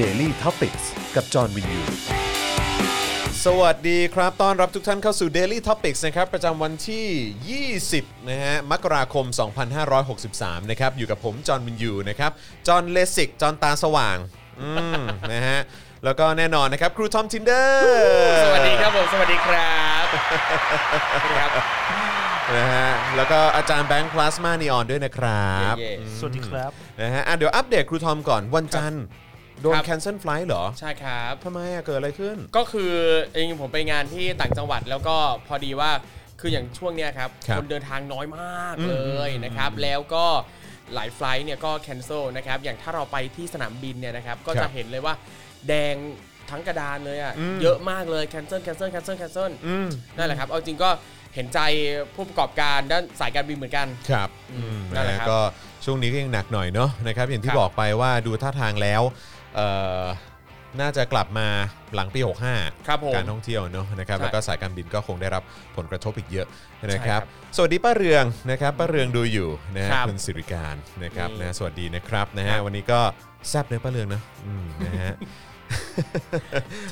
Daily t o p i c กกับจอห์นวินยู สวัสดีครับต้อนรับทุกท่านเข้าสู่ Daily Topics นะครับ ประจำวันที่ 20 นะฮะ มกราคม 2563 นะครับ อยู่กับผม จอห์นวินยู นะครับ จอห์นเลสิก จอห์นตาสว่าง อืม นะฮะ แล้วก็แน่นอนนะครับ ครูทอมทินเดอร์ สวัสดีครับผม สวัสดีครับสวัสดีครับ นะฮะ แล้วก็อาจารย์แบงค์พลาสมานีออนด้วยนะครับ เย่ สวัสดีครับ นะฮะอะเดี๋ยวอัปเดตครูทอมก่อนวันจันทร์ โดนครับ cancel flight เหรอใช่ครับ ทำไมอะเกิดอะไรขึ้น ก็คือเองผมไปงานที่ต่างจังหวัดแล้วก็พอดีว่าคืออย่างช่วงเนี้ยครับครับคนเดินทางน้อยมากอืมเลยนะครับแล้วก็หลาย flight เนี่ยก็ cancel นะครับอย่างถ้าเราไปที่สนามบินเนี่ยนะครับก็ครับจะเห็นเลยว่าแดงทั้งกระดานเลยอะอืม เยอะมากเลย cancel cancel cancel cancel อืมนั่นแหละครับเอาจริงก็เห็นใจผู้ประกอบการด้านสายการบินเหมือนกัน ครับอืมนั่นแหละนะครับก็ช่วงนี้ก็ยังหนักหน่อยเนาะนะครับอย่างที่ครับบอกไปว่าดูท่าทางแล้วเอ่อ น่าจะกลับมาหลังปี 65 ครับผมการท่องเที่ยวเนาะนะครับใช่แล้วก็สายการบินก็คงได้รับผลกระทบอีกเยอะนะคใช่ครัรับบสวัสดีป้าเรืองนะครับป้าเรืองดูอยู่นะฮะครับคุณสิริการนะครับนี่นะสวัสดีนะครับนะครัฮะบวันนี้ก็แซบเนื้อะป้าเรืองนะอืมนะฮะ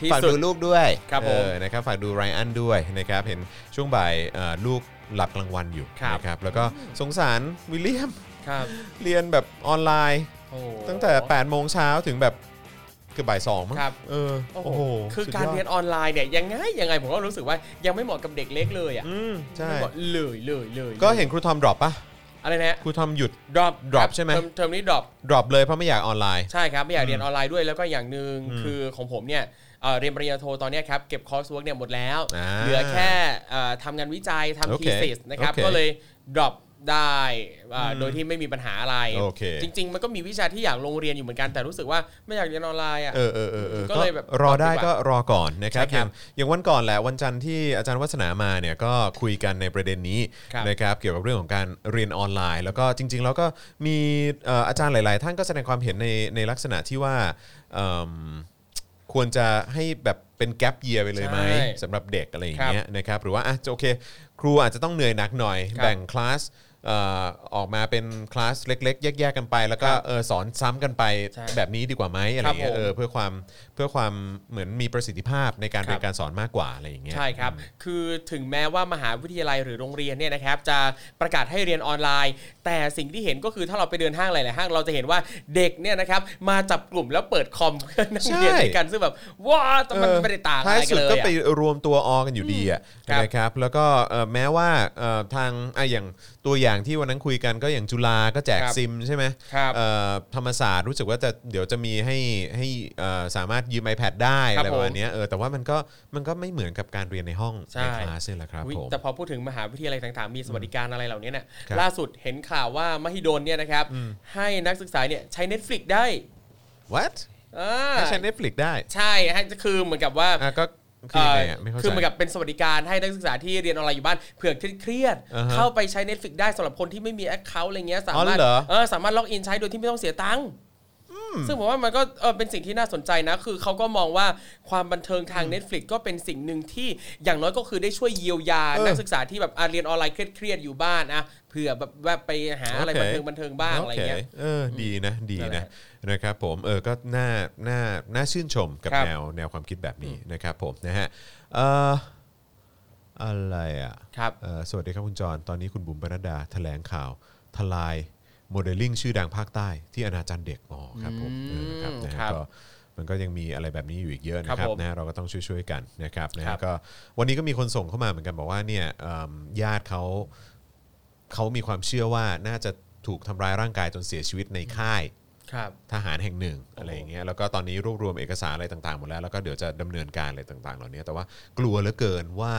ที่สุดฝากดูลูกด้วยครับผมเออนะครับฝากดูไรอันด้วยนะครับเห็นช่วงบ่ายเอ่อลูกหลับกลางวันอยู่ครับ นะครับแล้วก็สงสารวิลเลียม ครับ เรียนแบบออนไลน์ โอ้ตั้งแต่8โมงเช้าถึงแบบเกือบบ่ายสองมั้งครับ เออโอ้โอ้โหโหคือสุดยอดการเรียนออนไลน์เนี่ยยังไงยังไงผมก็รู้สึกว่ายังไม่เหมาะกับเด็กเล็กเลยอะอืมใช่ไม่เหมาะเลยเลยเลยก็เห็นครูทอม drop ปะอะไรนะครูทอมหยุด drop drop ใช่ไหม เทอเทอมนี้ drop drop เลยเพราะไม่อยากออนไลน์ ใช่ครับ ไม่อยากเรียนออนไลน์ด้วยแล้วก็อย่างหนึ่งอืมคือของผมเนี่ยเอ่อเรียนปริญญาโทตอนเนี้ยครับ เก็บ coursework เนี่ยหมดแล้ว อ่าเหลือแค่เอ่อทำงานวิจัยโอทำเค thesis นะครับ โอเคก็เลย drop ได้อ่า อืมโดยที่ไม่มีปัญหาอะไรโอเคจริง ๆ มันก็มีวิชาที่อยากลงเรียนอยู่เหมือนกันแต่รู้สึกว่าไม่อยากเรียนออนไลน์อะเออเออเออเออก็เลยแบบรอได้ดรอปดีกว่าก็รอก่อนนะครับใช่ครัย่างอย่างวันก่อนแหละวันจันทร์ที่อาจารย์วัฒนามาเนี่ยก็คุยกันในประเด็นนี้ครับนะครับเกี่ยวกับเรื่องของการเรียนออนไลน์ แล้วก็จริง ๆ แล้วก็มีเอ่ออาจารย์หลาย ๆ ท่านก็แสดงความเห็นในในลักษณะที่ว่าเอิ่มควรจะให้แบบเป็นแก p เยียไปเลยไหมใช่สำหรับเด็กอะไรอย่างเงี้ยนะครับหรือว่าอะจะโอเค ครูอาจจะต้องเหนื่อยหนักหน่อยครับแบ่งคลาสเอ่อออกมาเป็นคลาสเล็ก ๆ แยกๆกันไป แล้วก็ครับเออสอนซ้ำกันไปใช่แบบนี้ดีกว่าไหมอะไรอย่างเงี้ยครับผมเออเพื่อความเพื่อความเหมือนมีประสิทธิภาพในการครับเรียนการสอนมากกว่าอะไรอย่างเงี้ยใช่ครับ คือถึงแม้ว่ามหาวิทยาลัยหรือโรงเรียนเนี่ยนะครับจะประกาศให้เรียนออนไลน์ แต่สิ่งที่เห็นก็คือถ้าเราไปเดินห้างหลายๆห้างเราจะเห็นว่าเด็กเนี่ยนะครับมาจับกลุ่มแล้วเปิดคอมเพื่อนั่งเรียนด้วยกันซึ่งแบบว้าแต่มันไม่ได้ต่างอะท้ายไรกัสุนดเลยก็อะไปรวมตัวออกันอยู่ดีอะครับนะครับแล้วก็เอ่อแม้ว่าเอ่อทางอะอย่างตัวอย่างที่วันนั้นคุยกันก็อย่างจุฬาก็แจกครับซิมใช่ไหมครับเอ่อธรรมศาสตร์รู้สึกว่าจะเดี๋ยวจะมีให้ให้เอ่อสามารถยืม iPad ได้ครับอะไรประมาณผมเนี้ยเออแต่ว่ามันก็มันก็ไม่เหมือนกับการเรียนในห้องใช่ในคลาสนี่แหละครับอุ๊ยผม แต่พอพูดถึงมหาวิทยาลัยต่างๆ มีสวัสดิการอะไรเหล่านี้เนี่ยครับล่าสุดเห็นข่าวว่ามหิดลเนี่ยนะครับให้นักศึกษาเนี่ยใช้ Netflix ได้ what อ่าให้ใช้ Netflix ได้ ใช่ให้คือเหมือนกับว่า อะก็ คือยังไงอะไม่เข้าใจ คือเหมือนกับเป็นสวัสดิการให้นักศึกษาที่เรียนออนไลน์อยู่บ้านเผื่อเครียดๆอ่าฮะเข้าไปใช้ Netflix ได้สำหรับคนที่ไม่มี account อะไรเงี้ยสามารถอ๋อเหรอ เออสามารถ login ใช้โดยที่ไม่ต้องเสียตังค์ซึ่งผมว่ามันก็เออเป็นสิ่งที่น่าสนใจนะ คือเขาก็มองว่าความบันเทิงทาง Netflix ก็เป็นสิ่งหนึ่งที่อย่างน้อยก็คือได้ช่วยเยียวยาเออนักศึกษาที่แบบอะเรียนออนไลน์เครียดๆอยู่บ้านอะเผื่อแบบแวบไปหาอะไรโอเค บันเทิงบันเทิงบ้างอะไรเงี้ย โคเออดีนะดีนั่นแหนะ ละ นะครับผมเออก็น่าน่าน่าชื่นชมกับครับ แนวแนวความคิดแบบนี้นะครับผมนะฮะเอ่ออะไรอะ ครับ เอ่อสวัสดีครับคุณจร ตอนนี้คุณบุ๋มปนัดดาแถลงข่าว ทลายโมเดลลิ่งชื่อดังภาคใต้ที่อนาจารย์เด็กอ๋อครับผมเออครับนะฮะครับก็มันก็ยังมีอะไรแบบนี้อยู่อีกเยอะนะคครัรับบผมนะฮะเราก็ต้องช่วยๆกันนะครับนะครัฮะบก็วันนี้ก็มีคนส่งเข้ามาเหมือนกันบอกว่าเนี่ยเอิ่มญาติเขาเขามีความเชื่อว่าน่าจะถูกทำร้ายร่างกายจนเสียชีวิตในค่ายครับ ทหารแห่งหนึ่งอะไรอย่างเงี้ยแล้วก็ตอนนี้รวบรวมเอกสารอะไรต่างๆหมดแล้วแล้วก็เดี๋ยวจะดำเนินการอะไรต่างๆ เหล่านี้แต่ว่ากลัวเหลือเกินว่า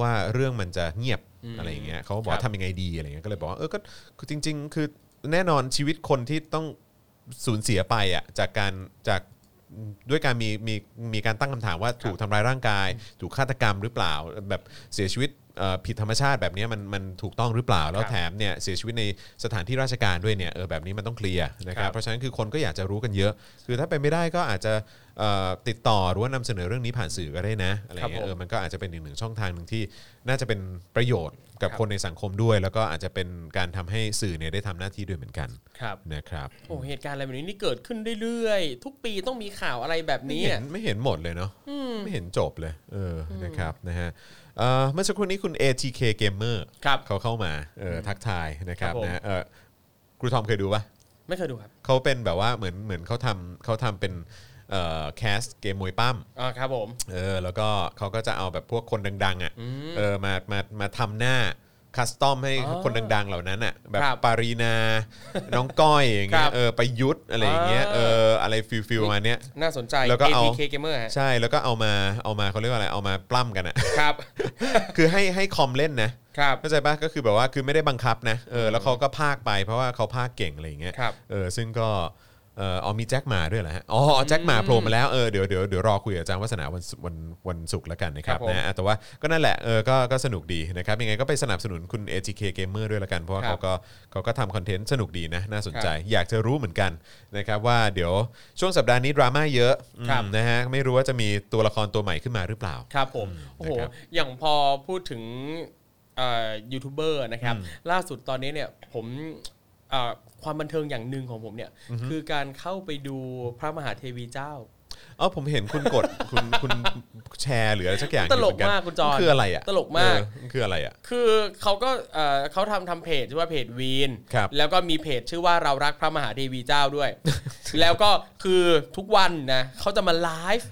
ว่าเรื่องมันจะเงียบอะไรอย่างเงี้ยเขาก็บอกว่าครับทำยังไงดีอะไรเงี้ยก็เลยบอกว่าเออก็คือจริง ๆ คือแน่นอนชีวิตคนที่ต้องสูญเสียไปอะจากการจากด้วยการมีมีมีการตั้งคำถามว่าถูกทำร้ายร่างกาย ถูกฆาตกรรมหรือเปล่าแบบเสียชีวิตเอ่อ ผิดธรรมชาติแบบเนี้ยมันมันถูกต้องหรือเปล่า แล้วครับแถมเนี่ยเสียชีวิตในสถานที่ราชการด้วยเนี่ยเออแบบนี้มันต้องเคลียร์นะคครัรับบเพราะฉะนั้นคือคนก็อยากจะรู้กันเยอะ คือถ้าเป็นไม่ได้ก็อาจจะเอ่อติดต่อหรือว่านำเสนอเรื่องนี้ผ่านสื่อก็ได้นะอะไรอย่างเงี้ยครับผมเออมันก็อาจจะเป็นอีกหนึ่งช่องทางหนึ่งที่น่าจะเป็นประโยชน์กับครับคนในสังคมด้วย แล้วก็อาจจะเป็นการทำให้สื่อเนี่ยได้ทำหน้าที่ด้วยเหมือนกันครับนะครับโอ้เหตุการณ์อะไรแบบนี้นี่เกิดขึ้นเรื่อยๆ ทุกปีต้องมีข่าวอะไรแบบไม่นี้เห็อะนไม่เห็นหมดเลยเนาะไม่เห็นจบเลยเอออนะครับนะฮะ เอ่อเมื่อสักครู่นี้คุณ ATK Gamer ครับเขาเข้ามาเออทักทายนะครับครับผมนะฮะเออครูทอมเคยดูปะไม่เคยดูครับเขาเป็นแบบว่าเหมือนเหมือนเขาทำเขาทำเป็นเอ่อแคสเกมมวยปั้ม อ่าครับผม เออแล้วก็เขาก็จะเอาแบบพวกคนดังๆอะเออมามามาทำหน้า custom ให้อ๋อคนดัง ๆ เหล่านั้นอะแบบครับปารีนา น้องก้อยอย่างเงี้ครับเออประยุทธ์อะไรอย่างเงี้ยอ่าเอออะไร feel feel มาเนี้ย น่าสนใจ แล้วก็เอา APK Gamer ฮะใช่แล้วก็เอามาเอามาเขาเรียกว่าอะไรเอามาปล้ำกันอะ ครับ คือให้ให้คอมเล่นนะครับ เข้าใจปะก็คือแบบว่าคือไม่ได้บังคับนะเออแล้วเขาก็พากไปเพราะว่าเขาพากเก่งอะไรอย่างเงี้ยครับ เออซึ่งก็ เอออ๋อมีแจ็คมาด้วยเหรอฮะอ๋อแจ็คมาโผล่มาแล้วเออเดี๋ยวเดี๋ยวเดี๋ยวรอคุยกับอาจารย์วัฒนาวันศุวันวันศุกร์แล้วกันนะครับครับผมนะอะแต่ว่าก็นั่นแหละเออก็ก็สนุกดีนะครับยังไงก็ไปสนับสนุนคุณ ATK Gamer ด้วยละกัน เพราะว่าครับเขาก็เขาก็ทำคอนเทนต์สนุกดีนะน่าสนใจครับอยากจะรู้เหมือนกันนะครับว่าเดี๋ยวช่วงสัปดาห์นี้ดราม่าเยอะอืมครับ นะฮะไม่รู้ว่าจะมีตัวละครตัวใหม่ขึ้นมาหรือเปล่า ครับผม โอ้โห นะครับอย่างพอพูดถึงเอ่อยูทูบเบอร์นะครับ ล่าสุดตอนนี้เนี่ยผมเอ่อ ความบันเทิงอย่างหนึ่งของผมเนี่ย คือการเข้าไปดูพระมหาเทวีเจ้าอ๋อผมเห็นคุณกดคุณคุณแชร์หรืออะไรสักอย่างตลกอยู่เหอนนมากคุณจอนมันคืออะไรอะตลกมากเออมันคืออะไรอะคือเขาก็เอ่อเขาทำทำเพจชื่อว่าเพจวีนครับแล้วก็มีเพจชื่อว่าเรารักพระมหาเทวีเจ้าด้วย แล้วก็คือทุกวันนะเขาจะมาไลฟ์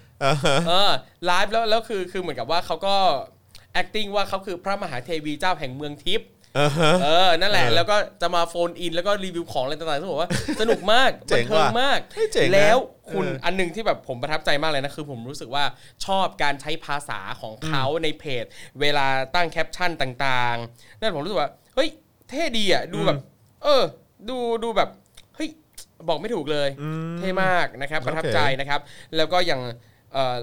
เออไลฟ์แล้วแล้วคือคือเหมือนกับว่าเขาก็ acting ว่าเขาคือพระมหาเทวีเจ้าแห่งเมืองทิพย์ เออ นั่นแหละเออแล้วก็จะมา phone in แล้วก็รีวิวของอะไรต่างๆซึ่งบอกว่าสนุกมากเจ๋บันเทิงมากเฮ้ยเจ๋งว่ะเจ๋งนะแล้วคุณเอออัอันหนึ่งที่แบบผมประทับใจมากเลยนะ คือผมรู้สึกว่าชอบการใช้ภาษาของเขาในเพจ เวลาตั้งแคปชั่นต่างๆ นั่นผมรู้สึกว่า เฮ้ย เท่ดีอะ ดูแบบ เออ ดูดูแบบ เฮ้ย บอกไม่ถูกเลย เท่มากนะครับ ประทับใจนะครับ แล้วก็อย่างเอ่อ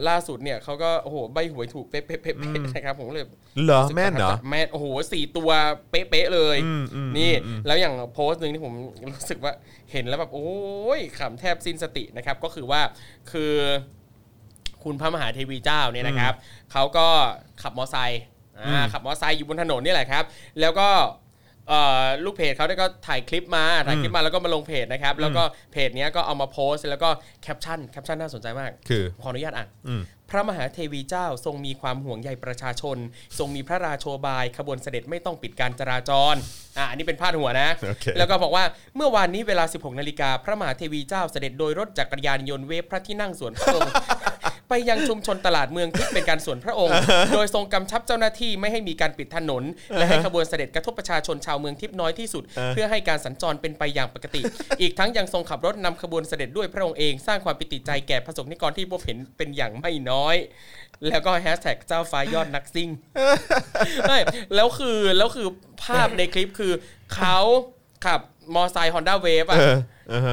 ล่าสุดเนี่ยเขาก็โอ้โหใบหวยถูกเป๊ะๆๆๆนะครับผมก็เลยเหรอแม่นเหรอแม่นโอ้โหสี่ตัวเป๊ะๆเลยอืมอืมนี่อืมแล้วอย่างโพสต์หนึ่งที่ผมรู้สึกว่าเห็นแล้วแบบโอ้ยขำแทบสิ้นสตินะครับ ก็คือว่าคือคุณพระมหาเทวีเจ้าเนี่ยนะครับเขาก็ขับมอไซค์อ่าขับมอไซค์อยู่บนถนนนี่แหละครับ แล้วก็เอ่อ ลูกเพจเขาเนี่ยก็ถ่ายคลิปมาถ่ายคลิปมาแล้วก็มาลงเพจนะครับ แล้วก็เพจเนี้ยก็เอามาโพสต์แล้วก็แคปชั่นแคปชั่นน่าสนใจมาก คือขออนุญาตอ่านอืมพระมหาเทวีเจ้าทรงมีความห่วงใยประชาชน ทรงมีพระราโชบาย ขบวนเสด็จไม่ต้องปิดการจราจรอ่าอันนี้เป็นพาดหัวนะโอเคแล้วก็บอกว่าเมื่อวานนี้เวลา 16นาฬิกาพระมหาเทวีเจ้าเสด็จโดยรถจักรยานยนต์เวฟพระที่นั่งส่วนพระองค์ ไปยังชุมชนตลาดเมืองทิพย์เป็นการส่วนพระองค์ โดยทรงกำชับเจ้าหน้าที่ไม่ให้มีการปิดถนน และให้ขบวนเสด็จกระทบประชาชนชาวเมืองทิพย์น้อยที่สุด เพื่อให้การสัญจรเป็นไปอย่างปกติ อีกทั้งยังทรงขับรถนำขบวนเสด็จด้วยพระองค์เองสร้างความปิติใจแก่พระสงฆ์นิกรที่พบเห็นเป็นอย่างไม่น้อย แล้วก็แฮชแท็กเจ้าฟ้ายอดนักซิ่งไม่แล้วคือแล้วคือภาพในคลิปคือเขาขับมอไซค์ฮอนด้าเวฟอะเอออ่าฮะ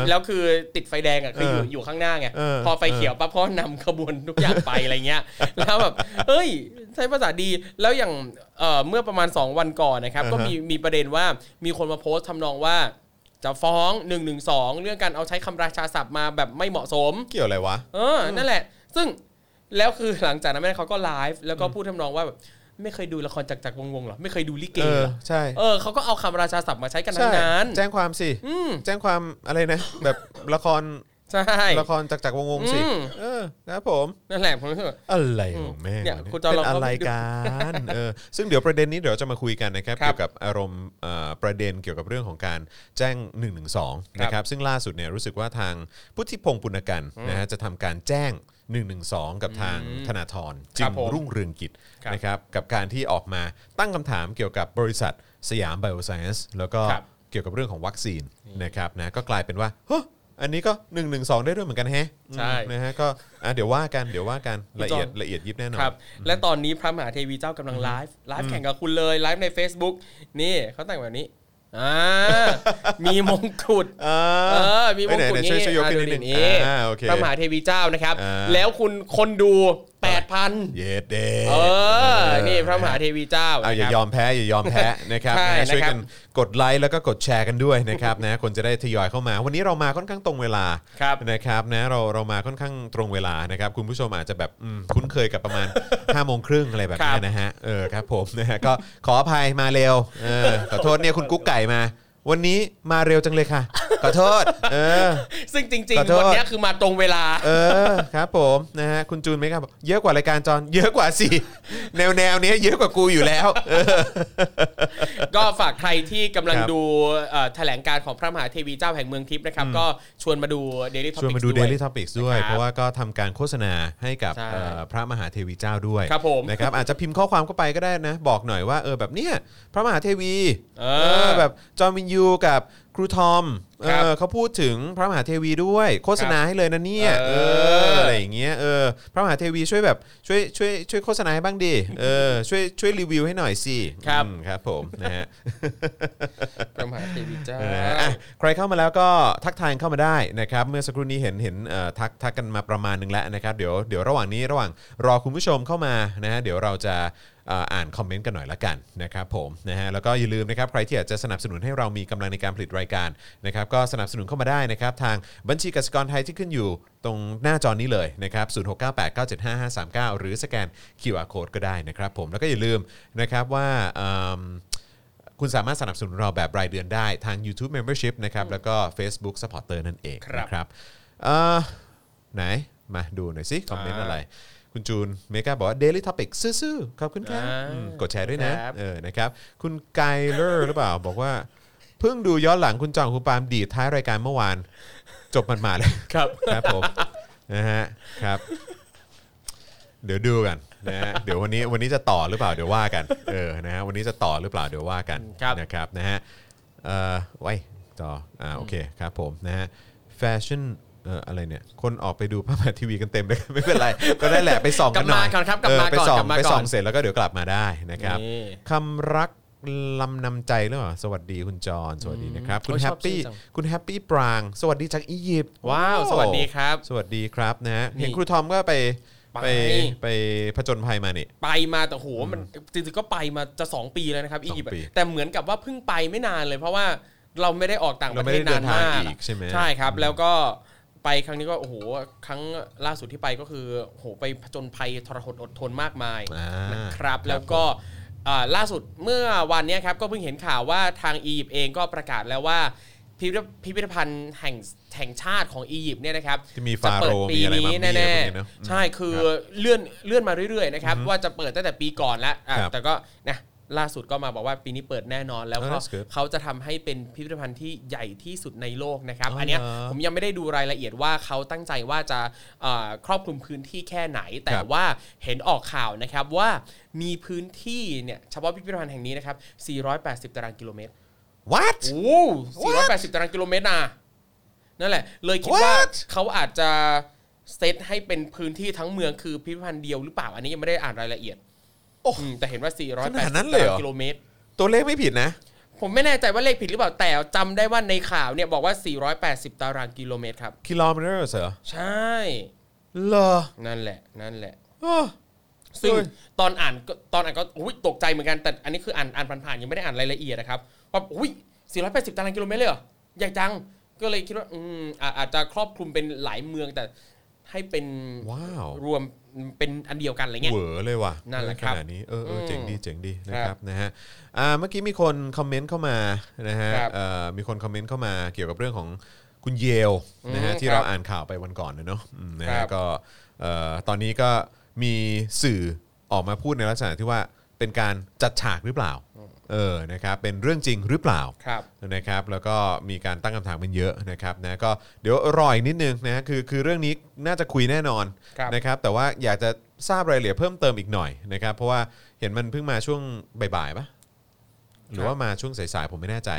แล้วคือติดไฟแดงอะคืออยู่เอออยู่ข้างหน้าไงเออพอไฟเขียวปั๊บเขานำขบวนทุกอย่างไปอะไรเงี้ยแล้วแบบเอ้ย ใช้ภาษาดีแล้วอย่างเอ่อเมื่อประมาณ 2 วันก่อนนะครับ ก็มีมีประเด็นว่ามีคนมาโพสต์ทำนองว่าจะฟ้อง1นึเรื่องการเอาใช้คำราชาศัพท์มาแบบไม่เหมาะสม เกี่ยวอะไรวะเออนั่นแหละ ซึ่งแล้วคือหลังจากนั้นแม่เขาก็ไลฟ์แล้วก็พูดทำนองว่าแบบ ไม่เคยดูละครจักรจักรวงศ์วงศ์เหรอไม่เคยดูลิเกเออเหรอใช่เออเขาก็เอาคำราชาศัพท์มาใช้กันทั้ใช่งนั้นแจ้งความสิ อืมแจ้งความอะไรนะ แบบละครใช่ละครจากจากรวงศ์ๆสิอืมเออครับผม นั่นแหละผมรู้สึกว่า อะไรของแม่งเนี่ยวะคุณจอห์นเป็นลองเข้าอะไรไปดูกันเออซึ่งเดี๋ยวประเด็นนี้เดี๋ยวจะมาคุยกันนะครับ ครับเกี่ยวกับอารมณ์เอ่อประเด็นเกี่ยวกับเรื่องของการแจ้ง1นึนะครับ ซึ่งล่าสุดเนี่ยรู้สึกว่าทางพุทธิพงษ์ปุณณกันต์นะฮะจะทำการแจ้ง 112 กับทางธนาธรจึงรุ่งเรืองกิจครับผมครับนะครับกับการที่ออกมาตั้งคำถามเกี่ยวกับบริษัทสยามไบโอไซเอนซ์แล้วก็ครับเกี่ยวกับเรื่องของวัคซีนนะครับนะก็กลายเป็นว่าเฮ้ยอันนี้ก็1นึได้ด้วยเหมือนกันแฮะใช่นะฮะก็อะเดี๋ยวว่ากันเดี๋ยวว่ากันละเอียดละเอียดยิบแน่นอนครับและตอนนี้พระมหาเทวีเจ้ากำลังไลฟ์ไลฟ์แข่งกับคุณเลยไลฟ์ใน Facebook นี่เขาแต่งแบบนี้ อ่ามีมงกุฎอ่าเออมีมงกุฎไหนๆช่วยช่วยยกขึ้นนิดนึงนี่อ่าโอเคพระมหาเทวีเจ้านะครับอ่าแล้วคุณคนดู แปดพันเย็ดเดเออ นี่พระมหาเทวีเจ้าเอาอย่านะครับยอมแพ้อย่ายอมแพ้นะครับใช่นะช่วยนะครับกันกดไลค์แล้วก็กดแชร์กันด้วยนะครับนะคนจะได้ทยอยเข้ามา วันนี้เรามาค่อนข้างตรงเวลาครับนะครับนะเราเรามาค่อนข้างตรงเวลานะครับคุณผู้ชมอาจจะแบบอืมคุ้นเคยกับประมาณ5้าโมงครึ่งอะไรแบบนี้นะฮะเออครับผมนะฮะก็ขออภัยมาเร็วเออขอโทษเนี่ยคุณกุ๊กไก่มา วันนี้มาเร็วจังเลยค่ะ ขอโทษ เออ ซึ่งจริงขอๆโทษวันเนี้ยคือมาตรงเวลา เออครับผมนะฮะคุณจูนไหมครับเยอะกว่ารายการจอนเยอะกว่าสิแนวแนวๆเนี้ยเยอะกว่ากูอยู่แล้ว เออ ก็ฝากใครที่กำลังครับดูเอ่อแถลงการของพระมหาเทวีเจ้าแห่งเมืองทิพย์นะครับก็ชวนมาดู Daily ช Topics วนมาดู ด้วย Daily Topics ด้วยนะครับเพราะว่าก็ทำการโฆษณาให้กับใช่เอ่อพระมหาเทวีเจ้าด้วยครับผมนะครับอาจจะพิมพ์ข้อความเข้าไปก็ได้นะ บอกหน่อยว่าเออแบบเนี้ยพระมหาเทวีเออ แบบจอห์นวินยูกับครูทอมเอครับอเขาพูดถึงพระมหาเทวีด้วย โฆษณาให้เลยนะเนี่ยเอเออ ออะไรอย่างเงี้ยเออพระมหาเทวีช่วยแบบช่วยช่วยช่วยโฆษณาให้บ้างดิเออช่วยช่วยรีวิวให้หน่อยสิครับ อืมครับผมนะฮะพระมหาเทวีเจ้า นะฮะอะใครเข้ามาแล้วก็ทักทายเข้ามาได้นะครับ เมื่อสักครู่นี้เห็นเห็นเอ่อทักทักกันมาประมาณหนึงแล้วนะครับเดี๋ยวเดี๋ยวระหว่างนี้ระหว่างรอคุณผู้ชมเข้ามานะฮะเดี๋ยวเราจะเอ่ออ่านคอมเมนต์กันหน่อยละกันนะครับผมนะฮะแล้วก็อย่าลืมนะครับใครที่อยากจะสนับสนุนให้เรามีกำลังในการผลิตรายการนะครับก็สนับสนุนเข้ามาได้นะครับทางบัญชีกสิกรไทยที่ขึ้นอยู่ตรงหน้าจอนี้เลยนะครับ0698975539 หรือสแกน QR Code ก็ได้นะครับผมแล้วก็อย่าลืมนะครับว่าเอิ่มคุณสามารถสนับสนุนเราแบบรายเดือนได้ทาง YouTube Membership นะครับแล้วก็ Facebook Supporter นั่นเองครับนะครับเอ่อไหนมาดูหน่อยสิคอมเมนต์อะไร คุณจูนเมกาบอกว่า Daily Topic ซื่อๆขอบคุณครับอ่าอืมกดแชร์ด้วยนะครับ เออนะครับ คุณไกเลอร์หรือเปล่า บอกว่าเพิ่งดูย้อนหลังคุณจองคุณปาล์มดีดท้ายรายการเมื่อวาน จบมันมาเลย ครับ ครับผม นะฮะครับ เดี๋ยวดูกันนะฮะเดี๋ยววันนี้วันนี้จะต่อหรือเปล่าเดี๋ยวว่ากันเออนะฮะวันนี้จะต่อหรือเปล่าเดี๋ยวว่ากันครับ นะครับนะฮะเอ่อไว้ต่ออ่าโอเคครับผมนะฮะแฟชั่น เอ่ออะไรเนี่ย คนออกไปดูพระมหาเทวีกันเต็มเลย ไม่เป็นไร ก็ได้แหละไปส่องกันหน่อยกลับมาก่อนครับกลับมาไปก่อนส่องกลับมาไปก่อนส่องเสร็จแล้วก็เดี๋ยวกลับมาได้นะครับนี่ คำรักลำนำใจหรือเปล่าสวัสดีคุณจอนสวัสดีนะครับ คุณโอ้ยแฮชปอบปี้ชื่อจัง คุณแฮปปี้ปราง สวัสดีจากอียิปต์ว้าว สวัสดีครับ สวัสดีครับนะฮะนี่เห็นครูทอมก็ไปไปไป ไปผจญภัยมานี่ ไปมาแต่โหมันจริงๆก็ไปมาจะ 2 ปีแล้วนะครับอียิปต์สองปีอะแต่เหมือนกับว่าเพิ่งไปไม่นานเลย เพราะว่าเราไม่ได้ออกต่างปเราระไม่เทศได้เดินานนทางมากอีกใช่ไหมใช่ครับ แล้วก็ ไปครั้งนี้ก็โอ้โหครั้งล่าสุดที่ไปก็คือโอ้โหไปผจญภัยทรหดอดทนมากมายอ่านะครับแล้วก็อ่าล่าสุดเมื่อวันเนี้ยครับก็เพิ่งเห็นข่าวว่าทางอียิปต์เองก็ประกาศแล้วว่าพิพิธพิพิธภัณฑ์แห่งแห่งชาติของอียิปต์เนี่ยนะครับที่มีจะฟาโรเปิดห์ปีมีอะไรนี้มัมมี่แน่อะไรพวกนี้เนอะๆใช่คือเลื่อนเลื่อนมาเรื่อยๆนะครับว่าจะเปิดตั้งแต่ปีก่อนแล้วอะครับแต่ก็นะ ล่าสุดก็มาบอกว่าปีนี้เปิดแน่นอน แล้ว Oh, ก็ that's good เขาจะทำให้เป็นพิพิธภัณฑ์ที่ใหญ่ที่สุดในโลกนะครับอ๋ออัอันเนี้ยเหรอผมยังไม่ได้ดูรายละเอียดว่าเขาตั้งใจว่าจะเอ่อครอบคลุมพื้นที่แค่ไหน แต่ครับว่าเห็นออกข่าวนะครับว่ามีพื้นที่เนี่ยเฉพาะพิพิธภัณฑ์แห่งนี้นะครับ 480 ตารางกิโลเมตร what โอ้480 ตารางกิโลเมตรนะนั่นแหละ เลยคิดว่า What? เขาอาจจะเซตให้เป็นพื้นที่ทั้งเมืองคือพิพิธภัณฑ์เดียวหรือเปล่า อันนี้ยังไม่ได้อ่านรายละเอียด โอ้อืมแต่เห็นว่า480ขนาดนั้นตาเลยเหรราองกิโลเมตร ตัวเลขไม่ผิดนะ ผมไม่แน่ใจว่าเลขผิดหรือเปล่า แต่จำได้ว่าในข่าวเนี่ยบอกว่า 480 ตารางกิโลเมตรครับ กิโลเมตรเหรอใช่ เหรอนั่นแหละ นั่นแหละ อ้อ ซึ่งเฮ้ย ตอนอ่านก็ตอนอ่านก็อุ้ยตกใจเหมือนกัน แต่อันนี้คืออ่านอ่านผ่านๆยังไม่ได้อ่านรายละเอียดนะครับว่าอุ้ย 480 ตารางกิโลเมตรเลยเหรอใหญ่จัง ก็เลยคิดว่า อืมอะอาจจะครอบคลุมเป็นหลายเมืองแต่ให้เป็นว้าว รวม เป็นอันเดียวกันอะไรเงี้ยเหวอเลยว่ะนั่นแหละครับขนาดนี้เออเอออืมเจ๋งดีเจ๋งดีนะคครัรับบนะฮะอ่าเมื่อกี้มีคนคอมเมนต์เข้ามานะฮะครับเอ่อมีคนคอมเมนต์เข้ามาเกี่ยวกับเรื่องของคุณเยลนะฮะอืมที่ครับเราอ่านข่าวไปวันก่อนนะเนาะอืมนะครัฮะบก็เอ่อตอนนี้ก็มีสื่อออกมาพูดในลักษณะที่ว่าเป็นการจัดฉากหรือเปล่า เออนะครับเป็นเรื่องจริงหรือเปล่าครับนะครับแล้วก็มีการตั้งคำถามกันเยอะนะครับนะก็เดี๋ยวรออีกนิดนึงนะคือคือเรื่องนี้น่าจะคุยแน่นอนครับนะครับแต่ว่าอยากจะทราบรายละเอียดเพิ่มเติมอีกหน่อยนะครับเพราะว่าเห็นมันเพิ่งมาช่วงบ่ายๆปะหรือว่ามาช่วงสายๆผมไม่แน่ใจ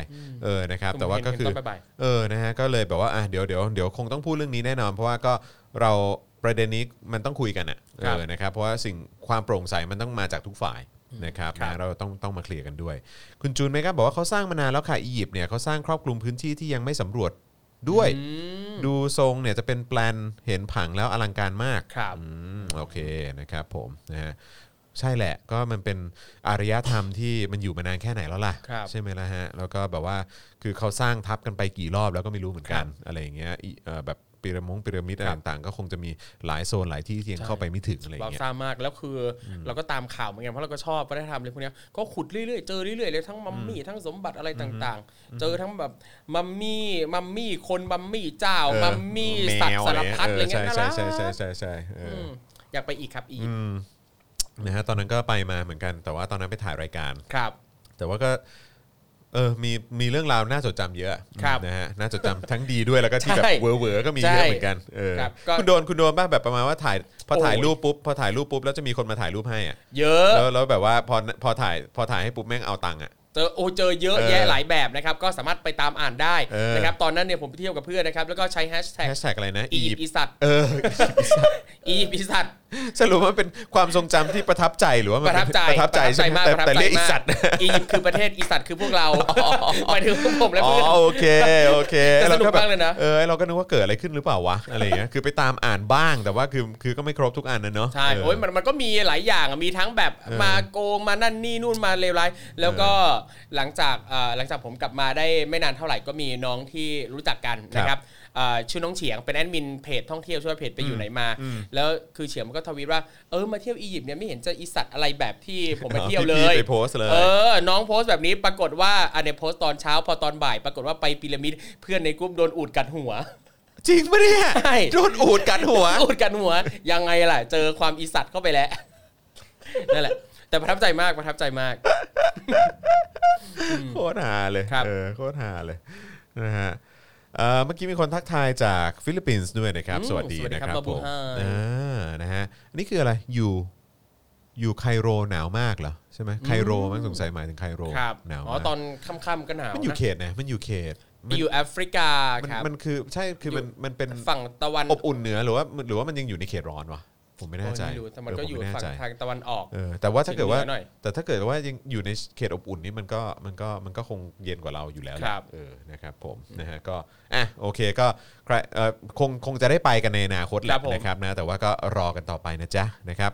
เออนะครับแต่ว่าก็คือเห็นตนบ่ายเออนะฮะก็เลยแบบว่าอะเดี๋ยวเดี๋ยวเดี๋ยวคงต้องพูดเรื่องนี้แน่นอน เพราะว่าก็เราประเด็นนี้มันต้องคุยกันอะเอครับอนะครับเพราะว่าสิ่งความโปร่งใสมันต้องมาจากทุกฝ่าย นะครับครับนะเราต้องต้องมาเคลียร์กันด้วย คุณจูนไหมครับบอกว่าเขาสร้างมานานแล้วค่ะอียิปต์เนี่ยเขาสร้างครอบคลุมพื้นที่ที่ยังไม่สำรวจด้วยอืมดูทรงเนี่ยจะเป็นแปลนเห็นผังแล้วอลังการมากครับอืมโอเคนะครับผมนะฮะใช่แหละก็มันเป็นอารยธรรมที่มันอยู่มานานแค่ไหนแล้วล่ะครับใช่ไหมล่ะฮะ แล้วก็แบบว่าคือเขาสร้างทับกันไปกี่รอบแล้วก็ไม่รู้เหมือนกัน อะไรอย่างเงี้ยอีเอ่อแบบ พีระมงพีระมิดอะไรครับต่างๆ ก็คงจะมีหลายโซนหลายที่ที่ยังเข้าไปไม่ถึงอะไรอย่าเรางเงี้ย ทราบมากแล้วคืออเราก็ตามข่าวเหมือนกันเพราะเราก็ชอบวัฒนธรรมอะไรพวกเนี้ยก็ขุดเรื่อยๆเจอเรื่อยๆเลยทั้งมัมมี่ทั้งสมบัติอะไรต่างๆ เจอทั้งแบบมัมมี่มัมมี่คนมัมมี่เจ้าเออมัมมี่สัตว์แมวสารพัดอะไรเงี้ยใช่น่าใช่รักใช่ใช่ใช่ใช่เอออือมอยากไปอีกครับอีกอืมนะฮะตอนนั้นก็ไปมาเหมือนกัน แต่ว่าตอนนั้นไปถ่ายรายการ ครับ แต่ว่าก็ เออมีมีเรื่องราวน่าจดจำเยอะครับนะฮะน่าจดจำทั้งดีด้วยแล้วก็ที่แบบใช่เวอร์เวอร์ก็มีใช่เยอะเหมือนกันเออครับก็คุณโดนคุณโดนบ้างแบบประมาณว่าถ่ายพอถ่ายโอ้ย รูปปุ๊บพอถ่ายรูปปุ๊บแล้วจะมีคนมาถ่ายรูปให้อะเยอะ แล้วแล้วแบบว่าพอพอถ่ายพอถ่ายให้ปุ๊บแม่งเอาตังค์อะ เจอโอ้เจอเยอะเออแยะหลายแบบนะครับ ก็สามารถไปตามอ่านได้เออ นะครับตอนนั้นเนี่ยผมไปเที่ยวกับเพื่อนนะครับ แล้วก็ใช้แฮชแท็กแฮชแท็กอะไรนะอีอียิปยิปต์อีสัตว์เออ อียิปต์อีสัตว์ สรุปว่ามันเป็นความทรงจำที่ประทับใจหรือว่ามันประทับใจประทับใจใช่ไหมมากแต่ประทับแต่ใจเรียกอีมากสัตว์อียิปต์คือประเทศอีสัตว์คือพวกเราหมายถึงพวกผมและอ๋อเพื่อน โอเคโอเคแต่สนุกแบบมากเลยนะ เออเราก็นึกว่าเกิดอะไรขึ้นหรือเปล่าวะอะไรอย่างเงี้ยคือไปตามอ่านบ้างแต่ว่าคือคือก็ไม่ครบทุกอันนะเนาะใช่เโอ้ยมันมันก็มีหลายอย่างอะมีทั้งแบบมาโกงมานั่นนี่นู่นมาเลวร้ายแล้วก็หลังจากเอ่อหลังจากผมกลับมาได้ไม่นานเท่าไหร่ก็มีน้องที่รู้จักกันนะครับเอ่อ ชื่อน้องเฉียงเป็นแอดมินเพจท่องเที่ยวช่วยเพจไปอยู่ไหนมา แล้วคือเฉียงมันก็ทวีตว่าเออมาเที่ยวอียิปต์เนี่ยไม่เห็นจะอีสัตว์อะไรแบบที่ผมไปเที่ยวเลพี่ยไปโพสต์เลยเออน้องโพสต์แบบนี้ปรากฏว่าอันเนี้ยโพสต์ตอนเช้าพอตอนบ่าย ปรากฏว่าไปพีระมิดเพื่อนในกลุ่มโดนอูดกัดหัวจริงปะเนี่ยใช่โดนอูฐกัดหัวอูฐกัดหัว ยังไงล่ะ เจอความอีสัตว์เข้าไปแล้วนั่นแหละ แต่ประทับใจมากประทับใจมากโคตรหาเลยครับเออโคตรหาเลยนะฮะ เอ่อเมื่อกี้มีคนทักทายจากฟิลิปปินส์ด้วยนะครับอืมสวัสดีสวัสดีนะคครับผมอ่านะฮะอันนี่คืออะไรอยู่อยู่ไคโรหนาวมากเหรอใช่ไหมไคโรมั้งสงสัยหมายถึงไคโรครับหนาวอ๋อมากตอนค่ำๆก็หนาวมันอยู่นะเขตไหนมันอยู่เขตมันอยู่แอฟริกามันครับมันคือใช่คือมันมันเป็นฝั่งตะวันอบอุ่นเหนือหรือว่าหรือว่ามันยังอยู่ในเขตร้อนวะ ผมไม่แน่ใจโอ้ยไม่รู้แต่มันก็เผอยู่ไแน่ฝั่งใจทางตะวันออกเออแต่ว่าถ้าเกิดว่าเฉียงเหนือหน่อยแต่ถ้าเกิดว่ายังอยู่ในเขตอบอุ่นนี่มันก็มันก็มันก็คงเย็นกว่าเราอยู่แล้วแหละครับเออนะครับผมนะฮะก็อะโอเคก็ใครเออคงคงจะได้ไปกันในอนาคตแหครัละบผมนะครับนะแต่ว่าก็รอกันต่อไปนะจ๊ะนะครับ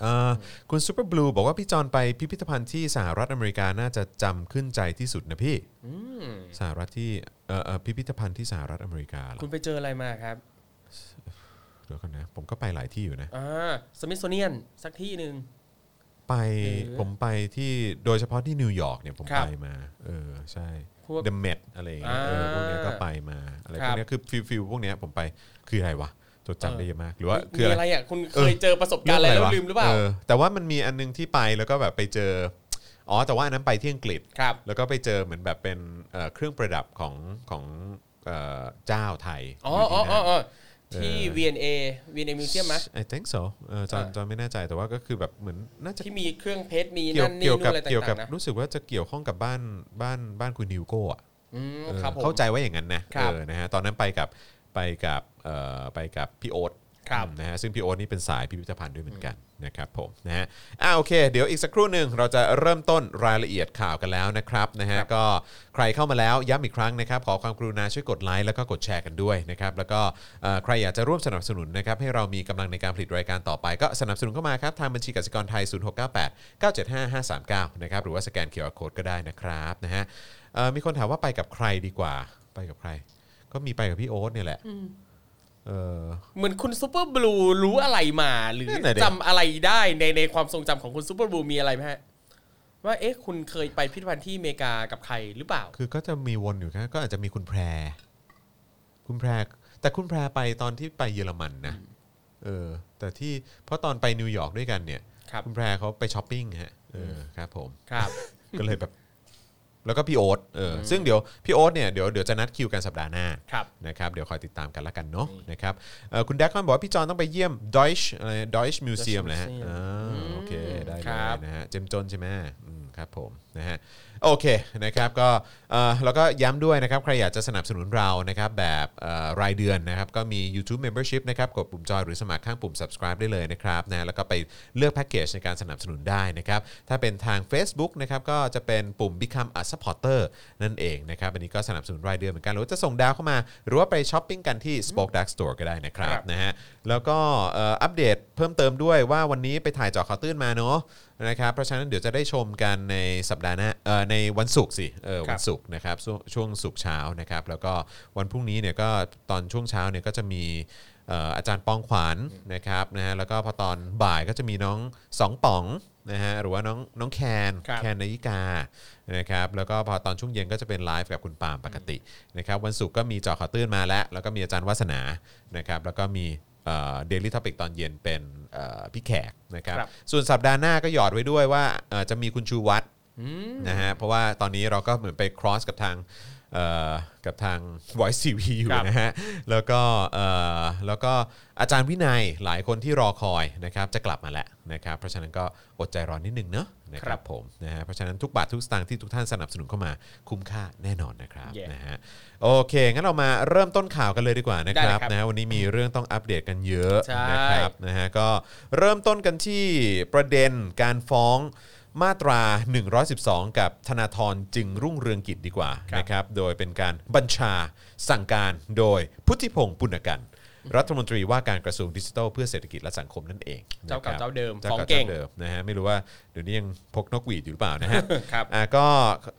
เอ่อคุณซูเปอร์บลูบอกว่าพี่จอนไปพิพิธภัณฑ์ที่สหรัฐอเมริกาน่าจะจำขึ้นใจที่สุดนะพี่สหรัฐที่เอ่อเอ่อพิพิธภัณฑ์ที่สหรัฐอเมริกาเหรอคุณไปเจออะไรมาครับ เดี๋ยวกันนะ ผมก็ไปหลายที่อยู่นะอ่าสมิธโซเนียนสักที่หนึ่งไปเออผมไปที่โดยเฉพาะที่นิวยอร์กเนี่ยผมครับไปมา เออใช่พวก The Met อะไรอย่างเงี้ยเอออ่าพวกเนี้ยก็ไปมาอะไรครัวบกเนี้ยคือ feel feel พวกเนี้ยผมไปคืออะไรวะจดจำได้เยอะมากหรือว่าคืมีออะอะไร ไรอะคุณเคยเจอประสบการณ์อะไรแล้วลืมหรือเปล่าแต่ว่ามันมีอันนึงที่ไปแล้วก็แบบไปเจอ อ๋อ แต่ว่าอันนั้นไปที่อังกฤษ ครับ แล้วก็ไปเจอเหมือนแบบเป็นเอ่อเครื่องประดับของของเอ่อเจ้าไทยอ๋ออยู่อ๋อที่อ๋นั่อนอ๋อ ที่เออ V&A V&A Museum ไหม I think so เออจอนอ่าจอนไม่แน่ใจแต่ว่าก็คือแบบเหมือนน่าจะที่มีเครื่องเพชรมีเกี่ยวนั่นนี่เกี่ยวนู่นกับอะไรเกี่ยวกัต่าบงๆนะรู้สึกว่าจะเกี่ยวข้องกับบ้านบ้านบ้านคุณฮิวโก้อะอืมเออครับผม เข้าใจว่าอย่างนั้นนะครับ เออนะฮะตอนนั้นไปกับไปกับเอ่อไปกับพี่โอ๊ตครับอืม นะฮะซึ่งพี่โอ๊ตนี่เป็นสายพิพิธภัณฑ์ด้วยเหมือนกันนะครับผมนะฮะอ่าโอเค เดี๋ยวอีกสักครู่หนึ่งเราจะเริ่มต้นรายละเอียดข่าวกันแล้วนะครับนะฮะก็ใครเข้ามาแล้วย้ำอีกครั้งนะครับ ขอความกรุณาช่วยกดไลค์แล้วก็กดแชร์กันด้วยนะครับแล้วก็เอ่อใครอยากจะร่วมสนับสนุนนะครับให้เรามีกำลังในการผลิตรายการต่อไป ก็สนับสนุนเข้ามาครับทางบัญชีกสิกรไทย 0698 975 539นะครับหรือว่าสแกน QR Code ก็ได้นะครับนะฮะเอ่อมีคนถามว่าไปกับใครดีกว่าไปกับใคร ก็มีไปกับพี่โอ๊ตเนี่ยแหละ เออ เหมือนคุณซูเปอร์บลูรู้อะไรมาหรือนั่นน่ะดิ จำอะไรได้ในในความทรงจำของคุณซูเปอร์บลูมีอะไรไหมฮะ ว่าเอ๊ะคุณเคยไปพิพิธภัณฑ์ที่อเมริกากับใครหรือเปล่า คือก็จะมีวนอยู่ครับก็อาจจะมีคุณแพร คุณแพร แต่คุณแพรไปตอนที่ไปเยอรมันนะเออ แต่ที่เพราะตอนไปนิวยอร์กด้วยกันเนี่ยครับ คุณแพรเขาไปช้อปปิ้งฮะเออครับผม ครับ ก็เลยแบบ แล้วก็พี่โอ๊ตเอออซึ่งเดี๋ยวพี่โอ๊ตเนี่ยเดี๋ยวเดี๋ยวจะนัดคิวกันสัปดาห์หน้าครับนะครับเดี๋ยวคอยติดตามกันละกันเนาะนะครับเอ่อคุณแดกคอนบอกว่าพี่จอนต้องไปเยี่ยม Deutsch อะไร Deutsch Museum เลยฮะ Museum อ่าโอเคได้เลยครับนะฮะเจมจนใช่ไหมอืมครับผมนะฮะ โอเคนะครับก็เอ่อแล้วก็ย้ำด้วยนะครับใครอยากจะสนับสนุนเรานะครับแบบเอ่อรายเดือนนะครับก็มี YouTube Membership นะครับกดปุ่มจอยหรือสมัครข้างปุ่ม subscribe ได้เลยนะครับนะแล้วก็ไปเลือกแพ็กเกจในการสนับสนุนได้นะครับถ้าเป็นทาง Facebook นะครับก็จะเป็นปุ่ม Become a supporter นั่นเองนะครับอันนี้ก็สนับสนุนรายเดือนเหมือนกันหรือว่าจะส่งดาวเข้ามา หรือว่าไปช้อปปิ้งกันที่ Spoke Dark Store ก็ได้นะครับครับนะฮะแล้วก็เอ่ออัปเดตเพิ่มเติมด้วยว่าวันนี้ไปถ่ายเจอข่าวตื้นมาเนาะนะครับเพราะฉะนั้นเดี๋ยวจะได้ชมกันในสัปดาห์หน้าเอ่อในวันศุกร์สิเออครัวับนศุกร์นะครับช่วงช่วงศุกร์เช้านะครับ แล้วก็วันพรุ่งนี้เนี่ยก็ตอนช่วงเช้าเนี่ยก็จะมีเอ่ออาจารย์ปองขวัญนะครับนะฮะแล้วก็พอตอนบ่ายก็จะมีน้องสองป๋องนะฮะหรือว่าน้องน้องแคนครับ แคนนายิกานะครับแล้วก็พอตอนช่วงเย็นก็จะเป็นไลฟ์กับคุณปาล์มปกตินะครับวันศุกร์ก็มีเจาะข่าวตื้นมาแล้ว แล้วก็มีอาจารย์วัฒนานะครับแล้วก็มี Daily Topic ตอนเย็นเป็นเอ่อพี่แขกนะครับครับ ส่วนสัปดาห์หน้าก็หยอดไว้ด้วยว่าเอ่อจะมีคุณชูวัตรนะฮะเพราะว่าตอนนี้เราก็เหมือนไป cross กับทางเอ่อ กับทาง Voice TV อยู่ครับนะฮะ แล้วก็เอ่อแล้วก็อาจารย์วินัยหลายคนที่รอคอยนะครับจะกลับมาแล้วนะครับ เพราะฉะนั้นก็อดใจรอนิดนึงเนอะนะคครัรับบผมนะฮะเพราะฉะนั้นทุกบาททุกสตางค์ที่ทุกท่านสนับสนุนเข้ามาคุ้มค่าแน่นอนนะครับ Yeah นะฮะโอเค งั้นเรามาเริ่มต้นข่าวกันเลยดีกว่านะคได้รับเลยครับนะฮะวันนี้มีเรื่องต้องอัปเดตกันเยอะใช่นะครับนะฮะก็เริ่มต้นกันที่ประเด็นการฟ้อง มาตรา 112 กับธนาธรจึงรุ่งเรืองกิจดีกว่าครับ นะครับ โดยเป็นการบัญชาสั่งการโดยพุทธิพงศ์ปุณกัน รัฐมนตรีว่าการกระทรวงดิจิทัลเพื่อเศรษฐกิจและสังคมนั่นเองเจ้าเก่านะครับเจ้าเดิมเจ้าของเก่าเก่งเจ้าเดิมนะฮะไม่รู้ว่าเดี๋ยวนี้ยังพกนกหวีดอยู่หรือเปล่านะฮะ ครับ อะก็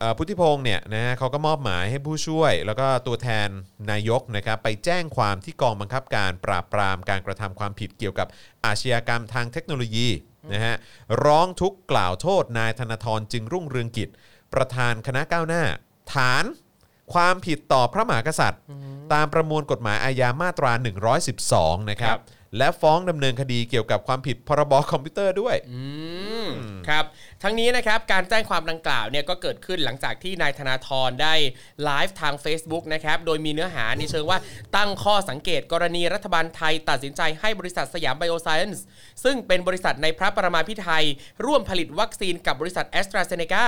เอ่อพุทธิพงศ์เนี่ยนะฮะเขาก็มอบหมายให้ผู้ช่วย แล้วก็ตัวแทนนายกนะครับไปแจ้งความที่กองบังคับการปราบปรามการกระทำความผิดเกี่ยวกับอาชญากรรมทางเทคโนโลยี นะฮะร้องทุกข์กล่าวโทษนายธนาธรจึงรุ่งเรืองกิจ ประธานคณะก้าวหน้า ฐาน ความผิดต่อพระมหากษัตริย์ ตามประมวลกฎหมายอาญามาตรา 112 นะครับครับและฟ้องดำเนินคดีเกี่ยวกับความผิดพรบคอมพิวเตอร์ด้วย อืมครับทั้งนี้นะครับการแจ้งความดังกล่าวเนี่ยก็เกิดขึ้นหลังจากที่นายธนาธรได้ไลฟ์ทาง Facebook นะครับโดยมีเนื้อหาในเชิงว่าตั้งข้อสังเกตกรณีรัฐบาลไทย ตัดสินใจให้บริษัทสยามไบโอไซเอนซ์ซึ่งเป็นบริษัทในพระปรมาภิไธย ร่วมผลิตวัคซีนกับบริษัทแอสตราเซเนกา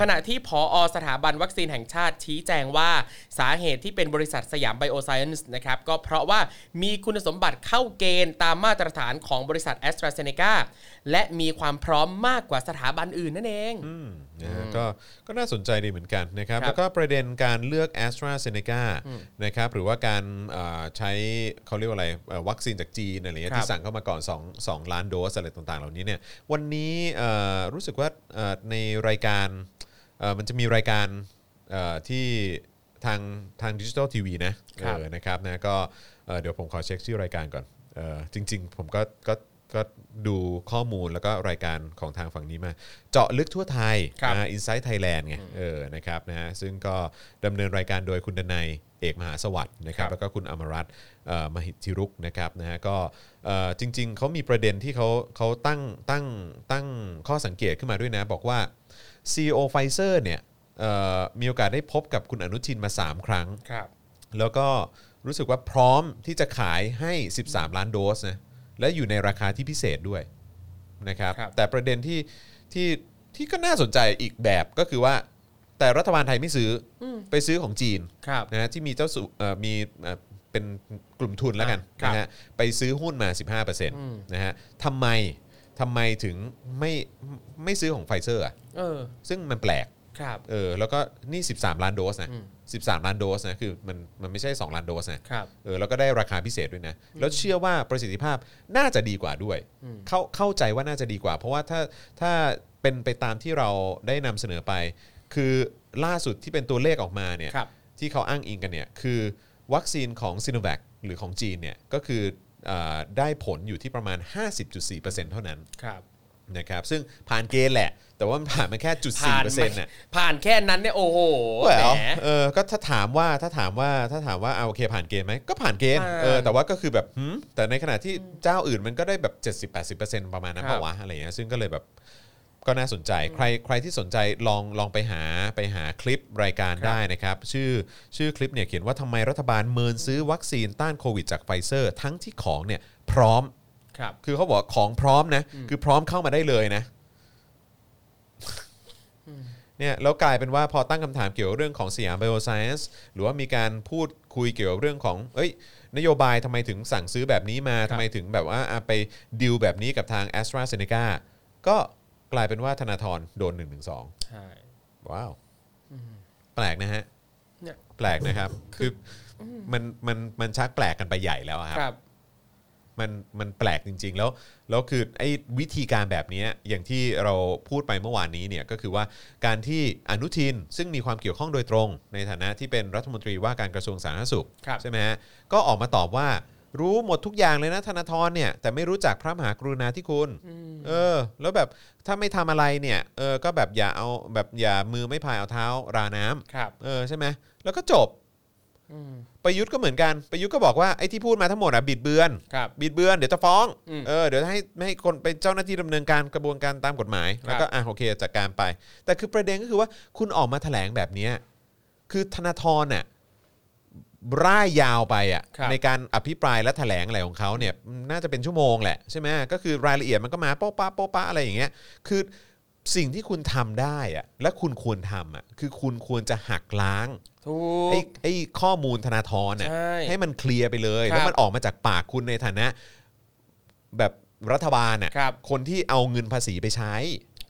ขณะที่ผอสถาบันวัคซีนแห่งชาติชี้แจงว่าสาเหตุที่เป็นบริษัทสยามไบโอไซเอนซ์นะครับก็เพราะว่ามีคุณสมบัติเข้าเกณฑ์ตามมาตรฐานของบริษัทแอสตราเซเนกาและมีความพร้อมมากกว่าสถาบันอื่นนั่นเองนะฮะก็ก็น่าสนใจดีเหมือนกันนะครับ ครับแล้วก็ประเด็นการเลือก a s t r a z เซ e c a นะครับหรือว่าการเอ่อใช้เขาเรียกว่าอะไรเอ่อวัคซีนจากจีนอะไรเงี้ยครับที่สั่งเข้ามาก่อน2 2ล้านโดสอะไรต่างๆ เหล่านี้เนี่ยวันนี้เอ่อรู้สึกว่าเอ่อในรายการเอ่อมันจะมีรายการเอ่อที่ทางทางดิจิทัลทีวีนะครับ เออนะครับนะก็เอ่อเดี๋ยวผมขอเช็คชื่อรายการก่อนเออจริง ๆ ผมก็ก็ ก็ดูข้อมูลแล้วก็รายการของทางฝั่งนี้มา เจาะลึกทั่วไทยครับอินไซต์ไทยแลนด์ไงเออนะครับนะฮะซึ่งก็ดำเนินรายการโดยคุณดนัยเอกมหาสวัสดิ์นะครับครับแล้วก็คุณอมรัตน์เอ่อมหิทธิรุกนะครับนะฮะก็เอ่อจริง ๆเขามีประเด็นที่เขาเขาตั้งตั้งตั้งข้อสังเกตขึ้นมาด้วยนะ บอกว่า CEO ไฟเซอร์เนี่ยเอ่อมีโอกาสได้พบกับคุณอนุทินมา 3 ครั้งครับแล้วก็รู้สึกว่าพร้อมที่จะขายให้ 13 ล้านโดสนะ และอยู่ในราคาที่พิเศษด้วยนะครับครับแต่ประเด็นที่ที่ที่ก็น่าสนใจอีกแบบก็คือว่า แต่รัฐบาลไทยไม่ซื้ออไปซื้อของจีนครับนะฮะที่มีเจ้าสุเอ่อมีเอ่อเป็นกลุ่มทุนแล้วกันครับนะฮะไปซื้อหุ้นมา 15%นะฮะทำไมทำไมถึงไม่ไม่ซื้อของไฟเซอร์อะเออซึ่งมันแปลกครับเออแล้วก็นี่ 13 ล้านโดสนะอืม 13 ล้านโดสนะคือมันมันไม่ใช่ 2 ล้านโดสนะครับ เออแล้วก็ได้ราคาพิเศษด้วยนะ แล้วเชื่อว่าประสิทธิภาพน่าจะดีกว่าด้วยเข้าเข้าใจว่าน่าจะดีกว่า เพราะว่าถ้าถ้าเป็นไปตามที่เราได้นำเสนอไป คือล่าสุดที่เป็นตัวเลขออกมาเนี่ย ครับ ที่เขาอ้างอิงกันเนี่ยคือวัคซีนของซีโนแวคหรือของจีนเนี่ยก็คือเออได้ผลอยู่ที่ประมาณ 50.4%เท่านั้น ครับ นะครับซึ่งผ่านเกณฑ์แหละ แต่ว่ามันผ่านมาแค่จุดสี่ผ่านเปอร์เซ็นต์น่ะผ่านแค่นั้นเนี่ยโอ้โหแหวแหม เออก็ถ้าถามว่าถ้าถามว่าถ้าถามว่าเอาโอเคผ่านเกณฑ์ไหมก็ผ่านเกณฑ์ผ่านเออแต่ว่าก็คือแบบหืมแต่ในขณะที่เจ้าอื่นมันก็ได้แบบ 70-80%ประมาณนั้นครับเปล่าวะอะไรเงี้ยซึ่งก็เลยแบบก็น่าสนใจใครใครที่สนใจลองลองไปหาไปหาคลิปรายการได้นะครับ ชื่อชื่อคลิปเนี่ยเขียนว่าทำไมรัฐบาลเมินซื้อวัคซีนต้านโควิดจากไฟเซอร์ ทั้งที่ของเนี่ยพร้อม ครับ คือเขาบอกว่าของพร้อมนะ คือพร้อมเข้ามาได้เลยนะเนี่ยแล้วกลายเป็นว่าพอตั้งคำถามเกี่ยวกับเรื่องของสยามไบโอไซเอนซ์หรือว่ามีการพูดคุยเกี่ยวกับเรื่องของ เอ้ย นโยบายทำไมถึงสั่งซื้อแบบนี้มาทำไมถึงแบบว่าอะไปดิวแบบนี้กับทาง AstraZeneca ก็กลายเป็นว่าธนาธรโดน1นึใช่ว้าวแปลกนะฮะเนี่ย แปลกนะครับ คืออมันมันมันชักแปลกกันไปใหญ่แล้วอะครับครับ มันมันแปลกจริง ๆ แล้วแล้วคือไอ้วิธีการแบบเนี้ยอย่างที่เราพูดไปเมื่อวานนี้เนี่ยก็คือว่าการที่อนุทินซึ่งมีความเกี่ยวข้องโดยตรง ในฐานะที่เป็นรัฐมนตรีว่าการกระทรวงสาธารณสุขครับใช่ไหมฮะก็ออกมาตอบว่ารู้หมดทุกอย่างเลยนะธนาธรเนี่ยแต่ไม่รู้จักพระมหากรุณาธิคุณเออ แล้วแบบถ้าไม่ทำอะไรเนี่ยเออก็แบบอย่าเอาแบบอย่ามือไม่พายเอาเท้าราน้ำครับเออใช่ไหมแล้วก็จบ ประยุทธ์ก็เหมือนกันประยุทธ์ก็บอกว่าไอ้ที่พูดมาทั้งหมดอะบิดเบือนครับ บิดเบือนเดี๋ยวจะฟ้องอืมเออเดี๋ยวให้ไม่ให้คนเป็นเจ้าหน้าที่ดำเนินการกระบวนการตามกฎหมาย แล้วก็อะโอเคจัดการไป แต่คือประเด็นก็คือว่าคุณออกมาแถลงแบบเนี้ยคือธนาธรน่ะร่ายยาวไปอะครับในการอภิปรายและแถลงอะไรของเขาเนี่ยน่าจะเป็นชั่วโมงแหละใช่ไหมก็คือรายละเอียดมันก็มาโป๊ะป้าโป๊ะป้าอะไรอย่างเงี้ยคือ สิ่งที่คุณทำได้อะและคุณควรทำอะคือคุณควรจะหักล้างถูไอ้กไอ้ข้อมูลธนาธรน่ะใช่ให้มันเคลียร์ไปเลย ครับแล้วมันออกมาจากปากคุณในฐานะ แบบรัฐบาลน่ะครับ คนที่เอาเงินภาษีไปใช้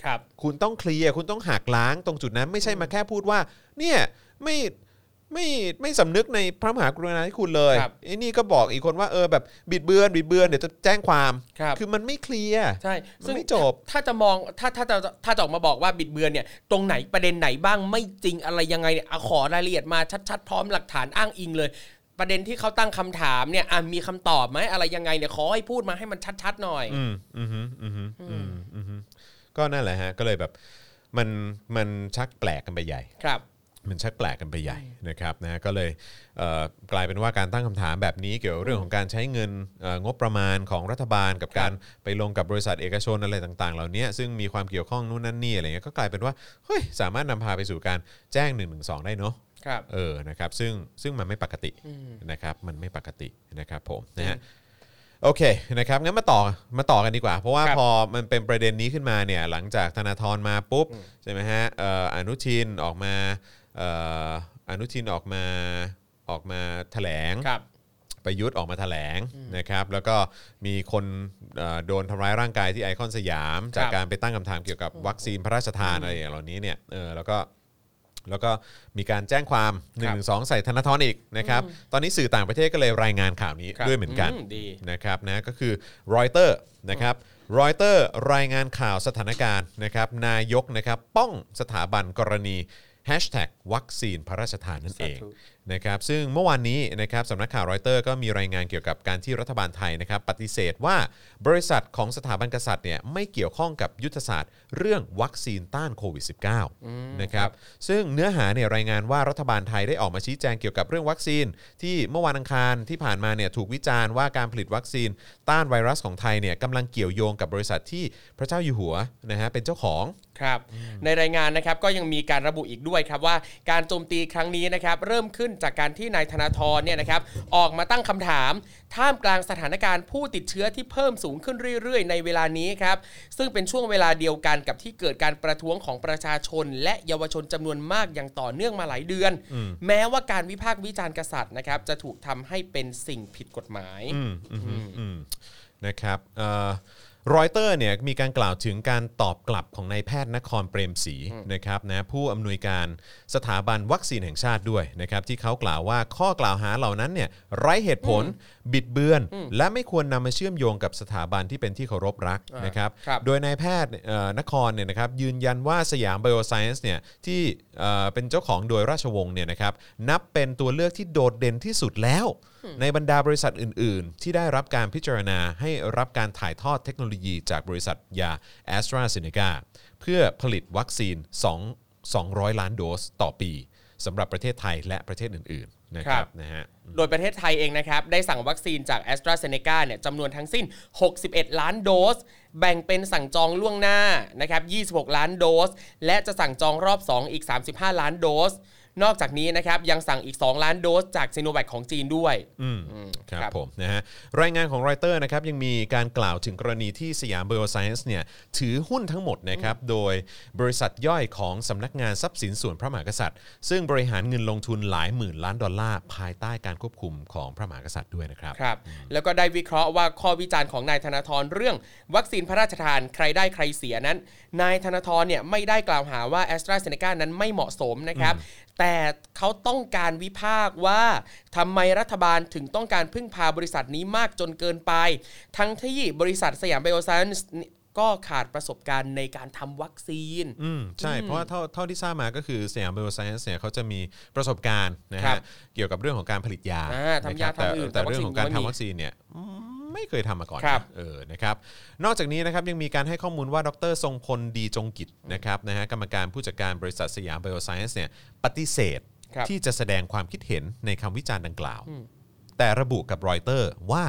ครับ คุณต้องเคลียร์คุณต้องหักล้างตรงจุดนั้นไม่ใช่มาแค่พูดว่า เนี่ยไม่ ไม่ไม่สำนึกในพระมหากรุณาธิคุณเลยครับไอ้นี่ก็บอกอีกคนว่าเออแบบบิดเบือนบิดเบือนเดี๋ยวจะแจ้งความครับ อมันไม่เคลียร์ ใช่มันไม่จบ ถ้าจะมองถ้าถ้าจะถ้าจะออกมาบอกว่าบิดเบือนเนี่ย ตรงไหนประเด็นไหนบ้างไม่จริงอะไรยังไงเนี่ยเอาขอรายละเอียดมาชัดๆ พร้อมหลักฐานอ้างอิงเลย ประเด็นที่เขาตั้งคำถามเนี่ยอะมีคำตอบไหมอะไรยังไงเนี่ยขอให้พูดมาให้มันชัดๆหน่อย อืมอืมอืมอืมอืมอืมก็นั่นแหละฮะ ก็เลยแบบ มันมันชักแปลกกันไปใหญ่ ครับ มันชักแปลกกันไปใหญ่นะครับนะก็เลยเอ่อกลายเป็นว่าการตั้งคำถามแบบนี้เกี่ยวกับเรื่องของการใช้เงินเอ่องบประมาณของรัฐบาล กับการไปลงกับบริษัทเอกชนอะไรต่างๆ เหล่านี้ซึ่งมีความเกี่ยวข้องนู่นนั่นนี่อะไรเงี้ยก็กลายเป็นว่าเฮ้ยสามารถนำพาไปสู่การแจ้ง1นึได้เนาะครับเออนะครับซึ่งซึ่งมันไม่ปกตินะครับมันไม่ปกตินะครับผมนะฮะโอเคนะครับงั้นมาต่อมาต่อกันดีกว่า เพราะว่าครับพอมันเป็นประเด็นนี้ขึ้นมาเนี่ยหลังจากธนาธรมาปุ๊บใช่ไหมฮะเอ่ออนุทินออกมาเอ่ออนุทินออกมาออกมาแถลงครับประยุทธ์ออกมาแถลงนะครับ แล้วก็มีคนเอ่อโดนทำร้ายร่างกายที่ไอคอนสยาม จากการไปตั้งคำถามเกี่ยวกับวัคซีนพระราชทานอะไรอย่างเหล่านี้เนี่ยเออแล้วก็แล้วก็มีการแจ้งความ1นึใส่ธนาธรอีกนะครับตอนนี้สื่อต่างประเทศก็เลยรายงานข่าวนี้ครับด้วยเหมือนกันอืมดีนะครับนะก็คือรอยเตอร์นะครับรอยเตอร์รายงานข่าวสถานการณ์นะครับนายกนะครับป้องสถาบันกรณี Hashtag วัคซีนพระราชทานนั่นเองสาธุนะครับซึ่งเมื่อวานนี้นะครับสำนักข่าวรอยเตอร์ก็มีรายงานเกี่ยวกับการที่รัฐบาลไทยนะครับปฏิเสธว่าบริษัทของสถาบันกษัตริย์เนี่ยไม่เกี่ยวข้องกับยุทธศาสตร์เรื่องวัคซีนต้านโควิด -19 นะครับซึ่งเนื้อหาเนี่ยรายงานว่ารัฐบาลไทยได้ออกมาชี้แจงเกี่ยวกับเรื่องวัคซีน ที่เมื่อวานอังคารที่ผ่านมาเนี่ยถูกวิจารณ์ว่าการผลิตวัคซีน ต้านไวรัสของไทยเนี่ยกำลังเกี่ยวโยงกับบริษัทที่พระเจ้าอยู่หัวนะฮะเป็นเจ้าของ ครับในรายงานนะครับก็ยังมีการระบุอีกด้วยครับว่าการโจมตีครั้งนี้นะครับเริ่มขึ้นจากการที่นายธนาธรเนี่ยนะครับออกมาตั้งคำถาม ท่ามกลางสถานการณ์ผู้ติดเชื้อที่เพิ่มสูงขึ้นเรื่อย ๆ ในเวลานี้ครับซึ่งเป็นช่วงเวลาเดียวกันกับที่เกิดการประท้วงของประชาชน และเยาวชนจำนวนมากอย่างต่อเนื่องมาหลายเดือน แม้ว่าการวิพากษ์วิจารณ์กษัตริย์นะครับจะถูกทำให้เป็นสิ่งผิดกฎหมายอืมอืมอืมนะครับ รอยเตอร์เนี่ยมีการกล่าวถึงการตอบกลับของนายแพทย์นครเปรมศรีนะครับนะผู้อำนวยการสถาบันวัคซีนแห่งชาติด้วยนะครับที่เขากล่าวว่าข้อกล่าวหาเหล่านั้นเนี่ยไร้เหตุผลบิดเบือน และไม่ควรนำมาเชื่อมโยงกับสถาบันที่เป็นที่เคารพรักอ่านนะครับครับโดยนายแพทย์เอ่อนครเนี่ยนะครับยืนยันว่าสยามไบโอไซเอนซ์เนี่ยที่เอ่อเป็นเจ้าของโดยราชวงศ์เนี่ยนะครับนับเป็นตัวเลือกที่โดดเด่นที่สุดแล้ว ในบรรดาบริษัทอื่น ๆ ที่ได้รับการพิจารณาให้รับการถ่ายทอดเทคโนโลยีจากบริษัทยา a s t r a z เซ e c a เพื่อผลิตวัคซีน 2 200 ล้านโดสต่อปีสำหรับประเทศไทยและประเทศอื่น ๆ นะคครัรับบนะฮะโดยประเทศไทยเองนะครับ ได้สั่งวัคซีนจาก a s t r a z เซ e c a เนี่ยจำนวนทั้งสิ้น 61 ล้านโดส แบ่งเป็นสั่งจองล่วงหน้านะครับ 26 ล้านโดส และจะสั่งจองรอบ 2 อีก 35 ล้านโดส นอกจากนี้นะครับยังสั่งอีก 2 ล้านโดสจากซีโนแวคของจีนด้วยอืมอืมครับครับผมนะฮะรายงานของรอยเตอร์นะครับยังมีการกล่าวถึงกรณีที่สยาม Bioscience เนี่ยถือหุ้นทั้งหมดนะครับโดยบริษัทย่อยของสำนักงานทรัพย์สินส่วนพระมหากษัตริย์ ซึ่งบริหารเงินลงทุนหลายหมื่นล้านดอลลาร์ภายใต้การควบคุมของพระมหากษัตริย์ด้วยนะครับครับ แล้วก็ได้วิเคราะห์ว่าข้อวิจารณ์ของนายธนาธรเรื่อง วัคซีนพระราชทานใครได้ใครเสียนั้น นายธนาธรเนี่ยไม่ได้กล่าวหาว่าแอสตราเซเนกานั้นไม่เหมาะสมนะครับ แต่เขาต้องการวิพากษ์ว่าทำไมรัฐบาลถึงต้องการพึ่งพาบริษัทนี้มากจนเกินไป ทั้งที่บริษัทสยามไบโอไซเอนซ์ก็ขาดประสบการณ์ในการทำวัคซีน อืมใช่ เพราะว่าเท่าเท่าที่ทราบมาก็คือสยาม Bioscience เนี่ยเขาจะมีประสบการณ์นะครัฮะบเกี่ยวกับเรื่องของการผลิตยาอ่าทำยานะครับแต่ทำอื่นแต่แต่วัคซีนเรื่องของการยังไม่มี ทำวัคซีนเนี่ยอืม ไม่เคยทำมาก่อนครับนะเออนะครับนอกจากนี้นะครับยังมีการให้ข้อมูลว่าดรทรงพลดีจงกิจนะครับนะฮะกรรมการผู้จัดการบริษัทสยาม Bioscience เนี่ยปฏิเสธครับ ที่จะแสดงความคิดเห็นในคำวิจารณ์ดังกล่าว แต่ระบุกับรอยเตอร์ว่า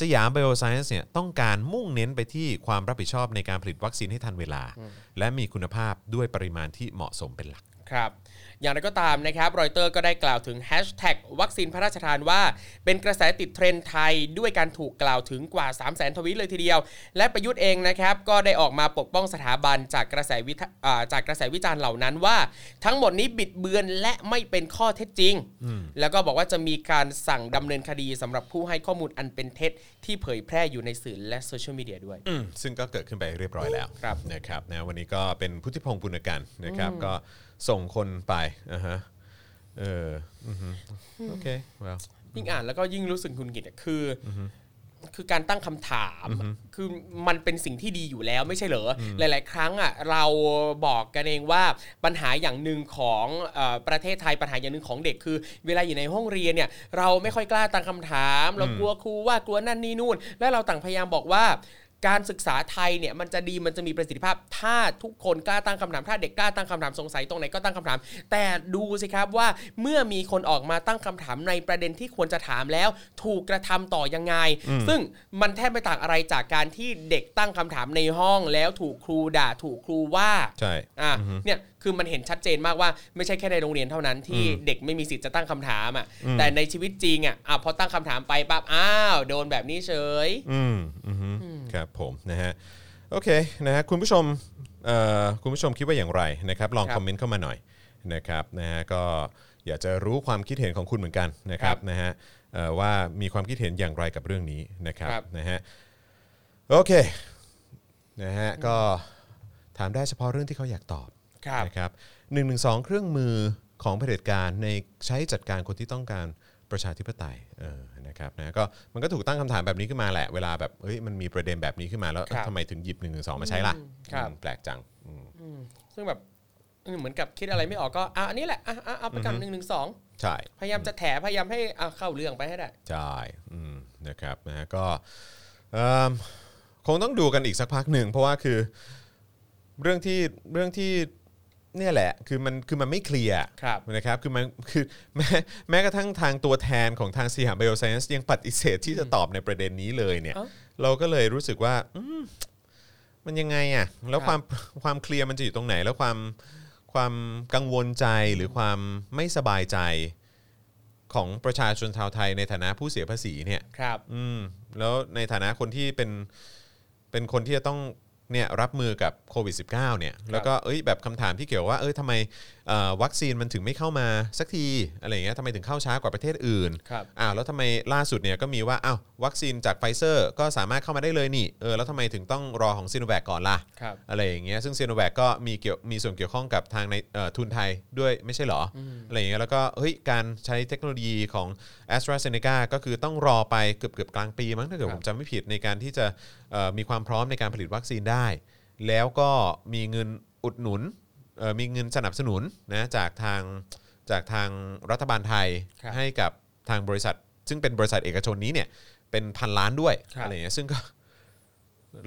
สยามไบโอไซเอนซ์เนี่ยต้องการมุ่งเน้นไปที่ความรับผิดชอบในการผลิตวัคซีนให้ทันเวลา และมีคุณภาพด้วยปริมาณที่เหมาะสมเป็นหลัก ครับ อย่างไรก็ตามนะครับรอยเตอร์ก็ได้กล่าวถึงแฮชแท็กวัคซีนพระราชทานว่า เป็นกระแสติดเทรนด์ไทยด้วยการถูกกล่าวถึงกว่า 3 0 0 0 0 0 ทวีตเลยทีเดียว และประยุทธ์เองนะครับก็ได้ออกมาปกป้องสถาบันจากกระแสวิทอ่าจากกระแสวิจารณ์เหล่านั้นว่า ทั้งหมดนี้บิดเบือนและไม่เป็นข้อเท็จจริง แล้วก็บอกว่าจะมีการสั่งดำเนินคดีสำหรับผู้ให้ข้อมูลอันเป็นเท็จ ที่เผยแพร่อยู่ในสื่อและโซเชียลมีเดียด้วยอืมซึ่งก็เกิดขึ้นไปเรียบร้อยแล้วครับนะครับนะวันนี้ก็เป็นพุทธิพงษ์ปุณณกันต์นะครับก็ ส่งคนไปอ่าฮะเอออือฮึโอเค well ยิ่งอ่านแล้วก็ยิ่งรู้สึกหงุนหงิดอะคืออคือการตั้งคำถาม คือมันเป็นสิ่งที่ดีอยู่แล้วไม่ใช่เหรออหลาย ๆ ครั้งอะเราบอกกันเองว่าปัญหาอย่างหนึ่งของเออประเทศไทยปัญหาอย่างหนึ่งของเด็กคือ เวลาอยู่ในห้องเรียนเนี่ย เราไม่ค่อยกล้าตั้งคำถาม เรากลัวครูว่ากลัวนั่นนี่นู่น และเราต่างพยายามบอกว่า การศึกษาไทยเนี่ยมันจะดีมันจะมีประสิทธิภาพ ถ้าทุกคนกล้าตั้งคำถาม ถ้าเด็กกล้าตั้งคำถามสงสัยตรงไหนก็ตั้งคำถาม แต่ดูสิครับว่าเมื่อมีคนออกมาตั้งคำถามในประเด็นที่ควรจะถามแล้ว ถูกกระทำต่อยังไง ซึ่งมันแทบไม่ต่างอะไรจากการที่เด็กตั้งคำถามในห้องแล้วถูกครูด่าถูกครูว่าใช่อะเนี่ย คือมันเห็นชัดเจนมากว่าไม่ใช่แค่ในโรงเรียนเท่านั้นที่เด็กไม่มีสิทธิ์จะตั้งคำถามอะแต่ในชีวิตจริงอะอะพอตั้งคำถามไปปั๊บอ้าวโดนแบบนี้เฉยอืมอือฮึครับผมนะฮะโอเคนะฮะคุณผู้ชมเอ่อคุณผู้ชมคิดว่าอย่างไรนะครับ ลองครับคอมเมนต์เข้ามาหน่อยนะครับนะฮะก็อยากจะรู้ความคิดเห็นของคุณเหมือนกันนะครับครับนะฮะเอ่อว่ามีความคิดเห็นอย่างไรกับเรื่องนี้นะครับครับนะฮะโอเคนะฮะก็ถามได้เฉพาะเรื่องที่เขาอยากตอบครับ นะครับหนึ่งหนึ่งสองเครื่องมือของเผด็จการในใช้จัดการคนที่ต้องการประชาธิปไตยเออนะครับนะก็มันก็ถูกตั้งคำถามแบบนี้ขึ้นมาแหละ เวลาแบบเฮ้ยมันมีประเด็นแบบนี้ขึ้นมาแล้วครับทำไมถึงหยิบ1นึมาใช้ล่ะครับอืมแปลกจังอืมซึ่งแบบเออเหมือนกับคิดอะไรไม่ออกก็อะอันนี้แหละอะอะเอาไปกันหนึ่งหนึ่งสองใช่พยายามจะแถพยายามให้อะเข้าเรื่องไปให้ได้ใช่อืมนะครับนะฮะก็เอิ่มคงต้องดูกันอีกสักพักหนึ่งเพราะว่าคือเรื่องที่เรื่องที่ เนี่ยแหละคือมันคือมันไม่เคลียร์ครับนะครับคือมันคือแม้แม้กระทั่งทางตัวแทนของทางสยามไบโอไซเอนซ์ยังปฏิเสธที่จะตอบในประเด็นนี้เลยเนี่ย เอ้า เราก็เลยรู้สึกว่าอืมมันยังไงอะแล้วครับความความเคลียร์มันจะอยู่ตรงไหน แล้วความความกังวลใจหรือความไม่สบายใจของประชาชนชาวไทยในฐานะผู้เสียภาษีเนี่ย ครับ อืมแล้วในฐานะคนที่เป็นเป็นคนที่จะต้อง เนี่ยรับมือกับโควิด -19 เนี่ยแล้วก็เอ้ยแบบคำถามที่เกี่ยวว่าเอ้ยทำไมเอ่อวัคซีนมันถึงไม่เข้ามาสักทีอะไรอย่างเงี้ยทำไมถึงเข้าช้ากว่าประเทศอื่นครับอ้าวแล้วทำไมล่าสุดเนี่ยก็มีว่าอ้าววัคซีนจากไฟเซอร์ก็สามารถเข้ามาได้เลยนี่เออแล้วทำไมถึงต้องรอของซีโนแวคก่อนล่ะครับอะไรอย่างเงี้ยซึ่งซีโนแวคก็มีเกี่ยวมีส่วนเกี่ยวข้องกับทางในเอ่อทุนไทยด้วยไม่ใช่เหรอออะไรอย่างเงี้ยแล้วก็เฮ้ยการใช้เทคโนโลยีของ a s t r a z เซ e c a ก็คือต้องรอไปเกือบเกือบกลางปีมั้งถ้าเกิดครัผบมจำไม่ผิดในการที่จะเอ่อมีความพร้อมในการผลิตวัคซีนได้ แล้วก็มีเงินอุดหนุนเอ่อ มีเงินสนับสนุนนะจากทางจากทางรัฐบาลไทยครับให้กับทางบริษัท ซึ่งเป็นบริษัทเอกชนนี้เนี่ยเป็นพันล้านด้วยครับ อะไรอย่างเงี้ยซึ่งก็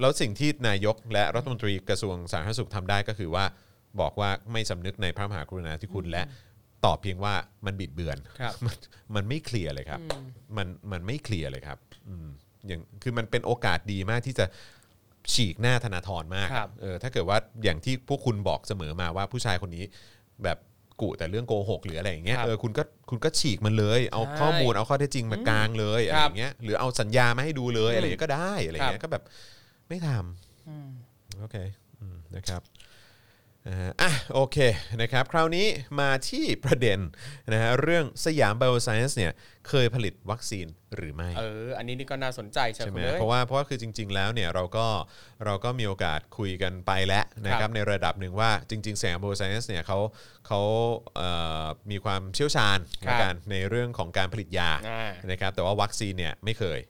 แล้วสิ่งที่นายกและรัฐมนตรีกระทรวงสาธารณสุขทำได้ก็คือว่าบอกว่าไม่สำนึกในพระมหากรุณาธิคุณและตอบเพียงว่ามันบิดเบือนครับ มันมันไม่เคลียร์เลยครับ มันมันไม่เคลียร์เลยครับอืมอย่างคือมันเป็นโอกาสดีมากที่จะ ฉีกหน้าธนาธรมากครับ เออถ้าเกิดว่าอย่างที่พวกคุณบอกเสมอมาว่าผู้ชายคนนี้แบบกุแต่เรื่องโกหกหรืออะไรอย่างเงี้ยครับเออคุณก็คุณก็ฉีกมันเลย เอาใช่ข้อมูลเอาข้อเท็จจริงมากลางเลยอะไรครัอบย่างเงี้ยหรือเอาสัญญามาให้ดูเลยอะไรอย่างเงี้ยก็ได้อะไรอย่างเงี้ยครับก็แบบไม่ทำโอเคอืมนะครับนะฮะ อะโอเคนะครับคราวนี้มาที่ประเด็นนะฮะเรื่องสยามไบโอไซเอนซ์เนี่ยเคยผลิตวัคซีนหรือไม่เอออันนี้นี่ก็น่าสนใจใช่ใช่ไหไหมมเพราะว่าเพราะว่าคือจริง ๆ แล้วเนี่ยเราก็เราก็มีโอกาสคุยกันไปแล้วนะคครัรับบในระดับหนึ่งว่าจริงๆสยามไบโอไซเอนซ์เนี่ยเขาเขาเอ่อมีความเชี่ยวชาญครับในการในเรื่องของการผลิตยาอ่านะครับแต่ว่าวัคซีนเนี่ยไม่เคย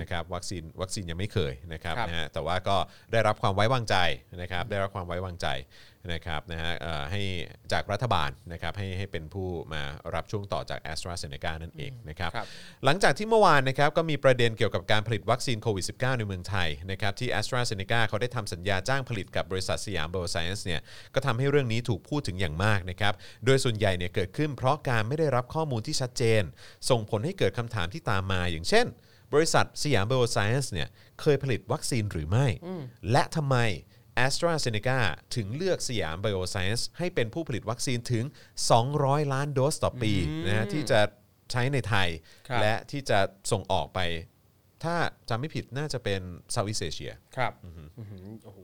นะครับวัคซีนวัคซีนยังไม่เคยนะครับครับนะฮะแต่ว่าก็ได้รับความไว้วางใจนะครับได้รับความไว้วางใจ นะครับนะฮะเอ่อให้จากรัฐบาลนะครับให้ให้เป็นผู้มารับช่วงต่อจาก a s t r a z เซ e c a นั่นเองนะครับครับหลังจากที่เมื่อวานนะครับก็มีประเด็นเกี่ยวกับการผลิตวัคซีนโควิด -19 ในเมืองไทยนะครับที่ a s t r a z เซ e c a เขาได้ทำสัญญาจ้างผลิตกับบริษัทสยาม b i o s c i e n c e เนี่ยก็ทำให้เรื่องนี้ถูกพูดถึงอย่างมากนะครับโดยส่วนใหญ่เนี่ยเกิดขึ้นเพราะการไม่ได้รับข้อมูลที่ชัดเจน ส่งผลให้เกิดคำถามที่ตามมาอย่างเช่น บริษัทสยาม b i o s c i e n c e เนี่ยเคยผลิตวัคซีนหรือไม่ และทำไม a s t r a z เซ e c a ถึงเลือกสยาม b i o s c i e n c e ให้เป็นผู้ผลิตวัคซีนถึง 200 ล้านโดสต่อปีนะฮะที่จะใช้ในไทย ครับ และที่จะส่งออกไป ถ้าจำไม่ผิดน่าจะเป็นเซาท์อีสเอเชีย ครับอื้อหือโอ้โห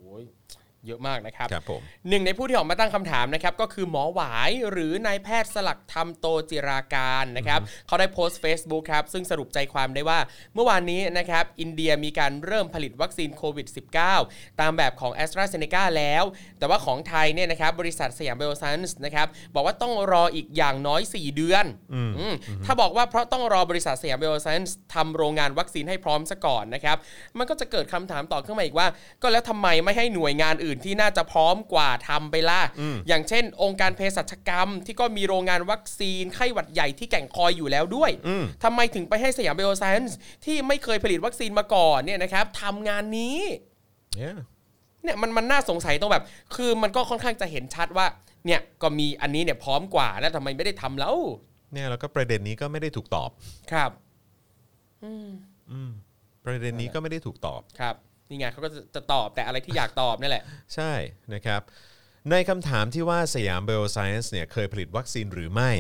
เยอะมากนะครับครับผมหนึ่งในผู้ที่ออกมาตั้งคำถามนะครับก็คือหมอหวายหรือนายแพทย์สลักธรรมโตจิราการนะครับเขาได้โพสต์ Facebook ครับซึ่งสรุปใจความได้ว่าเมื่อวานนี้นะครับอินเดียมีการเริ่มผลิตวัคซีนโควิด -19 ตามแบบของ a s t r a z เซ e c a แล้ว แต่ว่าของไทยเนี่ยนะครับบริษัทสยามไบโอไซน์นะครับบอกว่าต้องรออีกอย่างน้อย 4 เดือนอืมถ้าบอกว่าเพราะต้องรอบริษัทสยามไบโอไซน์ทำโรงงานวัคซีนให้พร้อมซะก่อนนะครับมันก็จะเกิดคำถามต่อขึ้นมาอีกว่า ก็แล้วทำไมไม่ให้หน่วยงานอื่นที่น่าจะพร้อมกว่าทำไปล่ะ อย่างเช่น องค์การเภสัชกรรม ที่ก็มีโรงงานวัคซีนไข้หวัดใหญ่ที่แก่งคอยอยู่แล้วด้วยทำไมถึงไปให้สยามไบโอไซน์ที่ไม่เคยผลิตวัคซีนมาก่อนเนี่ยนะครับทำงานนี้ Yeah เนี่ยมันมันน่าสงสัยตรงแบบ คือมันก็ค่อนข้างจะเห็นชัดว่า เนี่ยก็มีอันนี้เนี่ยพร้อมกว่าแล้วทำไมไม่ได้ทำแล้ว เนี่ยแล้วก็ประเด็นนี้ก็ไม่ได้ถูกตอบครับประเด็นนี้ก็ไม่ได้ถูกตอบครับ นี่ไงเขาก็จะจะตอบแต่อะไรที่อยากตอบนั่นแหละ ใช่นะครับในคำถามที่ว่าสยามไบโอไซเอนซ์เนี่ยเคยผลิตวัคซีนหรือไม่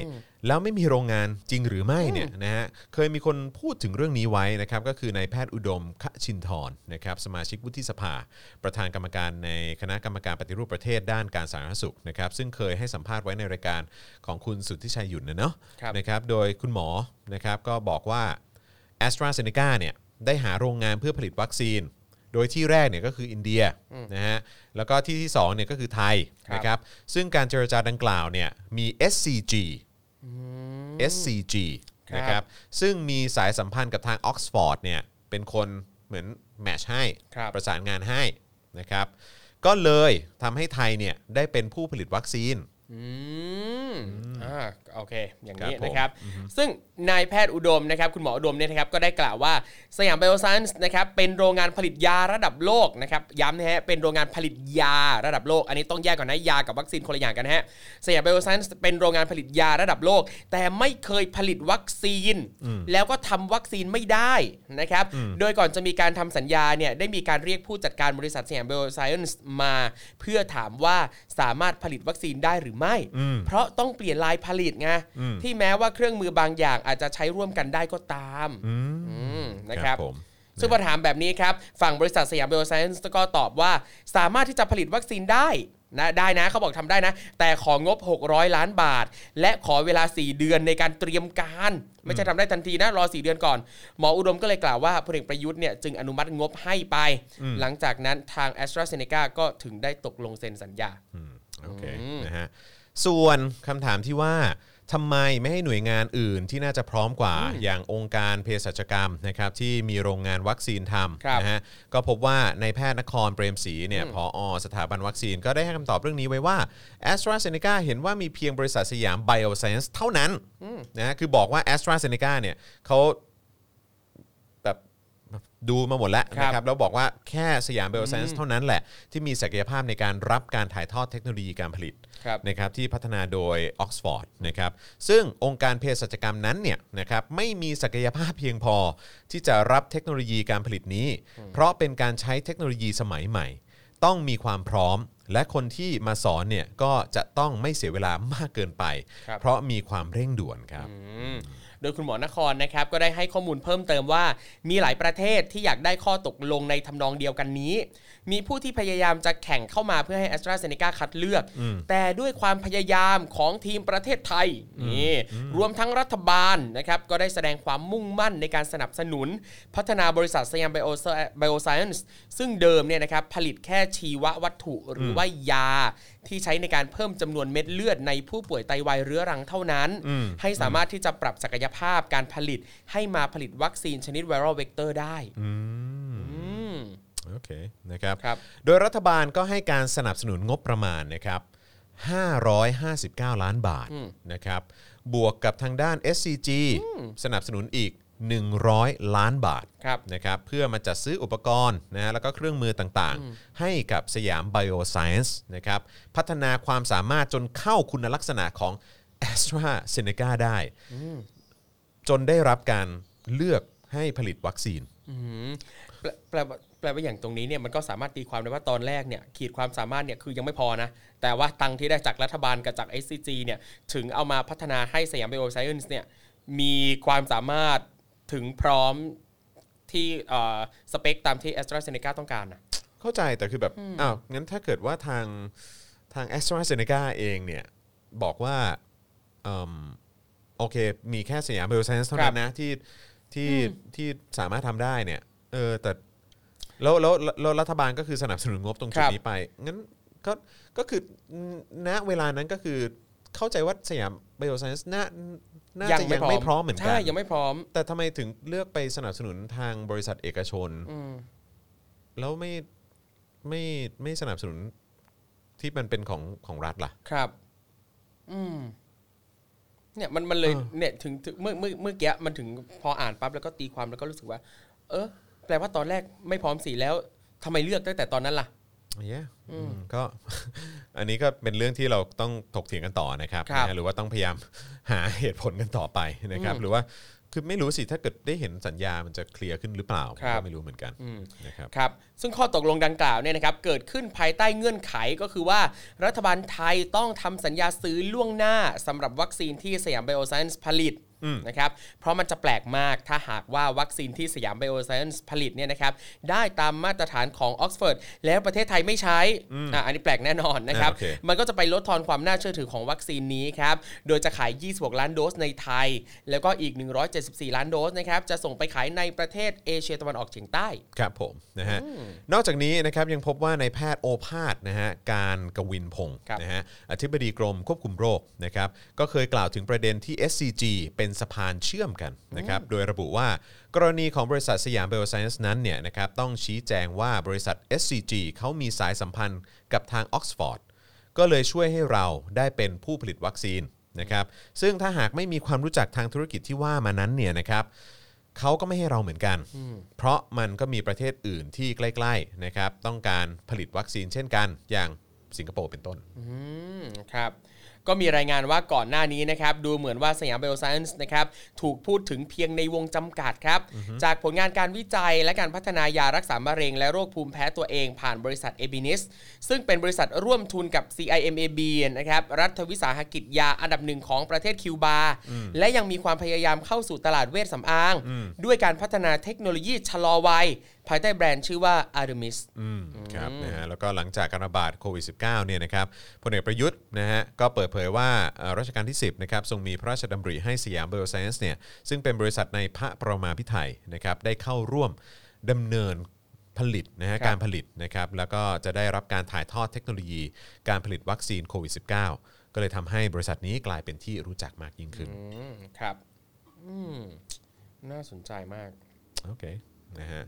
แล้วไม่มีโรงงานจริงหรือไม่เนี่ยนะฮะเคยมีคนพูดถึงเรื่องนี้ไว้นะครับก็คือนายแพทย์อุดมคชินทรนะครับสมาชิกวุฒิสภา ประธานกรรมการในคณะกรรมการปฏิรูปประเทศด้านการสาธารณสุขนะครับซึ่งเคยให้สัมภาษณ์ไว้ในรายการของคุณสุทธิชัยหยุ่นนะเนาะครับนะครับโดยคุณหมอนะครับก็บอกว่า a s t r a z เซ e c a เนี่ยได้หาโรงงานเพื่อผลิตวัคซีน โดยที่แรกเนี่ยก็คืออินเดียนะฮะแล้วก็ที่ที่2เนี่ยก็คือไทยครับนะครับซึ่งการเจรจาดังกล่าวเนี่ยมี SCG SCG ครับนะครับซึ่งมีสายสัมพันธ์กับทางออกซฟอร์ดเนี่ยเป็นคนเหมือนแมทช์ให้ครับประสานงานให้นะครับก็เลยทำให้ไทยเนี่ยได้เป็นผู้ผลิตวัคซีน อืมอ่าโอเค อย่างนี้ครับผมนะครับ ซึ่งนายแพทย์อุดมนะครับ คุณหมออุดมเนี่ยนะครับ ก็ได้กล่าวว่าสยามไบโอไซน์นะครับ เป็นโรงงานผลิตยาระดับโลกนะครับ ย้ำนะฮะ เป็นโรงงานผลิตยาระดับโลก อันนี้ต้องแยกก่อนนะ ยากับวัคซีนคนละอย่างกันนะฮะ สยามไบโอไซน์เป็นโรงงานผลิตยาระดับโลก แต่ไม่เคยผลิตวัคซีน แล้วก็ทำวัคซีนไม่ได้นะครับ โดยก่อนจะมีการทำสัญญาเนี่ย ได้มีการเรียกผู้จัดการบริษัทสยามไบโอไซน์มา เพื่อถามว่าสามารถผลิตวัคซีนได้หรือไม่ เพราะต้องเปลี่ยนลายผลิตไงที่แม้ว่าเครื่องมือบางอย่างอาจจะใช้ร่วมกันได้ก็ตามอืมนะครับผมซึ่งพอถามแบบนี้ครับ ฝั่งบริษัทสยามเบลไซน์ก็ตอบว่า สามารถที่จะผลิตวัคซีนได้นะได้นะเขาบอกทำได้นะ แต่ของบ 600 ล้านบาท และขอเวลา 4 เดือนในการเตรียมการ ไม่ใช่ทำได้ทันทีนะ รอ 4 เดือนก่อน หมออุดมก็เลยกล่าวว่าพลเอกประยุทธ์เนี่ยจึงอนุมัติงบให้ไป หลังจากนั้นทาง AstraZeneca ก็ถึงได้ตกลงเซ็นสัญญา โอเคนะฮะส่วนคำถามที่ว่าทำไมไม่ให้หน่วยงานอื่นที่น่าจะพร้อมกว่าอย่างองค์การเภสัชกรรมนะครับที่มีโรงงานวัคซีนทครับำนะฮะก็พบว่าในายแพทย์นครเปรมศรีเนี่ยพออสถาบันวัคซีนก็ได้ให้คำตอบเรื่องนี้ไว้ว่า AstraZeneca เห็นว่ามีเพียงบริษัทสยามไบโอไซเอนซ์เท่านั้นนะฮะคือบอกว่า AstraZeneca เนี่ยเขาแบบ ดูมาหมดแล้วครับนะครับแล้วบอกว่าแค่สยามไบโอไซเอนซ์เท่านั้นแหละ ที่มีศักยภาพในการรับการถ่ายทอดเทคโนโลยีการผลิตครับ นะครับที่พัฒนาโดยออกซฟอร์ดนะครับซึ่งองค์การเภสัชกรรมนั้นเนี่ยนะครับไม่มีศักยภาพเพียงพอ ที่จะรับเทคโนโลยีการผลิตนี้ เพราะเป็นการใช้เทคโนโลยีสมัยใหม่ ต้องมีความพร้อม และคนที่มาสอนเนี่ยก็จะต้องไม่เสียเวลามากเกินไป ครับ เพราะมีความเร่งด่วนครับ อืม โดยคุณหมอนครนะครับก็ได้ให้ข้อมูลเพิ่มเติมว่า มีหลายประเทศที่อยากได้ข้อตกลงในทำนองเดียวกันนี้มีผู้ที่พยายามจะแข่งเข้ามาเพื่อให้ a s t r a z เซ e c a คัดเลือก แต่ด้วยความพยายามของทีมประเทศไทยนี่รวมทั้งรัฐบาลนะครับก็ได้แสดงความมุ่งมั่นในการสนับสนุน พัฒนาบริษัทสยามไบโอไซเอนซ์ซึ่งเดิมเนี่ยนะครับผลิตแค่ชีววัตถุหรือว่ายาที่ใช้ในการเพิ่มจำนวนเม็ดเลือดในผู้ป่วยไตวายเรื้อรังเท่านั้น ให้สามารถที่จะปรับศักยภาพการผลิตให้มาผลิตวัคซีนชนิด viral vector ได้อืม โอเคนะครับครับ โดยรัฐบาลก็ให้การสนับสนุนงบประมาณนะครับ559 ล้านบาทนะครับบวกกับทางด้าน SCG สนับสนุนอีก 100 ล้านบาทครับนะครับเพื่อมาจัดซื้ออุปกรณ์นะฮะแล้วก็เครื่องมือต่างๆ ให้กับสยาม Bioscience นะครับพัฒนาความสามารถจนเข้าคุณลักษณะของ a s t r a z เซ e c a ได้ จนได้รับการเลือกให้ผลิตวัคซีนอืมแปล แปลว่าแปลว่าอย่างตรงนี้เนี่ยมันก็สามารถตีความได้ว่าตอนแรกเนี่ยขีดความสามารถเนี่ยคือยังไม่พอนะ แต่ว่าตังค์ที่ได้จากรัฐบาลกับจาก SCG เนี่ยถึงเอามาพัฒนาให้สยามไบโอไซเอนซ์เนี่ยมีความสามารถถึงพร้อมที่เอ่อสเปคตามที่ a s t r a z เซ e c a ต้องการนะเข้าใจแต่คือแบบอ้าวงั้นถ้าเกิดว่าทางทาง a s t r a z เซ e c a เองเนี่ยบอกว่าเอิ่มโอเค มีแค่สยามเบลไซน์เท่านั้นนะที่ที่ที่สามารถทำได้เนี่ยเออแต่ แล้วแล้วแล้วรัฐบาลก็คือสนับสนุนงบตรงจุดครับนี้ไป งั้นก็ก็คือณเวลานั้นก็คือเข้าใจว่าสยามเบลไซน์น่าน่าจะยังไม่พร้อมเหมือนกัใช่นยังไม่พร้อม แต่ทำไมถึงเลือกไปสนับสนุนทางบริษัทเอกชนอืมแล้วไม่ไม่ไม่สนับสนุนที่มันเป็นของของรัฐล่ะ ครับ อืมเนี่ยมันมันเลยเออเนี่ยถึงถึงเมื่อเมื่อเมื่อกี้มันถึงพออ่านปั๊บแล้วก็ตีความแล้วก็รู้สึกว่า เออแปลว่าตอนแรกไม่พร้อมสีแล้วทำไมเลือกตั้งแต่ตอนนั้นล่ะเย้ก็ อันนี้ก็เป็นเรื่องที่เราต้องถกเถียงกันต่อนะครับครับนะฮะหรือว่าต้องพยายามหาเหตุผลกันต่อไปนะครับอืมหรือว่าคือไม่รู้สิถ้าเกิดได้เห็นสัญญามันจะเคลียร์ขึ้นหรือเปล่าครับก็ไม่รู้เหมือนกันอืมนะครับ ครับซึ่งข้อตกลงดังกล่าวเนี่ยนะครับเกิดขึ้นภายใต้เงื่อนไขก็คือว่ารัฐบาลไทยต้องทำสัญญาซื้อล่วงหน้าสำหรับวัคซีนที่สยามไบโอไซเอนซ์ผลิต นะครับเพราะมันจะแปลกมากถ้าหากว่าวัคซีนที่สยามไบโอไซเอนซ์ผลิตเนี่ยนะครับได้ตามมาตรฐานของออกซฟอร์ดแล้วประเทศไทยไม่ใช้อะอันนี้แปลกแน่นอนนะครับอ่าโอเคมันก็จะไปลดทอนความน่าเชื่อถือของวัคซีนนี้ครับโดยจะขาย 26 ล้านโดสในไทย แล้วก็อีก 174 ล้านโดสนะครับจะส่งไปขายในประเทศเอเชียตะวันออกเฉียงใต้ครับผมนะฮะนอกจากนี้นะครับยังพบว่าในแพทย์โอภาสนะฮะการกวินพงศ์ครับนะฮะอธิบดีกรมควบคุมโรคนะครับก็เคยกล่าวถึงประเด็นที่ SCG เป็นสะพานเชื่อมกันนะครับโดยระบุว่ากรณีของบริษัทสยามเบลไซน์นั้นเนี่ยนะครับต้องชี้แจงว่าบริษัท SCG เขามีสายสัมพันธ์กับทางออกซฟอร์ดก็เลยช่วยให้เราได้เป็นผู้ผลิตวัคซีนนะครับซึ่งถ้าหากไม่มีความรู้จักทางธุรกิจที่ว่ามานั้นเนี่ยนะครับเขาก็ไม่ให้เราเหมือนกัน เพราะมันก็มีประเทศอื่นที่ใกล้ๆนะครับต้องการผลิตวัคซีนเช่นกันอย่างสิงคโปร์เป็นต้นอืมครับ ก็มีรายงานว่าก่อนหน้านี้นะครับดูเหมือนว่าสยามไบโอไซเอนซ์นะครับถูกพูดถึงเพียงในวงจำกัดครับจากผลงานการวิจัยและการพัฒนายารักษามะเร็ง และโรคภูมิแพ้ตัวเองผ่านบริษัทเอบินิสซึ่งเป็นบริษัทร่วมทุนกับ CIMAB นะครับรัฐวิสาหกิจยาอันดับหนึ่งของประเทศคิวบาและยังมีความพยายามเข้าสู่ตลาดเวชสำอาง ด้วยการพัฒนาเทคโนโลยีชะลอวัย ภายใต้แบรนด์ชื่อว่า Artemis อืมครับนะฮะแล้วก็หลังจากการระบาดโควิด -19 เนี่ยนะครับพลเอกประยุทธ์นะฮะก็เปิดเผยว่าเอ่อรัชกาลที่ 10นะครับทรงมีพระราชดำริให้สยามไบโอไซเอนซ์เนี่ยซึ่งเป็นบริษัทในพระปรมาภิไธยนะครับได้เข้าร่วมดำเนินผลิตนะฮะครับการผลิตนะครับแล้วก็จะได้รับการถ่ายทอดเทคโนโลยี การผลิตวัคซีนโควิด -19 ก็เลยทำให้บริษัทนี้กลายเป็นที่รู้จักมากยิ่งขึ้นอืมครับ อืม น่าสนใจมาก โอเคนะฮะ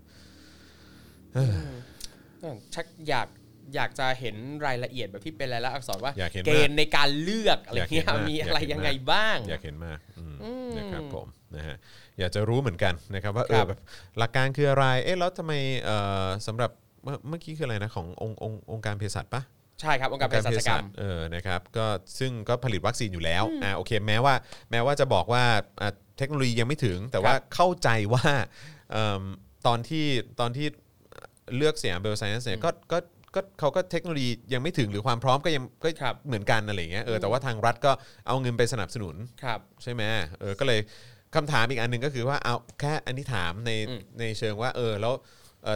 ชักอยากอยากจะเห็นรายละเอียดแบบที่เป็นรายละอักษรว่าอยากเห็นเกมากณฑ์ในการเลือกอะไรเงี้ยอยากเห็นมากมีอะไรอยากเห็นยังไงมากบ้าง อยากเห็นมากอืมนะครับผมนะฮะอยากจะรู้เหมือนกันนะครับว่าเอครัอบแบบหลักการคืออะไรเอ๊ะแล้วทำไมเอ่อสำหรับเมื่อเมื่อกี้คืออะไรนะขององค์องค์องค์การเภสัชปะใช่ครับองค์การเภสัชกรรมเออนะครับก็ซึ่งก็ผลิตวัคซีนอยู่แล้วอ่าโอเคแม้ว่าแม้ว่าจะบอกว่าอ่าเทคโนโลยียังไม่ถึง แต่ว่าครับเข้าใจว่าเอิ่มตอนที่ตอนที่ เลือกสยามเบลไซน์เนี่ยก็ก็ก็เขาก็เทคโนโลยียังไม่ถึงหรือความพร้อมก็ยังก็ครับเหมือนกันอะไรอย่างเงี้ยเออแต่ว่าทางรัฐก็เอาเงินไปสนับสนุนครับใช่ไหมเออก็เลยคำถามอีกอันหนึ่งก็คือว่าเอาแค่อันนี้ถามในอืมในเชิงว่าเออแล้วเออ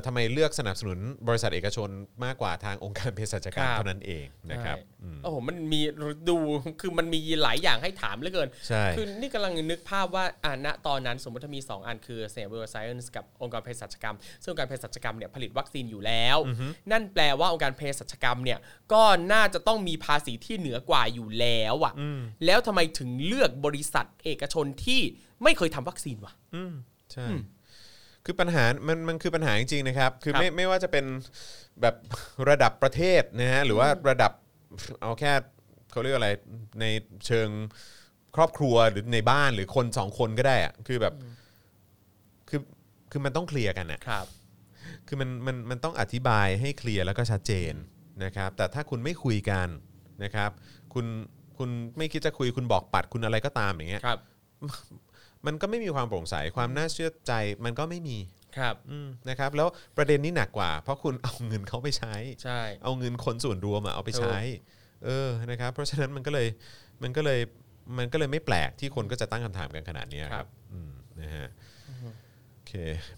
ทำไมเลือกสนับสนุนบริษัทเอกชนมากกว่าทางองค์การเภสัชกรรมเท่านั้นเองนะครับใช่อืมโอ้โหมันมีดูคือมันมีหลายอย่างให้ถามเหลือเกินใช่คือนี่กำลังนึกภาพว่าอ่าณตอนนั้นสมมติถ้ามี 2 อันคือสยามไบโอไซเอนซ์กับองค์การเภสัชกรรม ซึ่งองค์การเภสัชกรรมเนี่ยผลิตวัคซีนอยู่แล้ว นั่นแปลว่าองค์การเภสัชกรรมเนี่ยก็น่าจะต้องมีภาษีที่เหนือกว่าอยู่แล้วอะแล้วทำไมถึงเลือกบริษัทเอกชนที่ไม่เคยทำวัคซีนวะอืมใช่ คือปัญหามันมันคือปัญหาจริงๆนะครับ คือครับไม่ไม่ว่าจะเป็นแบบระดับประเทศนะฮะหรือว่าระดับเอาแค่เขาเรียกอะไรในเชิงครอบครัวหรือในบ้านหรือคนสองคนก็ได้อะคือแบบคือคือมันต้องเคลียร์กันอะครับ คือมันมันมันต้องอธิบายให้เคลียร์แล้วก็ชัดเจนนะครับ แต่ถ้าคุณไม่คุยกันนะครับ คุณคุณไม่คิดจะคุยคุณบอกปัดคุณอะไรก็ตามอย่างเงี้ยครับ มันก็ไม่มีความโปร่งใสความน่าเชื่อใจมันก็ไม่มีครับอืมนะครับ แล้วประเด็นนี้หนักกว่า เพราะคุณเอาเงินเขาไปใช้ ใช่ เอาเงินคนส่วนรวมอะเอาไปใช้ เออนะครับ เพราะฉะนั้นมันก็เลยมันก็เลยมันก็เลยไม่แปลกที่คนก็จะตั้งคำถามกันขนาดเนี้ยครับอืมนะฮะโอเค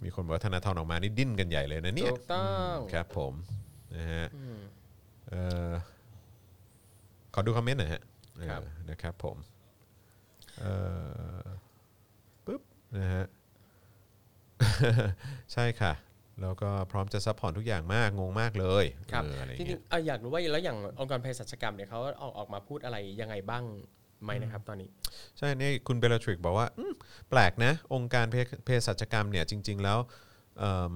มีคนบอกว่าธนาธรออกมานี่ดิ้นกันใหญ่เลยนะเนี่ยถูกต้อง ครับผมนะฮะเอ่อขอดูคอมเมนต์หน่อยฮะครับ เออนะครับผมเอ่อปึ๊บ นะฮะใช่ค่ะ แล้วก็พร้อมจะ support ทุกอย่างมากงงมากเลยครับเอออะไรจริเงี้งยๆอะอยากรู้ว่าแล้วอย่างองค์การเภสัชกรรมเนี่ยเขาออกออกมาพูดอะไรยังไงบ้างไหมนะครับตอนนี้ ใช่นี่คุณเบลทริกบอกว่าอืมแปลกนะ องค์การเภเภสัชกรรมเนี่ยจริง ๆ แล้วเอิ่ม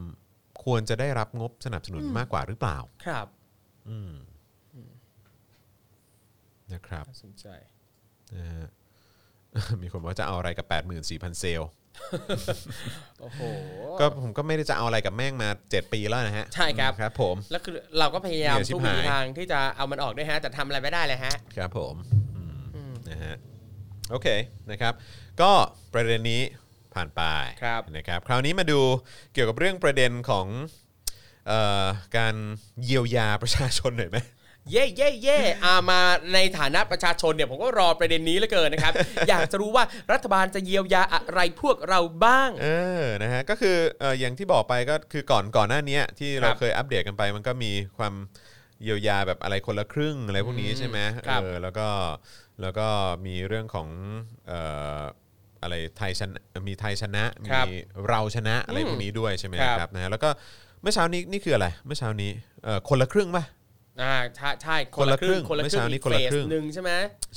ควรจะได้รับงบสนับสนุนมากกว่าหรือเปล่า ครับอืมนะครับน่าสนใจนะฮะมีคนบอกว่าจะเอาอะไรกับ 84,000 เซลล์ โอ้โห ก็ผมก็ไม่ได้จะเอาอะไรกับแม่งมา 7 ปีแล้วนะฮะ ใช่ครับ ครับ ผม แล้วคือเราก็พยายามเหนื่อยชิบทุกวิถีหายทางที่จะเอามันออกด้วยฮะ แต่ทำอะไรไม่ได้เลยฮะ ครับผมอืมนะฮะ โอเค นะครับ ก็ประเด็นนี้ผ่านไปครับนะครับ คราวนี้มาดูเกี่ยวกับเรื่องประเด็นของเอ่อการเยียวยาประชาชนหน่อยไหม เย่เย่เย่อามาในฐานะประชาชนเนี่ยผมก็รอประเด็นนี้เหลือเกินนะครับ อยากจะรู้ว่ารัฐบาลจะเยียวยาอะไรพวกเราบ้าง เออนะฮะก็คือเอออย่างที่บอกไปก็คือก่อนก่อนหน้านี้ที่เราครับเคยอัปเดตกันไป มันก็มีความเยียวยาแบบอะไรคนละครึ่งอะไรพวกนี้ใช่ไหมครับเออแล้วก็แล้วก็มีเรื่องของเอ่ออะไรไทยชนะมีไทยชนะมีเราชนะอะไรพวกนี้ด้วยใช่ไหมครับครับนะฮะแล้วก็เมื่อเช้านี้นี่คืออะไรเมื่อเช้านี้เอ่อคนละครึ่งป่ะ อ่าใช่ใช่คนละครึ่งคนละคเมื่อรึ่เช้างนี้อีกคนละเฟสครึ่งหนึ่งใช่ไหม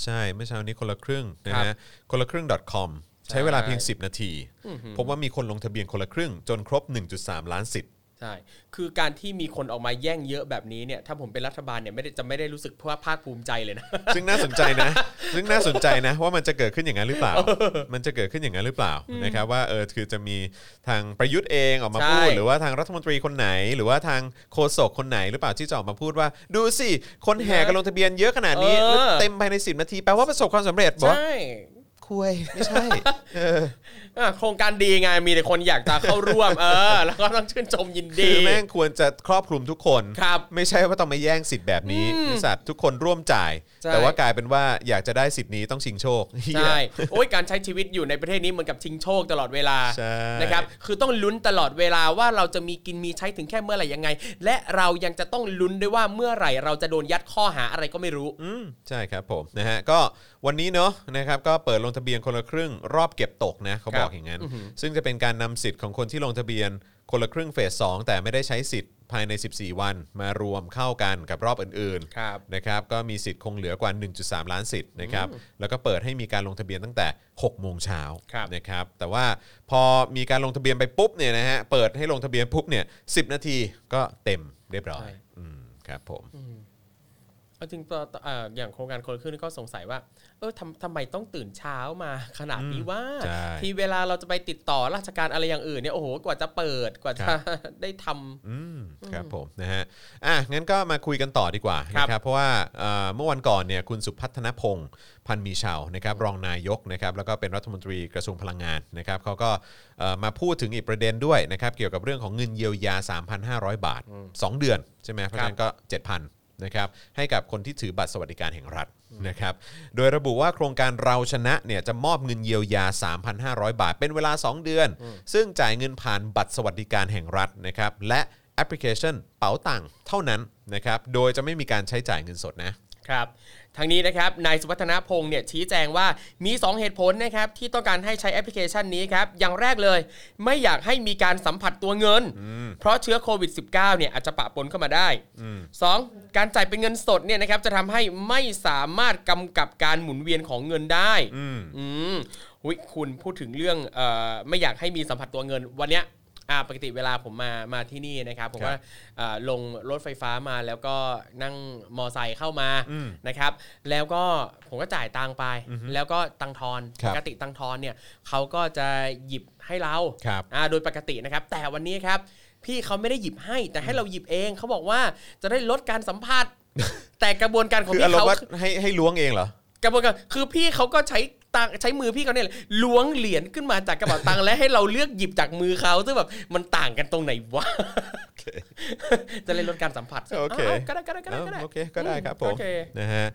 ใช่เมื่อเช้านี้คนละครึ่งนะครัฮะบคนละครึ่ง .com ใช้เวลาเพียง 10 นาทีอื้อหือพบว่ามีคนลงทะเบียนคนละครึ่งจนครบ 1.3 ล้านสิทธิ์ ใช่ คือการที่มีคนออกมาแย่งเยอะแบบนี้เนี่ย ถ้าผมเป็นรัฐบาลเนี่ยไม่ได้จะไม่ได้รู้สึกเพราะว่าภาคภูมิใจเลยนะ ซึ่งน่าสนใจนะ ซึ่งน่าสนใจนะ ว่ามันจะเกิดขึ้นอย่างนั้นหรือเปล่า มันจะเกิดขึ้นอย่างนั้นหรือเปล่านะครับว่าเออคือจะมีทางประยุทธ์เองออกมาใช่พูด หรือว่าทางรัฐมนตรีคนไหน หรือว่าทางโฆษกคนไหนหรือเปล่าที่จะออกมาพูดว่า ดูสิคนแห่กันลงทะเบียนเยอะขนาดนี้เออแล้วเต็มภายใน10นาทีแปลว่าประสบความสำเร็จบอกว่าใช่คุยไม่ใช่เอออะ โครงการดีไงมีแต่คนอยากจะเข้าร่วม เออ แล้วก็ต้องชื่นชมยินดี คือแม่งควรจะครอบคลุมทุกคน ครับ ไม่ใช่ว่าต้องมาแย่งสิทธิ์แบบนี้ไอ้สัตว์ทุกคนร่วมจ่าย ใช่ แต่ว่ากลายเป็นว่าอยากจะได้สิทธิ์นี้ต้องชิงโชคเหี้ย ใช่ โอ้ยการใช้ชีวิตอยู่ในประเทศนี้เหมือนกับชิงโชคตลอดเวลาใช่ นะครับ คือต้องลุ้นตลอดเวลาว่าเราจะมีกินมีใช้ถึงแค่เมื่อไหร่ยังไง และเรายังจะต้องลุ้นด้วยว่าเมื่อไหร่เราจะโดนยัดข้อหาอะไรก็ไม่รู้ อืมใช่ครับผมนะฮะก็วันนี้เนาะนะครับก็เปิดลงทะเบียนคนละครึ่งรอบเก็บตกนะเขาบอกอย่างนั้น ซึ่งจะเป็นการนำสิทธิ์ของคนที่ลงทะเบียนคนละครึ่งเฟส2แต่ไม่ได้ใช้สิทธิ์ ภายใน 14 วันมารวมเข้ากันกับรอบอื่นครับนะครับก็มีสิทธิ์คงเหลือกว่า 1.3 ล้านสิทธิ์นะครับแล้วก็เปิดให้มีการลงทะเบียนตั้งแต่ 6 โมงเช้าครับนะครับแต่ว่าพอมีการลงทะเบียนไปปุ๊บเนี่ยนะฮะเปิดให้ลงทะเบียนปุ๊บเนี่ย10 นาทีก็เต็มเรียบร้อยใช่ อืมครับผม เอาจริงตัวเอ่ออย่างโครงการคนละครึ่งนี่ก็สงสัยว่า เออทำทำไมต้องตื่นเช้ามาขนาดนี้ว่าใช่ที่เวลาเราจะไปติดต่อราชการอะไรอย่างอื่นเนี่ยโอ้โหกว่าจะเปิดกว่าจะได้ทำอืมครับผมนะฮะอะงั้นก็มาคุยกันต่อดีกว่าครับนะครับเพราะว่าเอ่อเมื่อวันก่อนเนี่ยคุณสุพัฒนพงศ์พันธ์มีชาวนะครับรองนายกนะครับแล้วก็เป็นรัฐมนตรีกระทรวงพลังงานนะครับเขาก็เอ่อมาพูดถึงอีกประเด็นด้วยนะครับเกี่ยวกับเรื่องของเงินเยียวยา 3,500 บาท 2 เดือนใช่ไหมเพราะฉะนั้นก็ 7,000 นะครับให้กับคนที่ถือบัตรสวัสดิการแห่งรัฐนะครับโดยระบุว่าโครงการเราชนะเนี่ยจะมอบเงินเยียวยา 3,500 บาท เป็นเวลา 2 เดือน ซึ่งจ่ายเงินผ่านบัตรสวัสดิการแห่งรัฐนะครับและแอปพลิเคชันเป๋าตังค์เท่านั้นนะครับโดยจะไม่มีการใช้จ่ายเงินสดนะ ครับทางนี้นะครับนายสุวัฒนพงศ์เนี่ยชี้แจงว่ามี 2 เหตุผลนะครับที่ต้องการให้ใช้แอปพลิเคชันนี้ครับอย่างแรกเลย ไม่อยากให้มีการสัมผัสตัวเงิน เพราะเชื้อโควิด -19 เนี่ยอาจจะปะปนเข้ามาได้ 2. การจ่ายเป็นเงินสดเนี่ยนะครับจะทำให้ไม่สามารถกำกับการหมุนเวียนของเงินได้อืมหุยคุณพูดถึงเรื่องเออไม่อยากให้มีสัมผัสตัวเงินวันเนี้ย อ่าปกติเวลาผมมามาที่นี่นะครับผมครับว่าอ่าลงรถไฟฟ้ามาแล้วก็นั่งมอไซค์เข้ามานะครับ แล้วก็ผมก็จ่ายตังค์ไป แล้วก็ตังค์ทอนครัปบกติตังค์ทอนเนี่ยเขาก็จะหยิบให้เราครับอ่าโดยปกตินะครับ แต่วันนี้ครับ พี่เขาไม่ได้หยิบให้ แต่ให้เราหยิบเองเขาบอกว่าจะได้ลดการสัมผัสแต่กระบวนการของคือพี่อารมเขาณ์ว่าให้ให้ล้วงเองเหรอกระบวนการคือพี่เขาก็ใช้ ตังใช้มือพี่เขาเนี่ยแหละล้วงเหรียญขึ้นมาจากกระเป๋าตังค์และให้เราเลือกหยิบจากมือเขาซึ่งแบบมันต่างกันตรงไหนวะจะเลยลดการสัมผัสโอเคาๆก็ได้ก็ได้ก็ได้ก็ได้อ้าวโอเคก็ได้ครับผมโอเคนะฮะ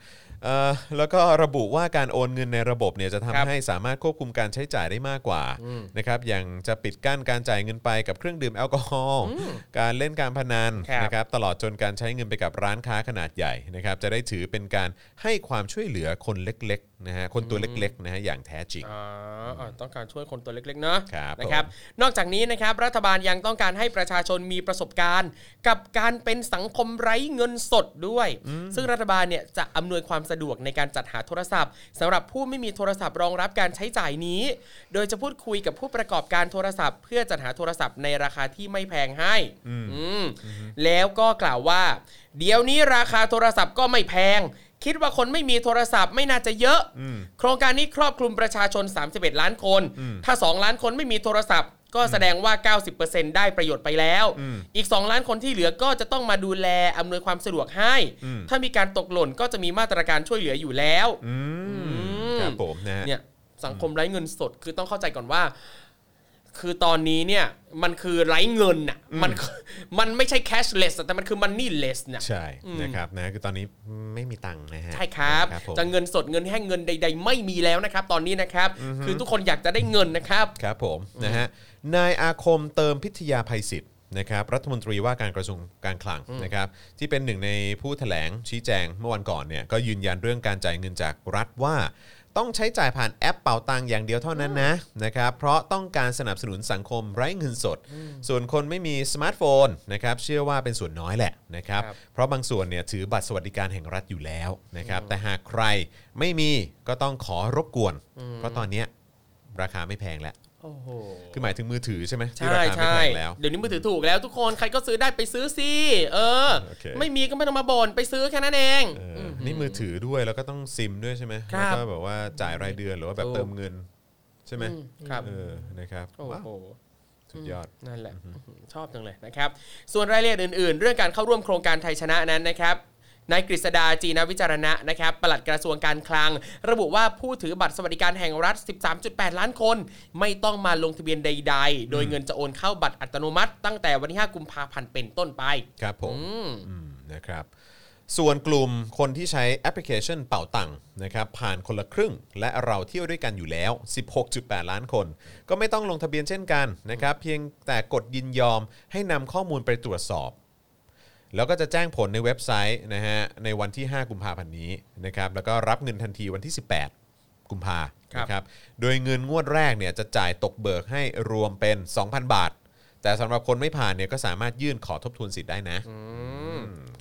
เอ่อแล้วก็ระบุว่าการโอนเงินในระบบเนี่ยจะครัทำบให้สามารถควบคุมการใช้จ่ายได้มากกว่านะครับอย่างจะปิดกั้นการจ่ายเงินไปกับเครื่องดื่มแอลกอฮอล์การเล่นการพนันครับนะครับตลอดจนการใช้เงินไปกับร้านค้าขนาดใหญ่นะครับจะได้ถือเป็นการให้ความช่วยเหลือคนเล็กๆ นะฮะคนตัวเล็กๆนะฮะอย่างแท้จริงอ๋ออ่าต้องการช่วยคนตัวเล็กๆเนาะครับนะครับ นอกจากนี้นะครับรัฐบาลยังต้องการให้ประชาชนมีประสบการณ์ กับการเป็นสังคมไร้เงินสดด้วย ซึ่งรัฐบาลเนี่ยจะอำนวยความสะดวกในการจัดหาโทรศัพท์สำหรับผู้ไม่มีโทรศัพท์รองรับการใช้จ่ายนี้ โดยจะพูดคุยกับผู้ประกอบการโทรศัพท์ เพื่อจัดหาโทรศัพท์ในราคาที่ไม่แพงให้อืมแล้วก็กล่าวว่า เดี๋ยวนี้ราคาโทรศัพท์ก็ไม่แพง คิดว่าคนไม่มีโทรศัพท์ไม่น่าจะเยอะ โครงการนี้ครอบคลุมประชาชน 31 ล้านคน ถ้า 2 ล้านคนไม่มีโทรศัพท์ ก็แสดงว่า 90%ได้ประโยชน์ไปแล้ว อีก 2 ล้านคนที่เหลือก็จะต้องมาดูแลอำนวยความสะดวกให้ ถ้ามีการตกหล่นก็จะมีมาตรการช่วยเหลืออยู่แล้วอืมมครับผมนะฮะเนี่ยสังคมไร้เงินสดคือต้องเข้าใจก่อนว่า คือตอนนี้เนี่ยมันคือไร้เงินน่ะมันมันไม่ใช่ cashless อะแต่มันคือ moneyless เนี่ยใช่นะครับนะคือตอนนี้ไม่มีตังค์นะฮะใช่ครับผมจะเงินสดเงินแห้งเงินใด ๆ ไม่มีแล้วนะครับ ตอนนี้นะครับ คือทุกคนอยากจะได้เงินนะครับครับผมนะฮะนายอาคมเติมพิทยาภัยศิษย์นะครับรัฐมนตรีว่าการกระทรวงการคลังนะครับที่เป็นหนึ่งในผู้แถลงชี้แจงเมื่อวันก่อนเนี่ยก็ยืนยันเรื่องการจ่ายเงินจากรัฐว่า ต้องใช้จ่ายผ่านแอปเป่าตังอย่างเดียวเท่านั้นนะนะครับเพราะต้องการสนับสนุนสังคมไร้เงินสด ส่วนคนไม่มีสมาร์ทโฟนนะครับเชื่อว่าเป็นส่วนน้อยแหละนะครับครับ เพราะบางส่วนเนี่ยถือบัตรสวัสดิการแห่งรัฐอยู่แล้วนะครับแต่หากใครไม่มีก็ต้องขอรบกวน เพราะตอนเนี้ยราคาไม่แพงแล้ว โอ้โหคือหมายถึงมือถือใช่ไหมที่ใช่ราคาไม่ใช่แพงแล้ว เดี๋ยวนี้มือถือถูกแล้วทุกคนใครก็ซื้อได้ไปซื้อสิเออ โอเค ไม่มีก็ไม่ต้องมาบ่นไปซื้อแค่นั้นเอง เอออนี่มือถือด้วยแล้วก็ต้องซิมด้วยใช่ไหมครัแล้วก็แบบว่าจ่ายรายเดือนหรือว่าแบบถูก เติมเงิน ใช่ไหมอืมครับเออนะครับโอ้ว้าวโห สุดยอด นั่นแหละชอบจังเลยนะครับ ส่วนรายละเอียดอื่น ๆ เรื่องการเข้าร่วมโครงการไทยชนะนั้นนะครับ นายกฤษดาจีนวิจารณะนะครับปลัดกระทรวงการคลัง ระบุว่าผู้ถือบัตรสวัสดิการแห่งรัฐ 13.8 ล้านคน ไม่ต้องมาลงทะเบียนใด ๆ โดยเงินจะโอนเข้าบัตรอัตโนมัติ ตั้งแต่วันที่ 5 กุมภาพันธ์เป็นต้นไป ครับผมอืมอืมนะครับส่วนกลุ่มคนที่ใช้แอปพลิเคชันเป่าตังค์นะครับผ่านคนละครึ่ง และเราเที่ยวด้วยกันอยู่แล้ว 16.8 ล้านคน ก็ไม่ต้องลงทะเบียนเช่นกันนะครับเพียงแต่กดยินยอมให้นำข้อมูลไปตรวจสอบ แล้วก็จะแจ้งผลในเว็บไซต์นะฮะในวันที่ 5 กุมภาพันธ์นี้นะครับแล้วก็รับเงินทันทีวันที่ 18 กุมภาครับนะครับโดยเงินงวดแรกเนี่ยจะจ่ายตกเบิกให้รวมเป็น 2,000 บาท แต่สำหรับคนไม่ผ่านเนี่ยก็สามารถยื่นขอทบทวนสิทธิ์ได้นะ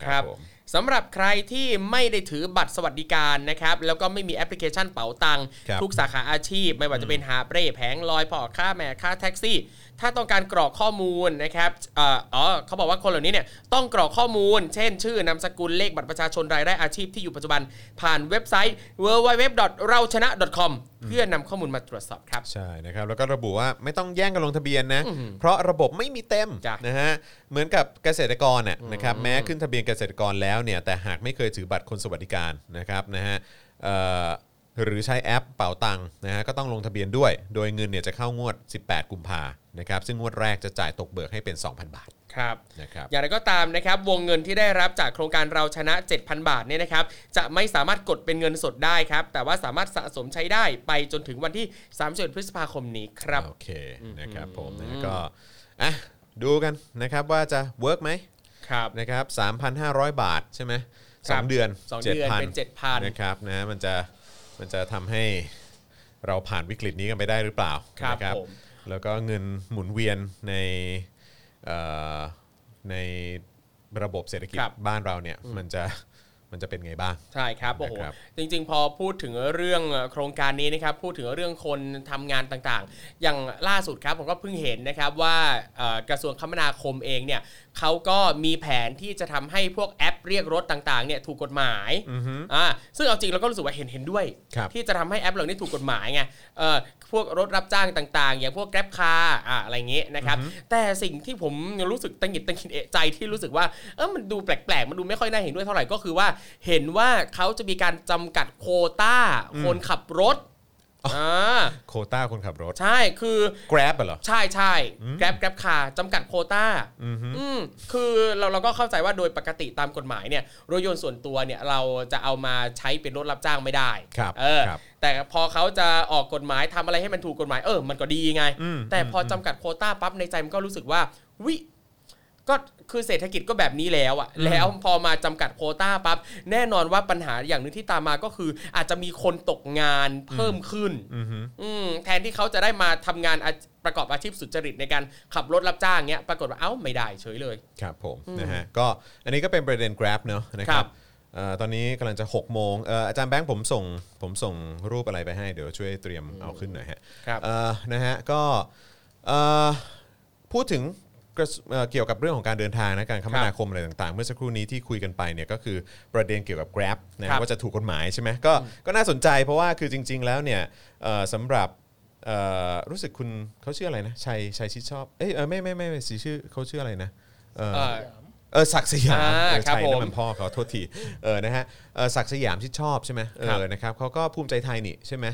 ครับผม สำหรับใครที่ไม่ได้ถือบัตรสวัสดิการนะครับแล้วก็ไม่มีแอปพลิเคชันเป๋าตังค์ครับทุกสาขาอาชีพ ไม่ว่าจะเป็นหาบเร่แผงลอยพ่อค้าแม่ค้าแท็กซี่ ถ้าต้องการกรอกข้อมูลนะครับเอ่ออ๋อเขาบอกว่าคนเหล่านี้เนี่ยต้องกรอกข้อมูล เช่น ชื่อนามสกุลเลขบัตรประชาชนรายได้อาชีพที่อยู่ปัจจุบัน ผ่านเว็บไซต์ www.เราชนะ.com เพื่อนำข้อมูลมาตรวจสอบครับ ใช่นะครับ แล้วก็ระบุว่าไม่ต้องแย่งกันลงทะเบียนนะ เพราะระบบไม่มีเต็มจ้ะนะฮะเหมือนกับเกษตรกรน่ะนะครับแม้ขึ้นทะเบียนเกษตรกรแล้วเนี่ยแต่หากไม่เคยถือบัตรคนสวัสดิการนะครับนะฮะเอ่อหรือใช้แอปเป๋าตังค์นะฮะก็ต้องลงทะเบียนด้วย โดยเงินเนี่ยจะเข้างวด 18 กุมภานะครับซึ่งงวดแรกจะจ่ายตกเบิกให้เป็น 2,000 บาทครับนะครับอย่างไรก็ตามนะครับวงเงินที่ได้รับจากโครงการเราชนะ 7,000 บาทเนี่ยนะครับจะไม่สามารถกดเป็นเงินสดได้ครับ แต่ว่าสามารถสะสมใช้ได้ไปจนถึงวันที่31พฤษภาคมนี้ครับโอเคนะครับผมนะก็อะดูกันนะครับว่าจะเวิร์กไหม ครับนะครับ3,500 บาทใช่ไหมสครัอบงเดือนสองเดือนเป็น7,000นะครับนะมันจะมันจะทำให้เราผ่านวิกฤตนี้กันไปได้หรือเปล่าครับนะผมแล้วก็เงินหมุนเวียนในเอ่อในระบบเศรษฐกิจครับบ้านเราเนี่ยมันจะ มันจะเป็นไงบ้าง ใช่ครับโอ้โหนะครับจริง ๆ พอพูดถึงเรื่องโครงการนี้นะครับพูดถึงเรื่องคนทำงานต่างๆ อย่างล่าสุดครับผมก็เพิ่งเห็นนะครับว่าเอ่อกระทรวงคมนาคมเองเนี่ยเขาก็มีแผนที่จะทำให้พวกแอปเรียกรถต่างๆเนี่ยถูกกฎหมายอ่าซึ่งเอาจริงเราก็รู้สึกว่าเห็นเห็นด้วยครับที่จะทำให้แอปเหล่านี้ถูกกฎหมายไงเออ พวกรถรับจ้างต่าง ๆ อย่างพวก Grab Car อะอะไรเงี้ยนะครับ แต่สิ่งที่ผมรู้สึกตังหงิดตังหิดเอะใจที่รู้สึกว่าเออมันดูแปลกๆ มันดูไม่ค่อยน่าเห็นด้วยเท่าไหร่ก็คือว่า เห็นว่าเขาจะมีการจำกัดโควต้าคนขับรถ อ่าโควต้าคนขับรถ ใช่คือ Grab อะเหรอ ใช่ใช่ Grab Grab Car จำกัดโควต้าอืมคือเราเราก็เข้าใจว่าโดยปกติตามกฎหมายเนี่ยรถยนต์ส่วนตัวเนี่ยเราจะเอามาใช้เป็นรถรับจ้างไม่ได้ครับเออครับแต่พอเขาจะออกกฎหมายทำอะไรให้มันถูกกฎหมายเออมันก็ดีไงอืมแต่พอจำกัดโควต้าปั๊บในใจมันก็รู้สึกว่าวิ ก็คือเศรษฐกิจก็แบบนี้แล้วอะแล้วพอมาจำกัดโควต้าปั๊บแน่นอนว่าปัญหาอย่างหนึ่งที่ตามมาก็คือ อาจจะมีคนตกงานเพิ่มขึ้นอือฮึอืมแทนที่เขาจะได้มาทำงานอาประกอบอาชีพสุจริตในการขับรถรับจ้างเงี้ยปรากฏว่าเอ้าไม่ได้เฉยเลยครับผมนะฮะก็อันนี้ก็เป็นประเด็น Grab เนอะนะคครัรับบเอ่อตอนนี้กำลังจะ 6 โมงเอ่ออาจารย์แบงค์ผมส่งผมส่งรูปอะไรไปให้เดี๋ยวช่วยเตรียมเอาขึ้นหน่อยฮะครับเอ่อนะฮะก็เอ่อพูดถึงกระทร เอ่อเกี่ยวกับเรื่องของการเดินทางนะการคมนาคมอะไรต่างๆ เมื่อสักครู่นี้ที่คุยกันไปเนี่ยก็คือประเด็นเกี่ยวกับ Grab นะครัฮะบว่าจะถูกกฎหมายใช่ไหมก็ก็น่าสนใจเพราะว่าคือจริง ๆ แล้วเนี่ยเอ่อสำหรับเอ่อรู้สึกคุณเขาชื่ออะไรนะชัยชัยชิดชอบเอ้ยเออไม่ไม่ไม่ไม่สิชื่อเขาชื่ออะไรนะเอ่อเออเออศักดิ์สยามอ่าเออครับใช่ผมนั่นมันพ่อเขาโทษทีเออนะฮะเออศักดิ์สยามที่ชอบใช่ไหมเอครับอนะครับเขาก็ภูมิใจไทยนี่ใช่ไหม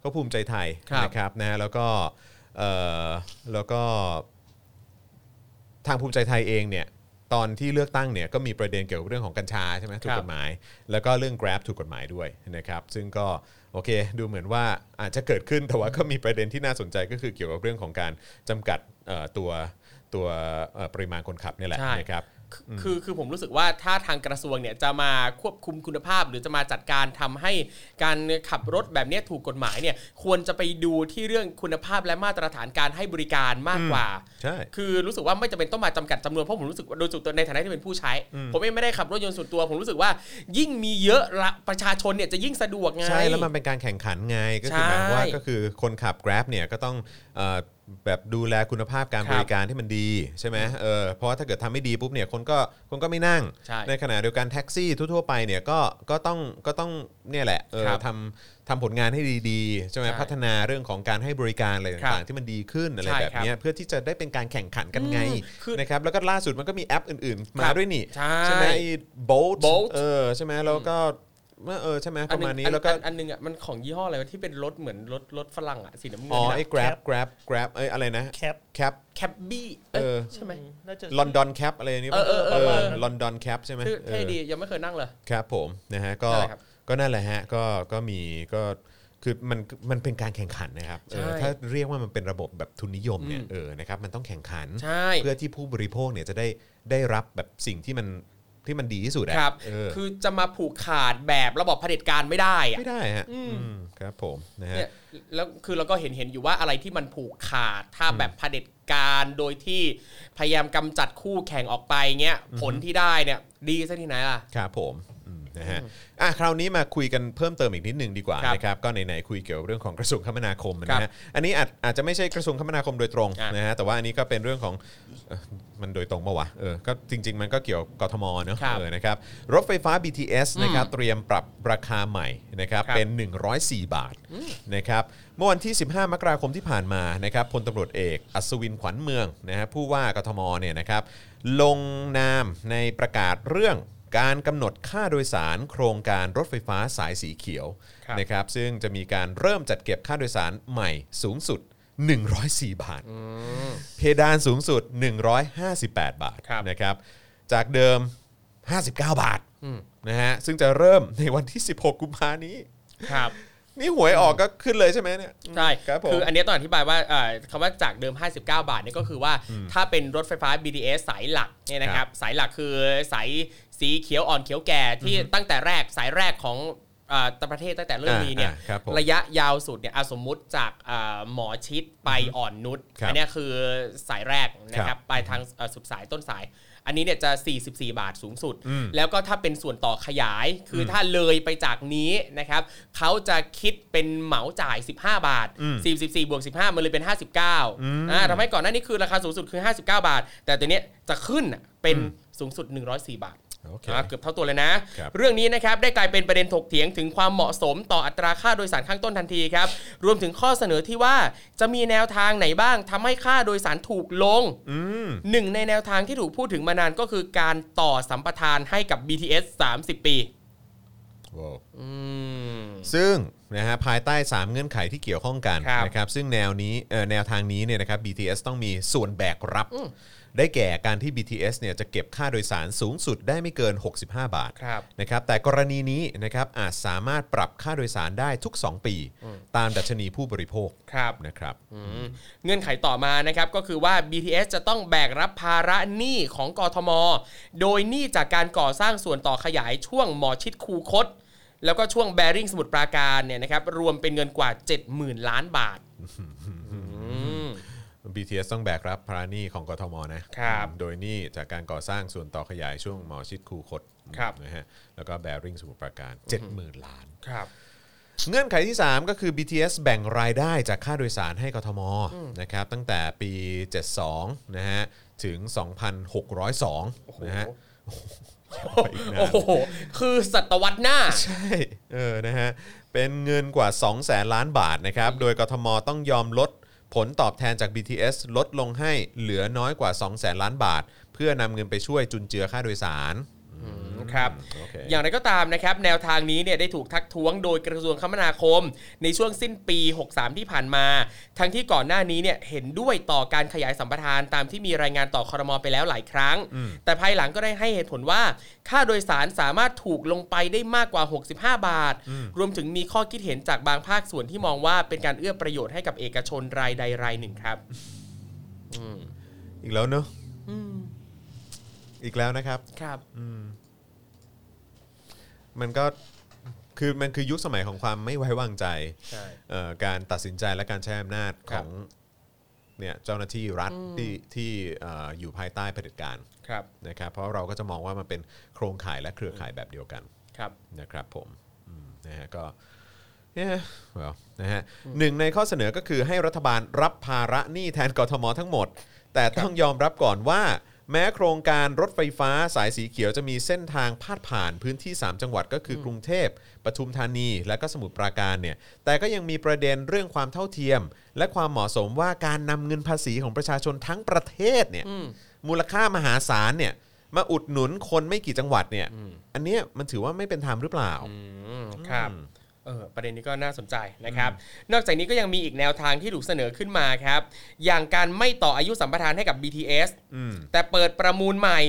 เขาภูมิใจไทยครับนะครับนะฮะแล้วก็เออแล้วก็ ทางภูมิใจไทยเองเนี่ยตอนที่เลือกตั้งเนี่ยก็มีประเด็นเกี่ยวกับเรื่องของกัญชาใช่ไหมถูกกฎหมาย แล้วก็เรื่อง Grab ถูกกฎหมายด้วยนะครับซึ่งก็โอเค ดูเหมือนว่าอาจจะเกิดขึ้นแต่ว่าก็มีประเด็นที่น่าสนใจก็คือเกี่ยวกับเรื่องของการจำกัดเอ่อตัวตัวเอ่อปริมาณคนขับเนี่ยแหละใช่นะครับ คือคือคือผมรู้สึกว่าถ้าทางกระทรวงเนี่ยจะมาควบคุมคุณภาพ หรือจะมาจัดการทำให้การขับรถแบบเนี้ยถูกกฎหมายเนี่ยควรจะไปดูที่เรื่องคุณภาพและมาตรฐานการให้บริการมากกว่าใช่คือรู้สึกว่าไม่จำเป็นต้องมาจำกัดจำนวนเพราะผมรู้สึกว่าโดยส่วนตัวในฐานะที่เป็นผู้ใช้ ผมเองไม่ได้ขับรถยนต์ส่วนตัว ผมรู้สึกว่ายิ่งมีเยอะละประชาชนเนี่ยจะยิ่งสะดวกไงใช่แล้วมันเป็นการแข่งขันไงก็คือใช่หมายความว่าก็คือคนขับ Grab เนี่ยก็ต้องเอ่อ แบบดูแลคุณภาพการครับบริการที่มันดีใช่ไหมเออเพราะว่าถ้าเกิดทำไม่ดีปุ๊บเนี่ยคนก็คนก็ไม่นั่งใช่ขณะเดียวกันแท็กซี่ทั่วๆไปเนี่ยก็ก็ต้องก็ต้องเนี่ยแหละเออครับทำทำผลงานให้ดีๆใช่ไหมใช่พัฒนาเรื่องของการให้บริการอะไรครับต่างๆที่มันดีขึ้นอะไรใช่แบบครับเนี้ยเพื่อที่จะได้เป็นการแข่งขันกันไงอืมคือนะครับแล้วก็ล่าสุดมันก็มีแอปอื่นๆครัมาบด้วยนี่ใช่ไหมไอ้ Bolt Bolt เออใช่ไหมแล้วก็ เออใช่ไหมประมาณนี้อัแล้วก็อันอันหนึ่งอะมันของยี่ห้ออะไรวะที่เป็นรถเหมือนรถรถฝรั่งอะสีน้ำเงินอ๋อไอ้อะ Grab Grab Grab เอ้ยอะไรนะ cab cab cabbyเออใช่ไหมน่าจะลอนดอนแคปอะไรอย่างนี้เออเออเออลอนดอนแคปใช่ไหมชื่อเอเท่อดียังไม่เคยนั่งเลยครับผมนะฮะก็นั่นแหละครับก็นั่นแหละฮะก็ก็มีก็คือมันมันเป็นการแข่งขันนะครับเออใช่ถ้าเรียกว่ามันเป็นระบบแบบทุนนิยมเนี่ยเออนะครับมันต้องแข่งขันใช่เพื่อที่ผู้บริโภคเนี่ยจะได้ได้รับแบบสิ่งที่มัน ที่มันดีที่สุดอะครับ เออคือจะมาผูกขาดแบบระบบเผด็จการไม่ได้อะ ไม่ได้ฮะอืมครับผมนะฮะ เนี่ยแล้วคือเราก็เห็นเห็นอยู่ว่าอะไรที่มันผูกขาดถ้าแบบเผด็จการโดยที่พยายามกำจัดคู่แข่งออกไปเงี้ยผลที่ได้เนี่ยดีซะที่ไหนล่ะ ครับผมอืม นะฮะอะคราวนี้มาคุยกันเพิ่มเติมอีกนิดนึงดีกว่าครับนะครับก็ไหนๆคุยเกี่ยวกับเรื่องของกระทรวงคมนาคมครันะบฮะอันนี้อาจอาจจะไม่ใช่กระทรวงคมนาคมโดยตรงอะนะฮะแต่ว่าอันนี้ก็เป็นเรื่องของเอ่อมันโดยตรงปะวะเออก็จริง ๆ มันก็เกี่ยวกับกทมเนอะครับเออนะครับรถไฟฟ้า BTS นะครับเตรียมปรับราคาใหม่นะครับครับ เป็น 104 บาทนะครับเมื่อวันที่ 15 มกราคมที่ผ่านมานะครับพลตำรวจเอกอัศวินขวัญเมืองนะฮะผู้ว่ากทมเนี่ยนะครับลงนามในประกาศเรื่อง การกำหนดค่าโดยสารโครงการรถไฟฟ้าสายสีเขียวครับนะครับซึ่งจะมีการเริ่มจัดเก็บค่าโดยสารใหม่สูงสุด 104 บาท เพดานสูงสุด 158 บาทครับ นะครับจากเดิม 59 บาทนะฮะซึ่งจะเริ่มในวันที่ 16 กุมภานี้ ครับ นี่หวยออกก็ขึ้นเลยใช่ไหมเนี่ยใช่ครับผมคืออันเนี้ยต้องอธิบายว่าเอ่อคำว่าจากเดิม 59 บาทเนี่ยก็คือว่าถ้าเป็นรถไฟฟ้า BTS สายหลักเนี่ยนะคครัรับบสายหลักคือสายสีเขียวอ่อนเขียวแก่ที่ตั้งแต่แรกสายแรกของเอ่อประเทศตั้งแต่เริ่มมีเนี่ยอ่าครับผมระยะยาวสุดเนี่ยอะสมมุติจากเอ่อหมอชิดไปอ่อนนุชครับอันเนี้ยคือสายแรกนะคครัรับบไปทางเอ่อสุดสายต้นสาย อันนี้เนี่ยจะ 44 บาทสูงสุดอืมแล้วก็ถ้าเป็นส่วนต่อขยาย คือถ้าเลยไปจากนี้นะครับเขาจะคิดเป็นเหมาจ่าย 15 บาทอืม44 บวก 15 มันเลยเป็น 59อ่าทำให้ก่อนหน้านี้คือราคาสูงสุดคือ 59 บาท แต่ตัวเนี้ยจะขึ้นอะเป็นสูงสุด 104 บาทโอ เคอ่าเกือบเท่าตัวเลยนะครับเรื่องนี้นะครับได้กลายเป็นประเด็นถกเถียงถึงความเหมาะสมต่ออัตราค่าโดยสารข้างต้นทันทีครับรวมถึงข้อเสนอที่ว่าจะมีแนวทางไหนบ้างทำให้ค่าโดยสารถูกลงอืมหนึ่งในแนวทางที่ถูกพูดถึงมานานก็คือการต่อสัมปทานให้กับ BTS 30 ปีว้าวอืมซึ่งนะฮะภายใต้ 3 เงื่อนไขที่เกี่ยวข้องกันครับนะครับซึ่งแนวนี้เอ่อแนวทางนี้เนี่ยนะครับ BTS ต้องมีส่วนแบกรับ ได้แก่การที่ BTS เนี่ยจะเก็บค่าโดยสารสูงสุดได้ไม่เกิน 65 บาทครับนะครับแต่กรณีนี้นะครับอาจสามารถปรับค่าโดยสารได้ทุก 2 ปี ตามดัชนีผู้บริโภคครับนะครับอืมเงื่อนไขต่อมานะครับก็คือว่า BTS จะต้องแบกรับภาระหนี้ของกทม โดยหนี้จากการก่อสร้างส่วนต่อขยายช่วงหมอชิดคูคต แล้วก็ช่วงแบริ่งสมุทรปราการเนี่ยนะครับรวมเป็นเงินกว่า 70,000 ล้านบาทอืม BTS ต้องแบกรับภาระหนี้ของกทมนะครับโดยหนี้จากการก่อสร้างส่วนต่อขยายช่วงหมอชิดคูคตครับนะฮะแล้วก็แบริ่งสมุทรปราการ 70,000 ล้าน ครับ เงื่อนไขที่ 3 ก็คือ BTS แบ่งรายได้จากค่าโดยสารให้กทมนะครับตั้งแต่ปี 72 นะฮะถึง 2,602 นะฮะอีกนานโอ้โห คือศตวรรษหน้า ใช่ เออ นะฮะ เป็นเงินกว่า2แสนล้านบาทนะครับ โดยกทมต้องยอมลด ผลตอบแทนจาก BTS ลดลงให้เหลือน้อยกว่า2แสนล้านบาท เพื่อนำเงินไปช่วยจุนเจือค่าโดยสาร ครับโอเคอย่างไรก็ตามนะครับแนวทางนี้เนี่ยได้ถูกทักท้วงโดยกระทรวงคมนาคม ในช่วงสิ้นปี 63 ที่ผ่านมา ทั้งที่ก่อนหน้านี้เนี่ยเห็นด้วยต่อการขยายสัมปทานตามที่มีรายงานต่อคอรมอไปแล้วหลายครั้ง แต่ภายหลังก็ได้ให้เหตุผลว่า ค่าโดยสารสามารถถูกลงไปได้มากกว่า 65 บาท รวมถึงมีข้อคิดเห็นจากบางภาคส่วนที่มองว่าเป็นการเอื้อประโยชน์ให้กับเอกชนรายใดรายหนึ่งครับอีกแล้วเนอะอีกแล้วนะครับครับมั นก็คือมันคือยุคสมัยของความไม่ไว้วางใจใช่ เอ่อการตัดสินใจและการใช้อำนาจคขรัอบ งเนี่ยเจ้าหน้าที่รัฐที่ที่เอ่ออยู่ภายใต้เผด็จการครับนะครับ เพราะเราก็จะมองว่ามันเป็นโครงข่ายและเครือข่ายแบบเดียวกัน ครับ นะครับผมอืมนะฮะก็เนี่ย well นะฮะหนึ่งในข้อเสนอก็คือให้รัฐบาลรับภาระหนี้แทนกทมทั้งหมด แต่ต้องยอมรับก่อนว่า แม้โครงการรถไฟฟ้าสายสีเขียวจะมีเส้นทางพาดผ่านพื้นที่ 3 จังหวัดก็คือกรุงเทพปทุมธานี และก็สมุทรปราการเนี่ยแต่ก็ยังมีประเด็นเรื่องความเท่าเทียม และความเหมาะสมว่าการนำเงินภาษีของประชาชนทั้งประเทศเนี่ยมูลค่ามหาศาลเนี่ยมาอุดหนุนคนไม่กี่จังหวัดเนี่ยอันเนี้ยมันถือว่าไม่เป็นธรรมหรือเปล่าอืมครับ เออประเด็นนี้ก็น่าสนใจนะครับ นอกจากนี้ก็ยังมีอีกแนวทางที่ถูกเสนอขึ้นมาครับ อย่างการไม่ต่ออายุสัมปทานให้กับ BTS อืมแต่เปิดประมูลใหม่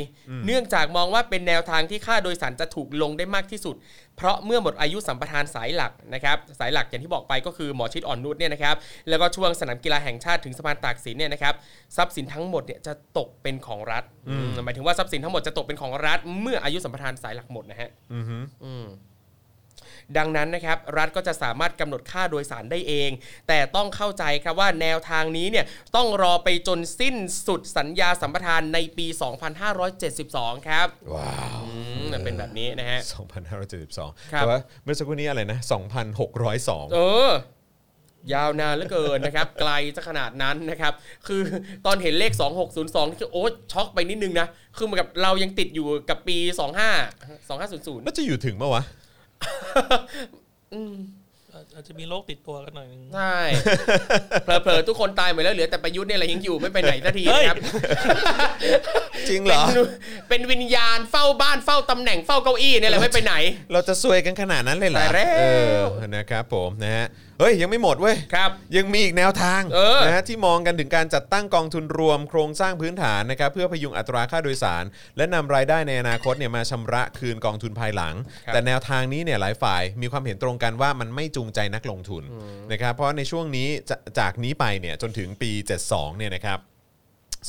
เนื่องจากมองว่าเป็นแนวทางที่ค่าโดยสารจะถูกลงได้มากที่สุด เพราะเมื่อหมดอายุสัมปทานสายหลักนะครับสายหลักอย่างที่บอกไปก็คือหมอชิดอ่อนนุชเนี่ยนะครับแล้วก็ช่วงสนามกีฬาแห่งชาติถึงสะพานตากสินเนี่ยนะครับทรัพย์สินทั้งหมดเนี่ยจะตกเป็นของรัฐอืมหมายถึงว่าทรัพย์สินทั้งหมดจะตกเป็นของรัฐ เมื่ออายุสัมปทานสายหลักหมดนะฮะอือฮึอืม ดังนั้นนะครับรัฐก็จะสามารถกำหนดค่าโดยสารได้เอง แต่ต้องเข้าใจครับว่าแนวทางนี้เนี่ยต้องรอไปจนสิ้นสุดสัญญาสัมปทานในปี 2572 ครับ ว้าวอืมมเป็นแบบนี้นะฮะ 2572ครับแต่ว่าเมื่อสักครู่นี้อะไรนะ 2,602 เออยาวนานเหลือเกินนะครับ ไกลจะขนาดนั้นนะครับ คือตอนเห็นเลข 2602นี่คือโอ้ช็อกไปนิดนึงนะ คือเหมือนกับเรายังติดอยู่กับปี 25 2500แล้วจะอยู่ถึงเมื่อวะ อาจจะมีโรคติดตัวกันหน่อยนึงใช่เผลอๆทุกคนตายหมดแล้วเหลือแต่ประยุทธ์เนี่ยแหละยังอยู่ไม่ไปไหนสักทีนะครับ จริงเหรอ เป็นเป็นวิญญาณเฝ้าบ้านเฝ้าตำแหน่งเฝ้าเก้าอี้เนี่ยแหละไม่ไปไหน เราจะซวยกันขนาดนั้นเลยเหรอตายแล้วเออนะครับผมนะฮะ เฮ้ยยังไม่หมดเว้ยครับ ยังมีอีกแนวทางเออนะฮะที่มองกันถึงการจัดตั้งกองทุนรวมโครงสร้างพื้นฐานนะครับเพื่อพยุงอัตราค่าโดยสาร และนำรายได้ในอนาคตเนี่ยมาชำระคืนกองทุนภายหลัง ครับแต่แนวทางนี้เนี่ยหลายฝ่ายมีความเห็นตรงกันว่ามันไม่จูงใจนักลงทุนนะครับเพราะในช่วงนี้จะจากนี้ไปเนี่ยจนถึงปี 72เนี่ยนะครับ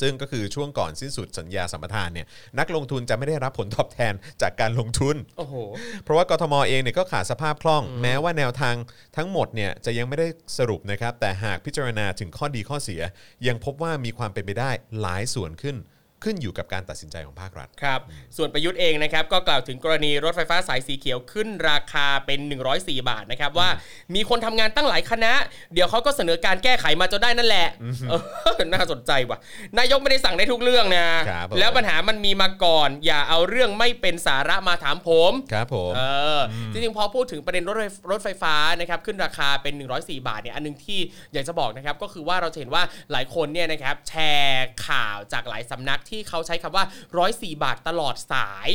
ซึ่งก็คือช่วงก่อนสิ้นสุดสัญญาสัมปทานเนี่ยนักลงทุนจะไม่ได้รับผลตอบแทนจากการลงทุน โอ้โห เพราะว่ากทมเองเนี่ยก็ขาดสภาพคล่อง แม้ว่าแนวทางทั้งหมดเนี่ยจะยังไม่ได้สรุปนะครับ แต่หากพิจารณาถึงข้อดีข้อเสีย ยังพบว่ามีความเป็นไปได้หลายส่วนขึ้น ขึ้นอยู่กับการตัดสินใจของภาครัฐ ครับ ส่วนประยุทธ์เองนะครับก็กล่าวถึงกรณีรถไฟฟ้าสายสีเขียวขึ้นราคาเป็น 104 บาทนะครับว่ามีคนทำงานตั้งหลายคณะ เดี๋ยวเขาก็เสนอการแก้ไขมาจนได้นั่นแหละเออน่าสนใจว่ะ นายกไม่ได้สั่งได้ทุกเรื่องนะครับผมแล้วปัญหามันมีมาก่อน อย่าเอาเรื่องไม่เป็นสาระมาถามผมครับผมเออจริงๆพอพูดถึงประเด็นรถไฟรถไฟฟ้านะครับขึ้นราคาเป็น 104 บาทเนี่ยอันหนึงที่อยากจะบอกนะครับก็คือว่าเราจะเห็นว่าหลายคนเนี่ยนะครับแชร์ข่าวจากหลายสำนักที่เขาใช้คำว่า 104 บาทตลอดสาย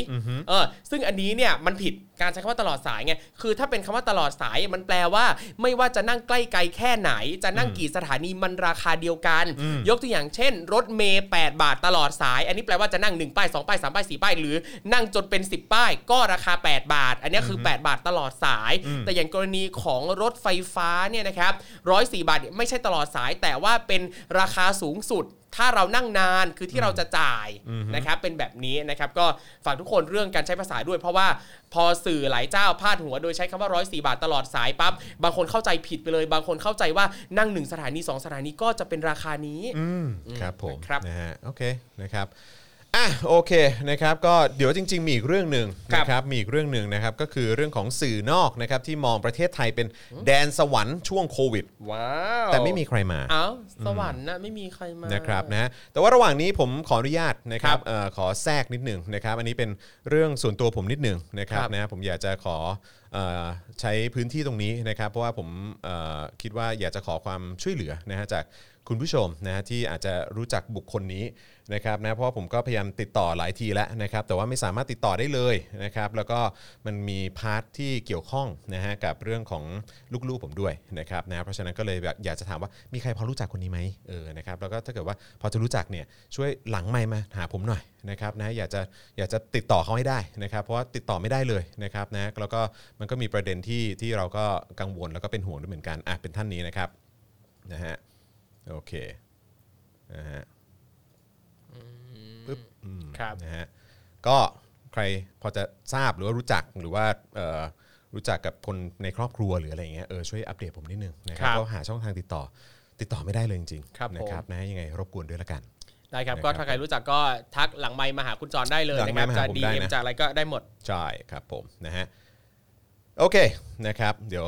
เออซึ่งอันนี้เนี่ยมันผิดการใช้คำว่าตลอดสายไง คือถ้าเป็นคำว่าตลอดสายมันแปลว่า ไม่ว่าจะนั่งใกล้ไกลแค่ไหน จะนั่งกี่สถานีมันราคาเดียวกัน ยกตัวอย่างเช่น รถเมย์8บาทตลอดสาย อันนี้แปลว่าจะนั่ง 1 ป้าย 2 ป้าย 3 ป้าย 4 ป้าย หรือนั่งจนเป็น 10 ป้าย ก็ราคา 8 บาท อันนี้คือ 8 บาทตลอดสาย แต่อย่างกรณีของรถไฟฟ้าเนี่ยนะครับ104บาทเนี่ยไม่ใช่ตลอดสาย แต่ว่าเป็นราคาสูงสุดถ้าเรานั่งนานคือที่เราจะจ่ายนะครับเป็นแบบนี้นะครับก็ฝากทุกคนเรื่องการใช้ภาษาด้วย เพราะว่าพอสื่อหลายเจ้าพาดหัวโดยใช้คำว่า104บาทตลอดสายปั๊บบางคนเข้าใจผิดไปเลย บางคนเข้าใจว่านั่งหนึ่งสถานีสองสถานีก็จะเป็นราคานี้ อืมครับผมครับนะฮะโอเคนะครับ อะโอเคนะครับก็เดี๋ยวจริง ๆ มีอีกเรื่องหนึ่งครับ นะครับมีอีกเรื่องหนึ่งนะครับก็คือเรื่องของสื่อนอกนะครับที่มองประเทศไทยเป็นแดนสวรรค์ช่วงโควิด ว้าวแต่ไม่มีใครมาเอ้าสวรรค์นะไม่มีใครมา นะครับนะฮะแต่ว่าระหว่างนี้ผมขออนุญาตนะครัครับบเอ่อขอแทรกนิดหนึ่งนะครับอันนี้เป็นเรื่องส่วนตัวผมนิดหนึ่งนะครับครับนะผมอยากจะขอเอ่อใช้พื้นที่ตรงนี้นะครับ เพราะว่าผมเอ่อคิดว่าอยากจะขอความช่วยเหลือนะฮะจากคุณผู้ชมนะฮะที่อาจจะรู้จักบุคคลนี้ นะครับนะเพราะผมก็พยายามติดต่อหลายทีแล้วนะครับแต่ว่าไม่สามารถติดต่อได้เลยนะครับแล้วก็มันมีพาร์ทที่เกี่ยวข้องนะฮะกับเรื่องของลูกๆผมด้วยนะครับนะเพราะฉะนั้นก็เลยแบบอยากจะถามว่ามีใครพอรู้จักคนนี้ไหมเออนะครับแล้วก็ถ้าเกิดว่าพอจะรู้จักเนี่ยช่วยหลังไมค์มาหาผมหน่อยนะครับนะอยากจะอยากจะติดต่อเขาให้ได้นะครับเพราะว่าติดต่อไม่ได้เลยนะครับนะแล้วก็มันก็มีประเด็นที่ที่เราก็กังวลแล้วก็เป็นห่วงด้วยเหมือนกันอะเป็นท่านนี้นะครับนะฮะโอเคนะฮะ ครับนะฮะก็ใครพอจะทราบหรือว่ารู้จักหรือว่าเอ่อรู้จักกับคนในครอบครัวหรืออะไรอย่างเงี้ยเออช่วยอัปเดตผมนิดนึงนะครับครับก็หาช่องทางติดต่อติดต่อไม่ได้เลยจริงครับๆนะผมครับนะยังไงรบกวนด้วยละกันได้ครับนะครับก็ถ้าใครรู้จักก็ทักหลังไมค์มาหาคุณจรได้เลยหลังนะไมคค์รับมาหาจะผมดีได้เอ็มนะจากอะไรก็ได้หมดใช่ครับผมนะฮะโอเคนะครับ เดี๋ยว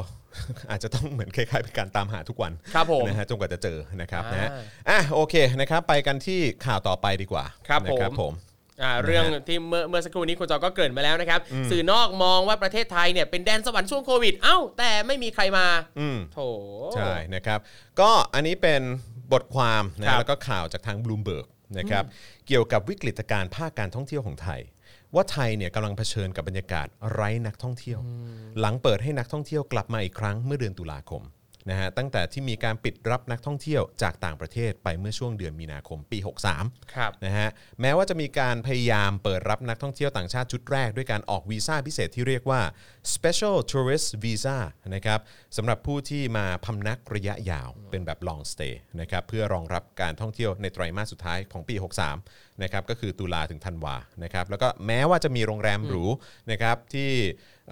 อาจจะต้องเหมือนคล้ายๆเป็นการตามหาทุกวันครับผมนะฮะจนกว่าจะเจอนะครับอ่านนะฮะอะโอเคนะครับไปกันที่ข่าวต่อไปดีกว่าครับนะผมผม อ่าเรื่องที่เมื่อเมื่อสักครู่นี้คุณจอก็เกริ่นมาแล้วนะครับ สื่อนอกมองว่าประเทศไทยเนี่ยเป็นแดนสวรรค์ช่วงโควิด เอ้า แต่ไม่มีใครมาอืม โถ ใช่นะครับก็อันนี้เป็นบทความครันะบแล้วก็ข่าวจากทางบลูมเบิร์กนะครับเกี่ยวกับวิกฤตการณ์ภาคการท่องเที่ยวของไทย ว่าไทยเนี่ยกำลังเผชิญกับบรรยากาศไร้นักท่องเที่ยว หลังเปิดให้นักท่องเที่ยวกลับมาอีกครั้งเมื่อเดือนตุลาคม นะฮะตั้งแต่ที่มีการปิดรับนักท่องเที่ยวจากต่างประเทศไปเมื่อช่วงเดือนมีนาคมปี 63ครับนะฮะแม้ว่าจะมีการพยายามเปิดรับนักท่องเที่ยวต่างชาติชุดแรกด้วยการออกวีซ่าพิเศษที่เรียกว่า Special Tourist Visa นะครับสำหรับผู้ที่มาพำนักระยะยาวเป็นแบบ long stay นะครับเพื่อรองรับการท่องเที่ยวในไตรมาสสุดท้ายของปี 63นะครับก็คือตุลาถึงธันวานะครับแล้วก็แม้ว่าจะมีโรงแรมหรูนะครับที่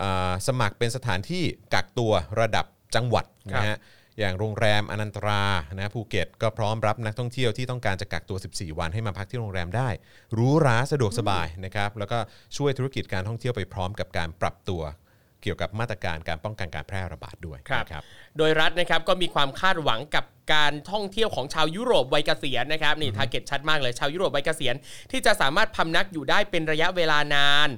อ่าสมัครเป็นสถานที่กักตัวระดับ จังหวัดนะฮะอย่างโรงแรมอนันตรานะภูเก็ตก็พร้อมรับนักท่องเที่ยวที่ต้องการจะกักตัว 14 วันให้มาพักที่โรงแรมได้หรูหราสะดวกสบายนะครับแล้วก็ช่วยธุรกิจการท่องเที่ยวไปพร้อมกับการปรับตัวเกี่ยวกับมาตรการการป้องกันการแพร่ระบาดด้วยครับนะครับ โดยรัฐนะครับก็มีความคาดหวังกับการท่องเที่ยวของชาวยุโรปวัยเกษียณนะครับนี่ target ชัดมากเลยชาวยุโรปวัยเกษียณที่จะสามารถพำนักอยู่ได้เป็นระยะเวลานาน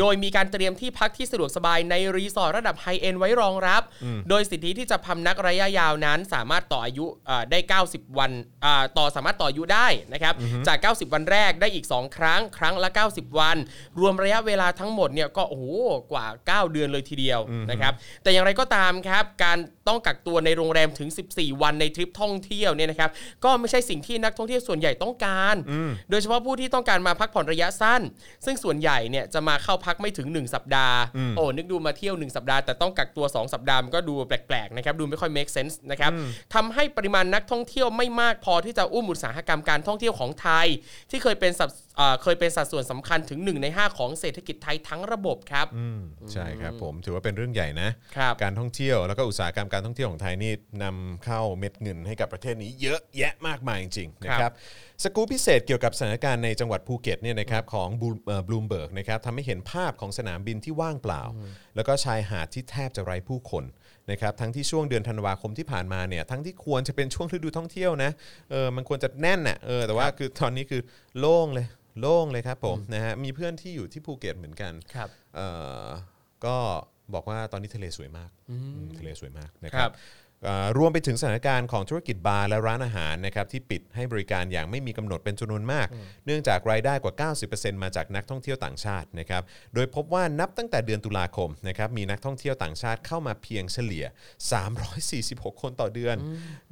โดยมีการเตรียมที่พักที่สะดวกสบายในรีสอร์ทระดับ high-end ไว้รองรับ โดยสิทธิที่จะพำนักระยะยาวนั้น สามารถต่ออายุเอ่อได้ 90 วันอ่าต่อสามารถต่ออายุได้นะครับจาก 90 วันแรกได้อีก 2 ครั้ง ครั้งละ 90 วัน รวมระยะเวลาทั้งหมดเนี่ยก็โอ้โหกว่า 9 เดือนเลยทีเดียวนะครับแต่อย่างไรก็ตามครับการต้องกักตัวในโรงแรมถึง 14 วันในทริปท่องเที่ยวเนี่ยนะครับก็ไม่ใช่สิ่งที่นักท่องเที่ยวส่วนใหญ่ต้องการ โดยเฉพาะผู้ที่ต้องการมาพักผ่อนระยะสั้น ซึ่งส่วนใหญ่เนี่ยจะมาเข้าพักไม่ถึง 1 สัปดาห์ โอ้นึกดูมาเที่ยว 1 สัปดาห์แต่ต้องกักตัว 2 สัปดาห์มันก็ดูแปลกๆนะครับดูไม่ค่อย make sense นะครับทำให้ปริมาณนักท่องเที่ยวไม่มากพอที่จะอุ้มอุตสาหกรรมการท่องเที่ยวของไทย ที่เคยเป็นสัด เอ่อเคยเป็นสัดส่วนสำคัญถึง 1 ใน 5 ของเศรษฐกิจไทยทั้งระบบครับอืมใช่ครับผมถือว่าเป็นเรื่องใหญ่นะครับการท่องเที่ยวแล้วก็อุตสาหกรรมการท่องเที่ยวของไทยนี่นำเข้าเม็ดเงินให้กับประเทศนี้เยอะแยะมากมายจริงๆนะครับครับสกู๊ปพิเศษเกี่ยวกับสถานการณ์ในจังหวัดภูเก็ตเนี่ยนะครับของบลูมเบิร์กนะครับทำให้เห็นภาพของสนามบินที่ว่างเปล่า แล้วก็ชายหาดที่แทบจะไร้ผู้คนนะครับทั้งที่ช่วงเดือนธันวาคมที่ผ่านมาเนี่ยทั้งที่ควรจะเป็นช่วงฤดูท่องเที่ยวนะเออมันควรจะแน่นน่ะเออแต่ว่าคือตอนนี้คือโล่งเลย โล่งเลยครับผมนะฮะมีเพื่อนที่อยู่ที่ภูเก็ตเหมือนกันครับเอ่อก็บอกว่าตอนนี้ทะเลสวยมากอืมทะเลสวยมากนะคครัรับบเอ่อ รวมไปถึงสถานการณ์ของธุรกิจบาร์และร้านอาหารนะครับที่ปิดให้บริการอย่างไม่มีกำหนดเป็นจำนวนมาก เนื่องจากรายได้กว่า 90%มาจากนักท่องเที่ยวต่างชาตินะครับโดยพบว่านับตั้งแต่เดือนตุลาคมนะครับมีนักท่องเที่ยวต่างชาติเข้ามาเพียงเฉลี่ย 346 คนต่อเดือน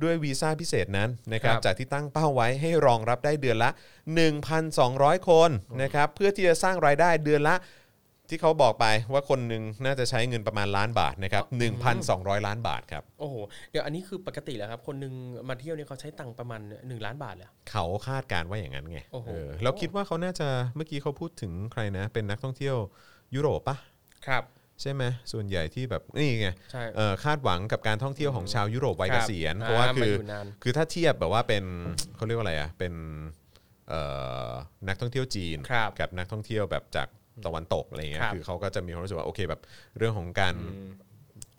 ด้วยวีซ่าพิเศษนั้นนะครับครับจากที่ตั้งเป้าไว้ให้รองรับได้เดือนละ 1,200 คนนะครับเพื่อที่จะสร้างรายได้เดือนละ ที่เขาบอกไปว่าคนหนึ่งน่าจะใช้เงินประมาณล้านบาทนะครับ1,200 ล้านบาทครับ โอ้โห เดี๋ยวอันนี้คือปกติแล้วครับ คนหนึงมาเที่ยวเนี่ยเขาใช้ตังค์ประมาณ 1 ล้านบาทเลยเขาคาดการณ์ว่าอย่างนั้นไงโอ้โหเออแล้วคิดว่าเขาน่าจะเมื่อกี้เขาพูดถึงใครนะ เป็นนักท่องเที่ยวยุโรปปะครับ ใช่ไหมส่วนใหญ่ที่แบบนี่ไงใช่เอ่อคาดหวังกับการท่องเที่ยวของชาวยุโรปวัยคเกรับษียณอ่าเพราะว่าคือมาอยู่นานคือถ้าเทียบแบบว่าเป็นเขาเรียกว่าอะไรอะเป็นเอ่อนักท่องเที่ยวจีนครับกับนักท่องเที่ยวแบบจาก ตะวันตกอะไรเงี้ยครับคือเขาก็จะมีความรู้สึกว่าโอเคแบบเรื่องของการ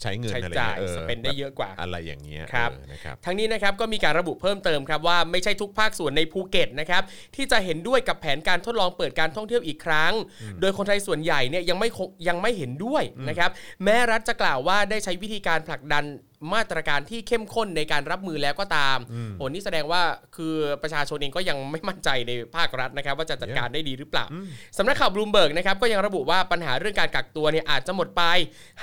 ใช้เงินใช้อะไรจ่าเงี้ยยเออสเปนได้เยอะกว่าอะไรอย่างเงี้ยครับเออนะครับทั้งนี้นะครับก็มีการระบุเพิ่มเติมครับว่าไม่ใช่ทุกภาคส่วนในภูเก็ตนะครับที่จะเห็นด้วยกับแผนการทดลองเปิดการท่องเที่ยวอีกครั้ง โดยคนไทยส่วนใหญ่เนี่ยยังไม่คงยังไม่เห็นด้วยนะครับแม้รัฐจะกล่าวว่าได้ใช้วิธีการผลักดัน มาตรการที่เข้มข้นในการรับมือแล้วก็ตามโอ้นี่แสดงว่าคือประชาชนเองก็ยังไม่มั่นใจในภาครัฐนะครับ ว่าจะจัดการได้ดีหรือเปล่าสำนักข่าวบลูมเบิร์กนะครับก็ยังระบุว่าปัญหาเรื่องการกักตัวเนี่ยอาจจะหมดไป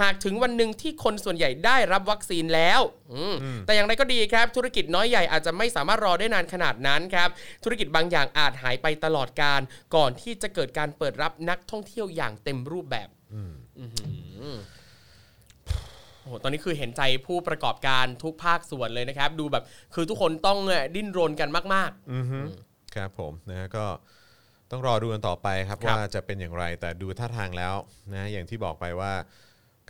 หากถึงวันหนึ่งที่คนส่วนใหญ่ได้รับวัคซีนแล้วอืมแต่อย่างไรก็ดีครับ ธุรกิจน้อยใหญ่อาจจะไม่สามารถรอได้นานขนาดนั้นครับ ธุรกิจบางอย่างอาจหายไปตลอดการ ก่อนที่จะเกิดการเปิดรับนักท่องเที่ยวอย่างเต็มรูปแบบอื้อ หือโอ้โหตอนนี้คือเห็นใจผู้ประกอบการทุกภาคส่วนเลยนะครับ ดูแบบคือทุกคนต้องดิ้นรนกันมากอือฮึครับผมนะฮะก็ต้องรอดูกันต่อไปครับครับ ว่าจะเป็นอย่างไรแต่ดูท่าทางแล้วนะอย่างที่บอกไปว่า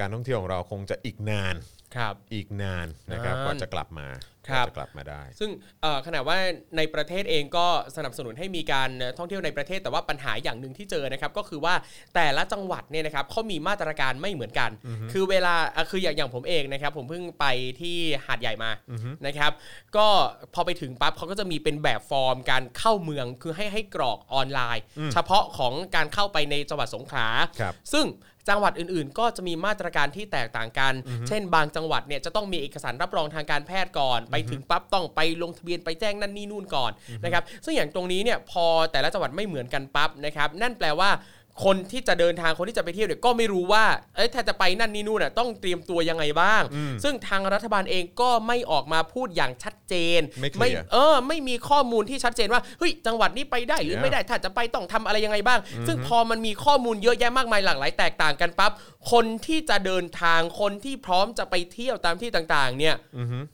การท่องเที่ยวของเราคงจะอีกนานๆ ครับอีกนานนะครับนานกว่าจะกลับมาครับกว่าจะกลับมาได้ ซึ่งเอ่อขณะว่าในประเทศเองก็สนับสนุนให้มีการท่องเที่ยวในประเทศแต่ว่าปัญหาอย่างหนึ่งที่เจอนะครับก็คือว่าแต่ละจังหวัดเนี่ยนะครับเขามีมาตรการไม่เหมือนกัน คือเวลาอะคืออย่างอย่างผมเองนะครับ ผมเพิ่งไปที่หาดใหญ่มานะครับก็พอไปถึงปั๊บเขาก็จะมีเป็นแบบฟอร์มการเข้าเมืองคือให้ให้กรอกออนไลน์ เฉพาะของการเข้าไปในจังหวัดสงขลาครับซึ่ง จังหวัดอื่นๆ ก็จะมีมาตรการที่แตกต่างกัน เช่น บางจังหวัดเนี่ยจะต้องมีเอกสารรับรองทางการแพทย์ก่อน ไปถึงปั๊บต้องไปลงทะเบียนไปแจ้งนั่นนี่นู่นก่อนนะครับ ซึ่งอย่างตรงนี้เนี่ยพอแต่ละจังหวัดไม่เหมือนกันปั๊บนะครับ นั่นแปลว่า คนที่จะเดินทางคนที่จะไปเที่ยวเนี่ยก็ไม่รู้ว่าเอ้ยถ้าจะไปนั่นนี่นู่นน่ะต้องเตรียมตัวยังไงบ้างซึ่งทางรัฐบาลเองก็ไม่ออกมาพูดอย่างชัดเจนไม่เคลียร์เออ ไม่มีข้อมูลที่ชัดเจนว่าเฮ้ยจังหวัดนี้ไปได้หรือ Yeah ไม่ได้ถ้าจะไปต้องทำอะไรยังไงบ้าง ซึ่งพอมันมีข้อมูลเยอะแยะมากมายหลากหลายแตกต่างกันปั๊บคนที่จะเดินทางคนที่พร้อมจะไปเที่ยวตามที่ต่างๆ เนี่ย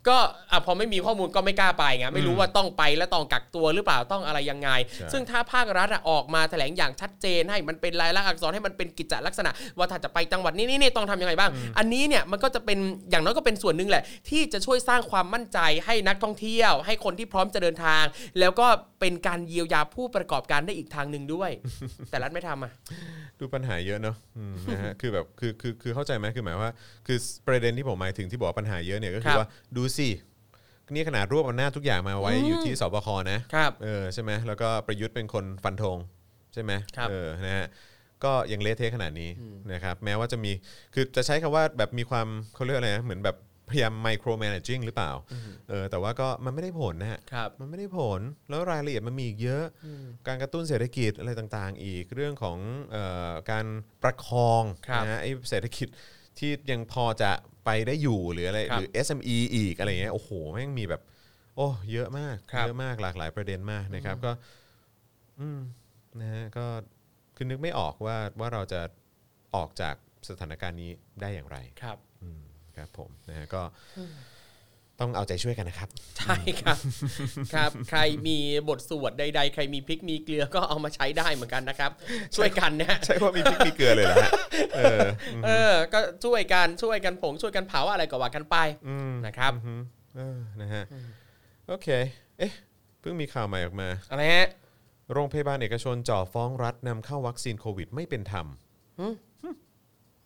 ก็อะพอไม่มีข้อมูลก็ไม่กล้าไปไงไม่รู้ว่าต้องไปแล้วต้องกักตัวหรือเปล่าต้องอะไรยังไงใช่ซึ่งถ้าภาครัฐอะออกมาแถลงอย่างชัดเจนให้มันเป็นเป็นลายลักษณ์อักษรให้มันเป็นกิจจลักษณะ ว่าถ้าจะไปจังหวัดนี้นี่นี่ต้องทำยังไงบ้าง อันนี้เนี่ยมันก็จะเป็นอย่างน้อยก็เป็นส่วนหนึ่งแหละ ที่จะช่วยสร้างความมั่นใจให้นักท่องเที่ยว ให้คนที่พร้อมจะเดินทาง แล้วก็เป็นการเยียวยาผู้ประกอบการได้อีกทางหนึ่งด้วย แต่รัฐไม่ทำอะดูปัญหาเยอะเนาะอืมนะฮะคือแบบคือคือคือเข้าใจไหมคือหมายว่า คือประเด็นที่ผมหมายถึงที่บอกว่าปัญหาเยอะเนี่ยก็คืครัอบ ว่าดูสินี่ขนาดรวบอำนาจทุกอย่างมาไว้อยู่ที่สบคนะครับ เออใช่ไหมแล้วก็ประยุทธ์เป็นคนฟันธงใช่ไหมครับเออนะฮะก็ยังเละเทะขนาดนี้นะครับแม้ว่าจะมีคือจะใช้คำว่าแบบมีความเขาเรียกอะไรนะเหมือนแบบพยายามไมโครแม a g จิ n งหรือเปล่าเออแต่ว่าก็มันไม่ได้ผลนะฮะครับมันไม่ได้ผลแล้วรายละเอียดมันมีอีกเยอะ การกระตุ้นเศรษฐกิจอะไรต่างๆ อีกเรื่องของเออการประคองครับนะฮะไอ้เศรษฐกิจที่ยังพอจะไปได้อยู่หรืออะไรครับหรือ SME อีกอะไรเงี้ยโอ้โหแม่งมีแบบ โอ้เยอะมากครับเยอะมากหลากหลายประเด็นมากนะครับก็ อืม นะฮะก็คือนึกไม่ออกว่าว่าเราจะออกจากสถานการณ์นี้ได้อย่างไรครับ อืมครับผมนะฮะก็ต้องเอาใจช่วยกันนะครับ ใช่ครับ ครับ ใครมีบทสวดใด ๆ ใครมีพริกมีเกลือก็เอามาใช้ได้เหมือนกันนะครับ ช่วยกันนะใช่ว่ามีพริกมีเกลือเลยเหรอฮะเออ เออ ก็ช่วยกันช่วยกันผงช่วยกันเผาอะไรก็ว่ากันไปนะครับอืมเออนะฮะโอเค เอ๊ะเพิ่งมีข่าวใหม่ออกมาอะไรฮะ โรงพยาบาลเอกชนจ่อฟ้องรัฐนำเข้าวัคซีนโควิด ไม่เป็นธรรมหึ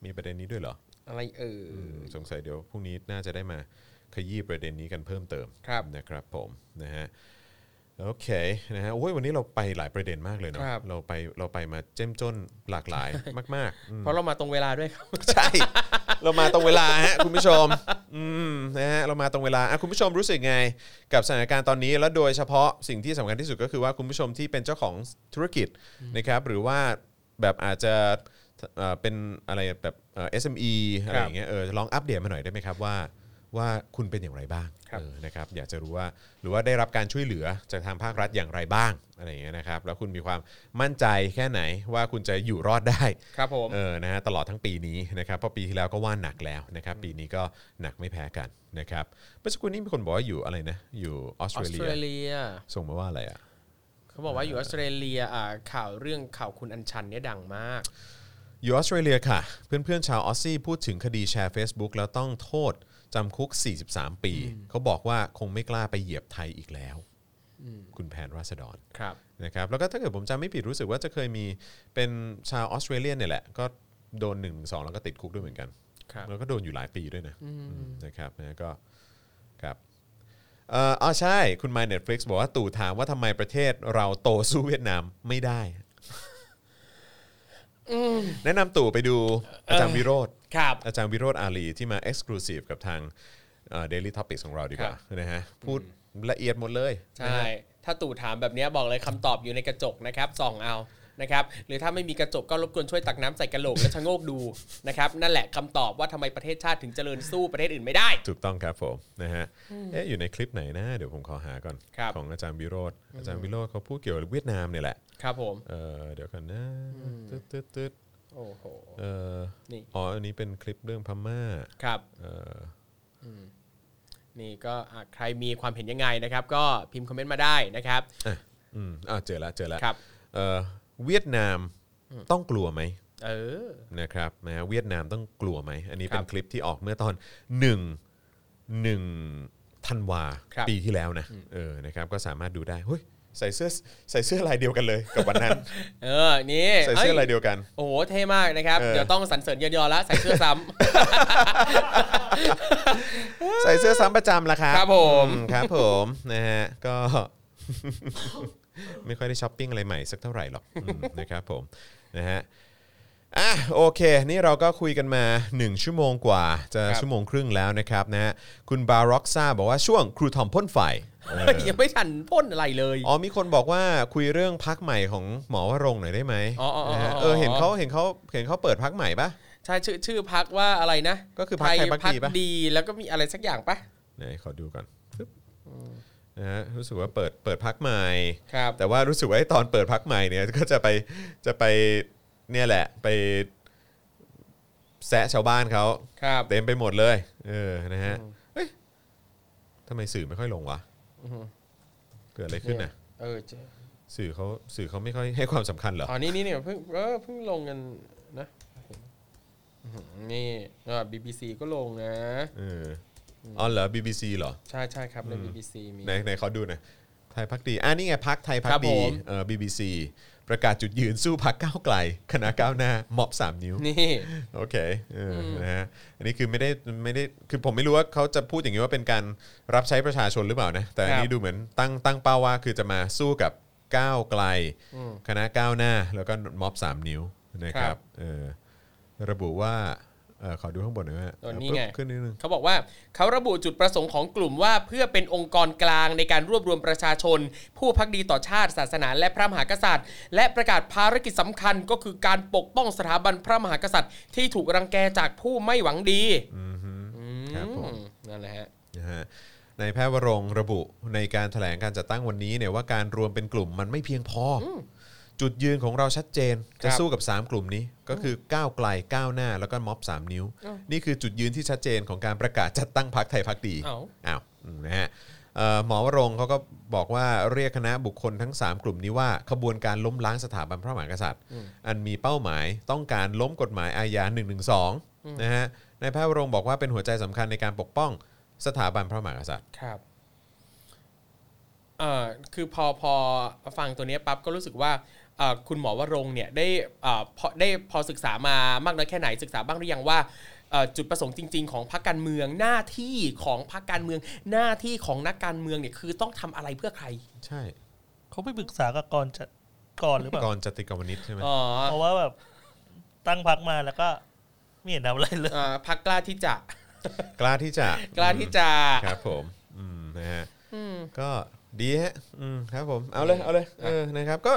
มีประเด็นนี้ด้วยเหรออะไรเออมสงสัยเดี๋ยวพรุ่งนี้น่าจะได้มาขยี้ประเด็นนี้กันเพิ่มเติมครับ นะครับผมนะฮะโอเคนะฮะโอ้ยวันนี้เราไปหลายประเด็นมากเลยเนาะครับ เราไปเราไปมาเจ้มจนหลากหลายมากๆอืมเพราะเรามาตรงเวลาด้วยครับ ใช่ เรามาตรงเวลาฮะคุณผู้ชมอืมนะฮะเรามาตรงเวลาอะคุณผู้ชมรู้สึกไง กับสถานการณ์ตอนนี้แล้วโดยเฉพาะสิ่งที่สำคัญที่สุดก็คือว่าคุณผู้ชมที่เป็นเจ้าของธุรกิจนะครับหรือว่าแบบอาจจะเอ่อเป็นอะไรแบบเอ่อ SME อะไรอย่างเงี้ยเออลองอัปเดตมาหน่อยได้ไหมครับว่า ว่าคุณเป็นอย่างไรบ้างครับเออนะครับอยากจะรู้ว่าหรือว่าได้รับการช่วยเหลือจากทางภาครัฐอย่างไรบ้างอะไรอย่างเงี้ยนะครับแล้วคุณมีความมั่นใจแค่ไหนว่าคุณจะอยู่รอดได้ครับผมเออนะฮะตลอดทั้งปีนี้นะครับเพราะปีที่แล้วก็ว่าหนักแล้วนะครับปีนี้ก็หนักไม่แพ้กันนะครับเมื่อสักครู่นี้มีคนบอกว่าอยู่อะไรนะอยู่ออสเตรเลีย ออสเตรเลียส่งมาว่าอะไรอะเขาบอกว่าอยู่ออสเตรเลียอ่าข่าวเรื่องข่าวคุณอัญชันเนี่ยดังมากอยู่ออสเตรเลียค่ะ เพื่อนๆชาวออสซี่พูดถึงคดีแชร์ Facebook แล้วต้องโทษ จำคุก 43 ปี เขาบอกว่าคงไม่กล้าไปเหยียบไทยอีกแล้ว คุณแผนราษฎรครับนะครับแล้วก็ถ้าเกิดผมจำไม่ผิดรู้สึกว่าจะเคยมีเป็นชาวออสเตรเลียเนี่ยแหละ ก็โดน1นึแล้วก็ติดคุกด้วยเหมือนกันครับแล้วก็โดนอยู่หลายปีด้วยนะอืมนะครับนะก็ครับเอ่ออ๋อใช่ คุณ My Netflix บอกว่าตู่ถามว่าทำไมประเทศเราโตสู้เวียดนามไม่ได้แนะนำตู่ไปดูอาจารย์วิโรธ ครับอาจารย์วิโรธอาลีที่มา Exclusive กับทางเอ่อ Daily Topics ของเราดีกว่านะฮะพูดละเอียดหมดเลยใช่ถ้าตู่ถามแบบเนี้ยบอกเลยคำตอบอยู่ในกระจกนะครับส่องเอานะครับหรือถ้าไม่มีกระจกก็รบกวนช่วยตักน้ำใส่กระโหลกแล้วชะโงกดูนะครับนั่นแหละคำตอบว่าทำไมประเทศชาติถึงเจริญสู้ประเทศอื่นไม่ได้ ถูกต้องครับผมนะฮะเอ๊ะอยู่ในคลิปไหนนะเดี๋ยวผมขอหาก่อนครับของอาจารย์วิโรธอาจารย์วิโรธเขาพูดเกี่ยวกับเวียดนามเนี่ยแหละครับผมเออเดี๋ยวกันนะตึ๊ดตึ๊ดตึ๊ด โอ้โหเออนี่อ๋ออันนี้เป็นคลิปเรื่องพม่าครับเออนี่ก็อะใครมีความเห็นยังไงนะครับ ก็พิมพ์คอมเมนต์มาได้นะครับ อะอืมอ่าเจอแล้วเจอแล้วครับ เออเวียดนามต้องกลัวไหมเออ นะครับนะฮะเวียดนามต้องกลัวไหมอันนี้ครับเป็นคลิปที่ออกเมื่อตอน1 1ธันวาครับปีที่แล้วนะเออนะครับก็สามารถดูได้เฮ้ย ใส่เสื้อใส่เสื้อลายเดียวกันเลยกับวันนั้น เออ นี่ใส่เสื้ออ้ยลายเดียวกัน โอ้โห เท่มากนะครับเออเดี๋ยวต้องสรรเสริญเยอะๆแล้วใส่เสื้อซ้ำใส่เสื้อซ้ำประจำละครับ ครับผมอืมครับผมนะฮะก็ไม่ค่อยได้ช้อปปิ้งอะไรใหม่สักเท่าไหร่หรอกอืมนะครับผมนะฮะ อะโอเค นี่เราก็คุยกันมา 1 ชั่วโมงกว่า จะครับชั่วโมงครึ่งแล้วนะครับนะฮะคุณบาร็อกซ่าบอกว่าช่วงครูทอมพ่นไฟเออยังไม่ทันพ่นอะไรเลยอ๋อมีคนบอกว่าคุยเรื่องพรรคใหม่ของหมอวรงค์หน่อยได้ไหมอ๋ออ๋ออ๋อ นะฮะเออเห็นเขาเห็นเขาเห็นเขาเปิดพรรคใหม่ปะ ใช่ชื่อชื่อพักว่าอะไรนะก็คือพรรคไทยพรรคดีปะดีแล้วก็มีอะไรสักอย่างปะไหนขอดูก่อนปึ๊บนะฮะรู้สึกว่าเปิดเปิดพักใหม่ ครับ แต่ว่ารู้สึกว่าไอ้ตอนเปิดพักใหม่เนี่ยก็จะไปจะไป เนี่ยแหละไปแซะชาวบ้านเขาครับ เต็มไปหมดเลย เออนะฮะเฮ้ยทำไมสื่อไม่ค่อยลงวะเกิดอะไรขึ้นนะเออเจอสื่อเขาสื่อเขาไม่ค่อยให้ความสำคัญเหรออ๋อนี่นี่เนี่ยเพิ่งเออเพิ่งลงกันนะอื้อหือนี่อ่า BBC ก็ลงนะเอออ๋อเหรอ BBC เหรอ ใช่ใช่ครับใน BBC มีไหนไหนเขาดูหน่อยไทยพักดีอ่านี่ไงพักไทยพักครับดีผมเออ BBC ประกาศจุดยืนสู้พักก้าวไกล คณะก้าวหน้าม็อบสามนิ้วนี่ โอเคเอออนะฮะอันนี้คือไม่ได้ไม่ได้คือผมไม่รู้ว่าเขาจะพูดอย่างนี้ว่าเป็นการรับใช้ประชาชนหรือเปล่านะแต่อันนี้ครับดูเหมือนตั้งตั้งเป้าว่าคือจะมาสู้กับก้าวไกล คณะก้าวหน้า แล้วก็ม็อบสามนิ้วนะคครัรับบเออระบุว่า เออขอดูข้างบนหน่อยฮะตัวนี้ไงปึ๊บขึ้นนิดนึง เขาบอกว่าเขาระบุจุดประสงค์ของกลุ่มว่าเพื่อเป็นองค์กรกลางในการรวบรวมประชาชน ผู้พักดีต่อชาติศาสนา และพระมหากษัตริย์ และประกาศภารกิจสำคัญก็คือการปกป้องสถาบันพระมหากษัตริย์ ที่ถูกรังแกจากผู้ไม่หวังดีครับผม อืมนั่นแหละฮะ นะฮะในแพทย์วรงค์ระบุในการแถลงการจัดตั้งวันนี้เนี่ยว่าการรวมเป็นกลุ่มมันไม่เพียงพออ จุดยืนของเราชัดเจนจะครับสู้กับ 3 กลุ่มนี้ก็คือก้าวไกลก้าวหน้าแล้วก็ม็อบ 3 นิ้ว นี่คือจุดยืนที่ชัดเจนของการประกาศจัดตั้งพรรคไทยพักดีเอ้าอ้าวอืมนะฮะเอ่อหมอวรงค์เขาก็บอกว่าเรียกคณะบุคคลทั้ง 3 กลุ่มนี้ว่าขบวนการล้มล้างสถาบันพระมหากษัตริย์ อันมีเป้าหมายต้องการล้มกฎหมายอาญา1นึนะฮะนายแพทย์วรงค์บอกว่าเป็นหัวใจสำคัญในการปกป้องสถาบันพระมหากษัตริย์ครับเอ่อคือพอพอฟังตัวเนี้ยปั๊บก็รู้สึกว่าเอ่อ คุณหมอวรงค์เนี่ยได้เอ่อพอได้พอศึกษามามากน้อยแค่ไหนศึกษาบ้างหรือยังว่าเอ่อจุดประสงค์จริง ๆ ของพรรคการเมืองหน้าที่ของพรรคการเมืองหน้าที่ของนักการเมืองเนี่ยคือต้องทำอะไรเพื่อใคร ใช่เขาไปปรึกษากับก่อนจะก่อนหรือเปล่ากรจติกาวนิชใช่ไหมอ๋อเพราะว่าแบบตั้งพักมาแล้วก็ไม่เห็นทำอะไรเลยเอ่อพรรคกล้าที่จะ กล้าที่จะกล้าที่จะครับผมอืมนะฮะก็ดีฮะอืมครับผมเอาเลยเอาเลยเออนะครับก็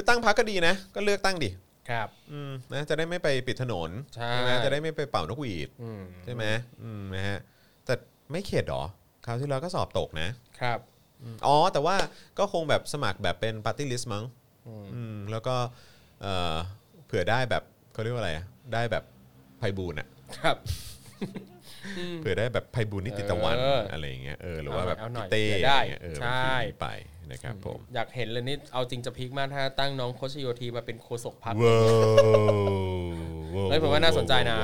คือตั้งพักก็ดีนะ ก็เลือกตั้งดิครับ อืมนะจะได้ไม่ไปปิดถนนใช่ ไหมจะได้ไม่ไปเป่านกหวีดอืมใช่ไหมอืมนะฮะแต่ไม่เข็ดหรอคราวที่แล้วก็สอบตกนะครับอืมอ๋อแต่ว่าก็คงแบบสมัครแบบเป็นปาร์ตี้ลิสต์มั้งอืมแล้วก็เอ่อเผื่อได้แบบเขาเรียกว่าอะไรอะได้แบบไพบูลย์อะ ครับ เผื่อได้แบบไพบูลย์นิติตะวันเออออะไรอย่างเงี้ยเออหรือว่าแบบเอาหน่อยเต้เผื่อได้อะไรเงี้ยเออใช่ บางทีไปนะครับผมอยากเห็นเลยนี่เอาจริงจะ peak มากถ้าตั้งน้องโคชโยทีมาเป็นโฆษกพรรคว้าวเฮ้ยผมว่าน่าสนใจนะ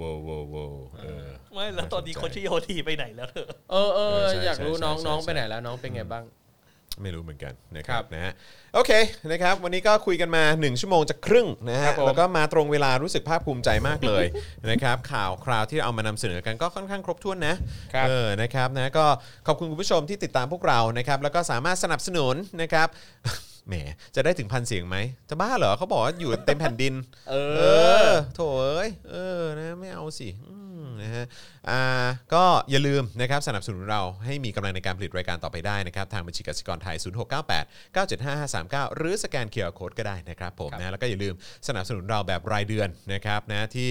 ว้าวว้าวว้าวเออ ไม่แล้วตอนนี้น่าสนใจโคชโยทีไปไหนแล้วเถอะเออเอเอออใช่อยากรู้ใช่น้องใช่น้องใช่ ไปไหนแล้วน้องเป็นไงบ้าง ไม่รู้เหมือนกันนะคครัรับบนะฮะโอเคนะครับวันนี้ก็คุยกันมา 1 ชั่วโมงจะครึ่งนะครัฮะบผมแล้วก็มาตรงเวลารู้สึกภาคภูมิใจมากเลยนะครับข่าวคราวที่เอามานำเสนอกันก็ค่อนข้างครบถ้วนนะครับเออนะครับนะก็ขอบคุณคุณผู้ชมที่ติดตามพวกเรานะครับแล้วก็สามารถสนับสนุนนะครับแหมจะได้ถึงพันเสียงไหมจะบ้าเหรอเขาบอกว่าอยู่เต็มแผ่นดิน เอเอออโถเอ้ยเออนะไม่เอาสิอืม นะฮะอ่าก็อย่าลืมนะครับสนับสนุนเราให้มีกำลังในการผลิตรายการต่อไปได้นะครับ ทางบัญชีกสิกรไทย 0698 975 539 หรือสแกนเคอร์โคดก็ได้นะครับผมบนะแล้วก็อย่าลืมสนับสนุนเราแบบรายเดือนนะครับนะที่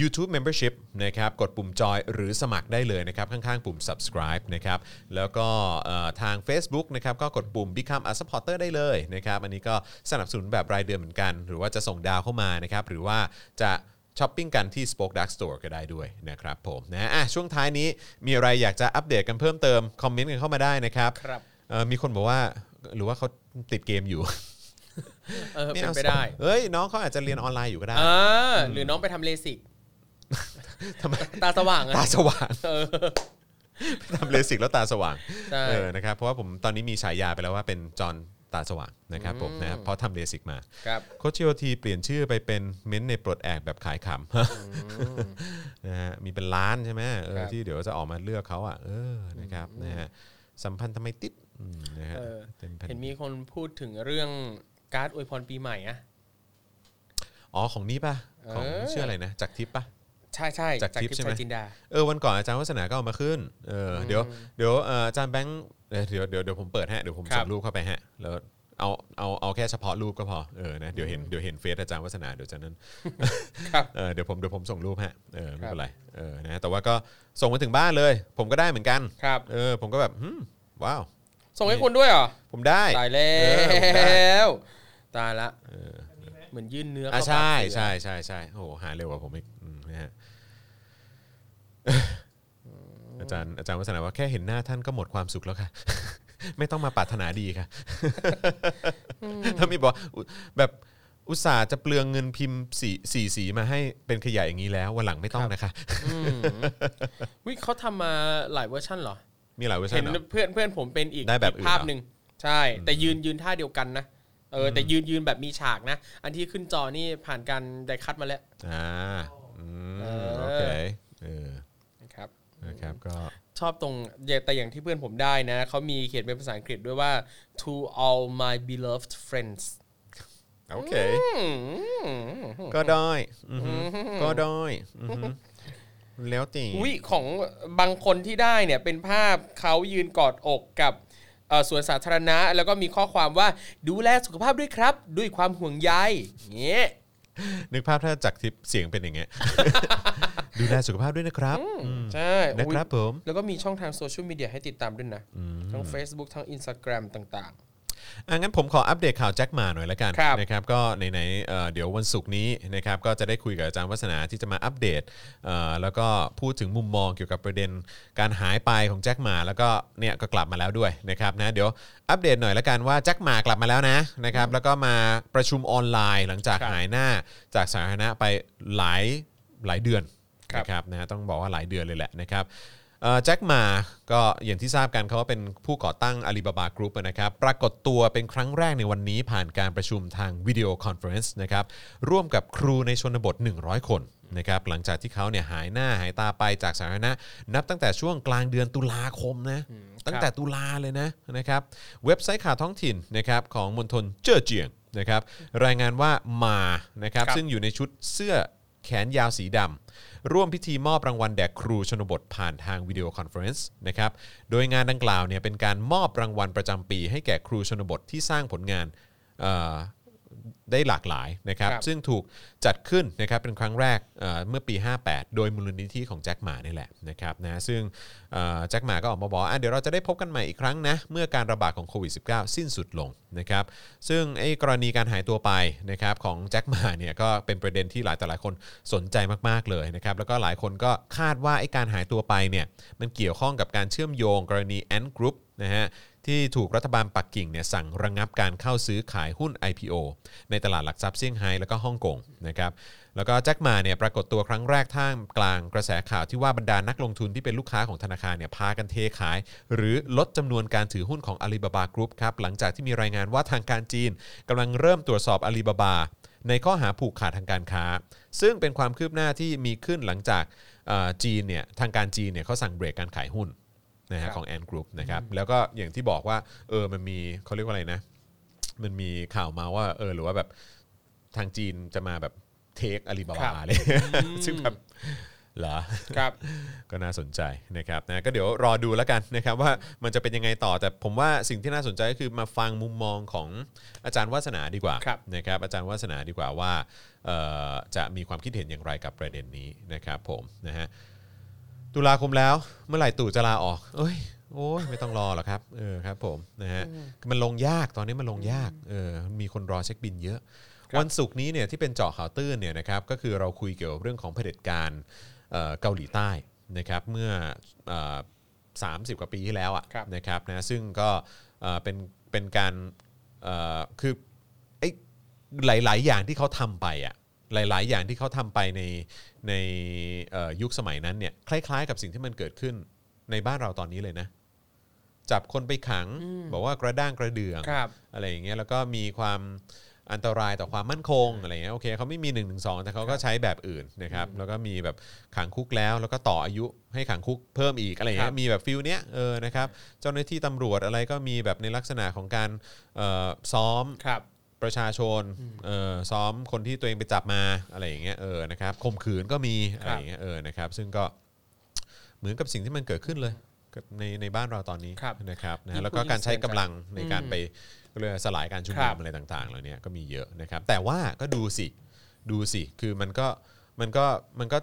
YouTube Membership นะครับกดปุ่มจอยหรือสมัครได้เลยนะครับ ข้างๆ ปุ่ม subscribe นะครับแล้วก็ทาง Facebook นะครับก็กดปุ่ม Become a supporter ได้เลยนะครับอันนี้ก็สนับสนุนแบบรายเดือนเหมือนกัน หรือว่าจะส่งดาวเข้ามานะครับหรือว่าจะ ช้อปปิ้งกันที่ Spoke Dark Store ก็ได้ด้วยนะครับผมนะอะช่วงท้ายนี้มีอะไรอยากจะอัปเดตกันเพิ่มเติม คอมเมนต์กันเข้ามาได้นะครับครับเอ่อมีคนบอกว่าหรือว่าเขาติดเกมอยู่ เออม่เป็นอาไปได้ เฮ้ยน้องเขาอาจจะเรียนออนไลน์อยู่ก็ได้อ่าหรือน้องไปทำเลสิกทำไม ตาสว่างอะ ตาสว่าง เออ ทำเลสิกแล้วตาสว่างใช่ เออนะครับเพราะว่าผมตอนนี้มีฉายาไปแล้วว่าเป็นจอห์น ตาสว่างนะครับผมนะครับเพราะทำเลสิกมาครับโคชชิโอทีเปลี่ยนชื่อไปเป็นเม้นท์ในปลดแอกแบบขายขำนะฮะมีเป็นล้านใช่ไหมเออครับที่เดี๋ยวจะออกมาเลือกเขาอะเออนะครับนะฮะสัมพันธ์ทำไมติดอืมนะฮะเออเป็นแผ่นเห็นมีคนพูดถึงเรื่องการ์ดอวยพรปีใหม่อะอ๋อของนี้ป่ะของเออชื่ออะไรนะจากทิปป่ะใช่ใช่จากทิพย์ใช่ไหมชายจินดาเออวันก่อนอาจารย์วัฒนาก็เอามาขึ้นเออเดี๋ยวเดี๋ยวเอ่ออาจารย์แบงค์ เอ่อเดี๋ยวเดี๋ยวเดี๋ยวผมเปิดฮะเดี๋ยวผมครัส่บงรูปเข้าไปฮะแล้วเอาเอาเอาแค่เฉพาะรูปก็พอเออนะเดี๋ยวเห็นเดี๋ยวเห็นเฟซอาจารย์วัฒนาเดี๋ยวจากนั้นครับเออเดี๋ยวผมเดี๋ยวผมส่งรูปฮะเออไม่ครับเป็นไรเออนะแต่ว่าก็ส่งมาถึงบ้านเลย ผมก็ได้เหมือนกันครับเออผมก็แบบหืมว้าวส่งให้คุณด้วยเหรอผมได้ตายแล้เออผมได้วตายละเออเหมือนยื่นเนื้ออะเข้าปากใช่เสือใช่ใใช่ใช่โอ้โหหาเร็วกว่าผมอีกอืมนะฮะ อาจารย์อาจารย์วัฒนาว่าแค่เห็นหน้าท่านก็หมดความสุขแล้วค่ะ ไม่ต้องมาปรารถนาดีค่ะถ้ามีบอกว่าอุแบบอุตส่าห์จะเปลืองเงินพิมพ์สีสีสีมาให้เป็นขยะอย่างนี้แล้ววันหลังไม่ต้องนะคะวิเขาทำมาหลายเวอร์ชันเหรอ มีหลายเวอร์ชัเห็นนเหรอเพื่อนเพื่อนผมเป็นอีกได้แบบอื่นภาพเหรอหนึ่งใช่ แต่ยืนยืนท่าเดียวกันนะเอออแต่ยืนยืนแบบมีฉากนะ อันที่ขึ้นจอนี่ผ่านการไดคัดมาแล้วอ่าอืมเออโอเคเออ นะครับนะครับก็ชอบตรงแต่อย่างที่เพื่อนผมได้นะเขามีเขียนเป็นภาษาอังกฤษด้วยว่า to all my beloved friends โอเค ก็ได้อือฮึก็ได้อือฮึแล้วตีอุ้ยของบางคนที่ได้เนี่ยเป็นภาพเขายืนกอดอกกับเอ่อสวนสาธารณะ แล้วก็มีข้อความว่าดูแลสุขภาพด้วยครับ ด้วยความห่วงใยเงี้ย นึกภาพถ้าจากทิปเสียงเป็นอย่างเงี้ยดูแลสุขภาพด้วยนะครับอืมใช่นะครับอุ๊ยผม แล้วก็มีช่องทางโซเชียลมีเดียให้ติดตามด้วยนะ ทั้ง Facebook ทั้ง Instagram ต่าง อะงั้นผมขออัปเดตข่าวแจ็คหมาหน่อยละกันครับ นะครับก็ไหนๆเอ่อเดี๋ยววันศุกร์นี้นะครับก็จะได้คุยกับอาจารย์วัฒนาที่จะมาอัปเดตเอ่อแล้วก็พูดถึงมุมมองเกี่ยวกับประเด็นการหายไปของแจ็คหม่าแล้วก็เนี่ยก็กลับมาแล้วด้วยนะครับนะเดี๋ยวอัปเดตหน่อยละกันว่าแจ็คหม่ากลับมาแล้วนะนะครับแล้วก็มาประชุมออนไลน์หลังจากครับหายหน้าจากสาธารณะไปหลายหลายเดือนครับ นะครับนะต้องบอกว่าหลายเดือนเลยแหละนะครับเอ่อ แจ็คหม่าก็อย่างที่ทราบกันเขาว่าเป็นผู้ก่อตั้ง Alibaba Group นะครับปรากฏตัวเป็นครั้งแรกในวันนี้ผ่านการประชุมทางวิดีโอคอนเฟอเรนซ์นะครับร่วมกับครูในชนบท 100 คนนะครับหลังจากที่เขาเนี่ยหายหน้าหายตาไปจากสาธารณะ นับตั้งแต่ช่วงกลางเดือนตุลาคมนะตั้งแต่ตุลาเลยนะนะครับเว็บไซต์ข่าวท้องถิ่นนะครับของมณฑลเจ้อเจียงนะครับรายงานว่าหม่านะครับครับซึ่งอยู่ในชุดเสื้อแขนยาวสีดำ ร่วมพิธีมอบรางวัลแด่ครูชนบทผ่านทางวิดีโอคอนเฟอเรนซ์นะครับโดยงานดังกล่าวเนี่ยเป็นการมอบรางวัลประจำปี ให้แก่ครูชนบทที่สร้างผลงานอ ได้หลากหลายนะครับครับ ซึ่งถูกจัดขึ้นนะครับเป็นครั้งแรกเอ่อเมื่อปี 58 โดยมูลนิธิของแจ็คหมานี่แหละนะครับนะซึ่งเอ่อแจ็คหมาก็ออกมาบอกว่าอะเดี๋ยวเราจะได้พบกันใหม่อีกครั้งนะเมื่อการระบาดของโควิด -19 สิ้นสุดลงนะครับ ซึ่งไอ้กรณีการหายตัวไปนะครับของแจ็คหมาเนี่ยก็เป็นประเด็นที่หลายต่อหลายคนสนใจมากๆเลยนะครับแล้วก็หลายคนก็คาดว่าไอ้การหายตัวไปเนี่ยมันเกี่ยวข้องกับการเชื่อมโยงกรณีแอนกรุ๊ปนะฮะ ที่ถูกรัฐบาลปักกิ่งเนี่ยสั่งระงงับการเข้าซื้อขายหุ้น IPO ในตลาดหลักทรัพย์เซี่ยงไฮ้แล้วก็ฮ่องกงนะครับแล้วก็แจ็คมาเนี่ยปรากฏตัวครั้งแรกท่ามกลางกระแสข่าวที่ว่าบรรดานักลงทุนที่เป็นลูกค้าของธนาคารเนี่ยพากันเทขาย หรือลดจำนวนการถือหุ้นของ Alibaba Group ครับหลังจากที่มีรายงานว่าทางการจีนกำลังเริ่มตรวจสอบ Alibaba ในข้อหาผูกขาดทางการค้า ซึ่งเป็นความคืบหน้าที่มีขึ้นหลังจากจีนเนี่ยทางการจีนเนี่ยเขาสั่งเบรกการขายหุ้น นะฮะครับของแอนกรุ๊ปนะครับแล้วก็อย่างที่บอกว่าเออมันมีเขาเรียกว่าอะไรนะ มันมีข่าวมาว่าเออหรือว่าแบบทางจีนจะมาแบบเทคอาลีบาครับบาเลยซึ่งแบบเหรอๆครับก็น่าสนใจนะครับนะก็เดี๋ยวรอดูแล้วกันนะครับว่ามันจะเป็นยังไงต่อแต่ผมว่าสิ่งที่น่าสนใจก็คือมาฟังมุมมองของอาจารย์วาสนาดีกว่าครับนะครับอาจารย์วาสนาดีกว่าว่าเอ่อจะมีความคิดเห็นอย่างไรกับประเด็นนี้นะครับผมนะฮะ ตุลาคมแล้วเมื่อไหร่ตู่จะลาออกเอ้ยโอ้ยไม่ต้องรอหรอกครับเออครับผมนะฮะคือมันลงยากตอนนี้มันลงยากเออมีคนรอเช็คบินเยอะ วันศุกร์นี้เนี่ยที่เป็นเจาะข่าวตื้นเนี่ยนะครับก็คือเราคุยเกี่ยวกับเรื่องของเผด็จการเอ่อเกาหลีใต้นะครับเมื่อเอ่อ30 กว่าปีที่แล้วอะครับนะครับนะซึ่งก็เอ่อเป็นเป็นการเอ่อคือไอ้หลาย ๆ อย่างที่เขาทำไปอะหลาย ๆ อย่างที่เขาทำไปใน ในเอ่อยุคสมัยนั้นเนี่ยคล้าย ๆ กับสิ่งที่มันเกิดขึ้นในบ้านเราตอนนี้เลยนะ จับคนไปขัง บอกว่ากระด้างกระเดื่องครับอะไรอย่างเงี้ยแล้วก็มีความอันตรายต่อความมั่นคงอะไรเงี้ยโอเคเขาไม่มี1นึแต่เขาก็ใช้แบบอื่นนะครับแล้วก็มีแบบขังคุกแล้ว แล้วก็ต่ออายุให้ขังคุกเพิ่มอีกอะไรเงี้ครัยบมีแบบฟิลเนี้ยเออนะครับเจ้าหน้าที่ตำรวจอะไรก็มีแบบในลักษณะของการเอ่อซ้อมครับ ประชาชนเออซ้อมคนที่ตัวเองไปจับมาอะไรอย่างเงี้ยเออนะครับข่มขืนก็มีอะไรอย่างเงี้ยเออนะครับซึ่งก็เหมือนกับสิ่งที่มันเกิดขึ้นเลยกับในในบ้านเราตอนนี้ครับนะครับนะยิ่งแล้วก็พูดการใช้ยิ่งกำลังเสียใจในการไปก็เรียกว่าสลายการชุมครันุมบอะไรต่างๆเหล่านี้ก็มีเยอะนะครับ แต่ว่าก็ดูสิดูสิคือมันก็มันก็มันก็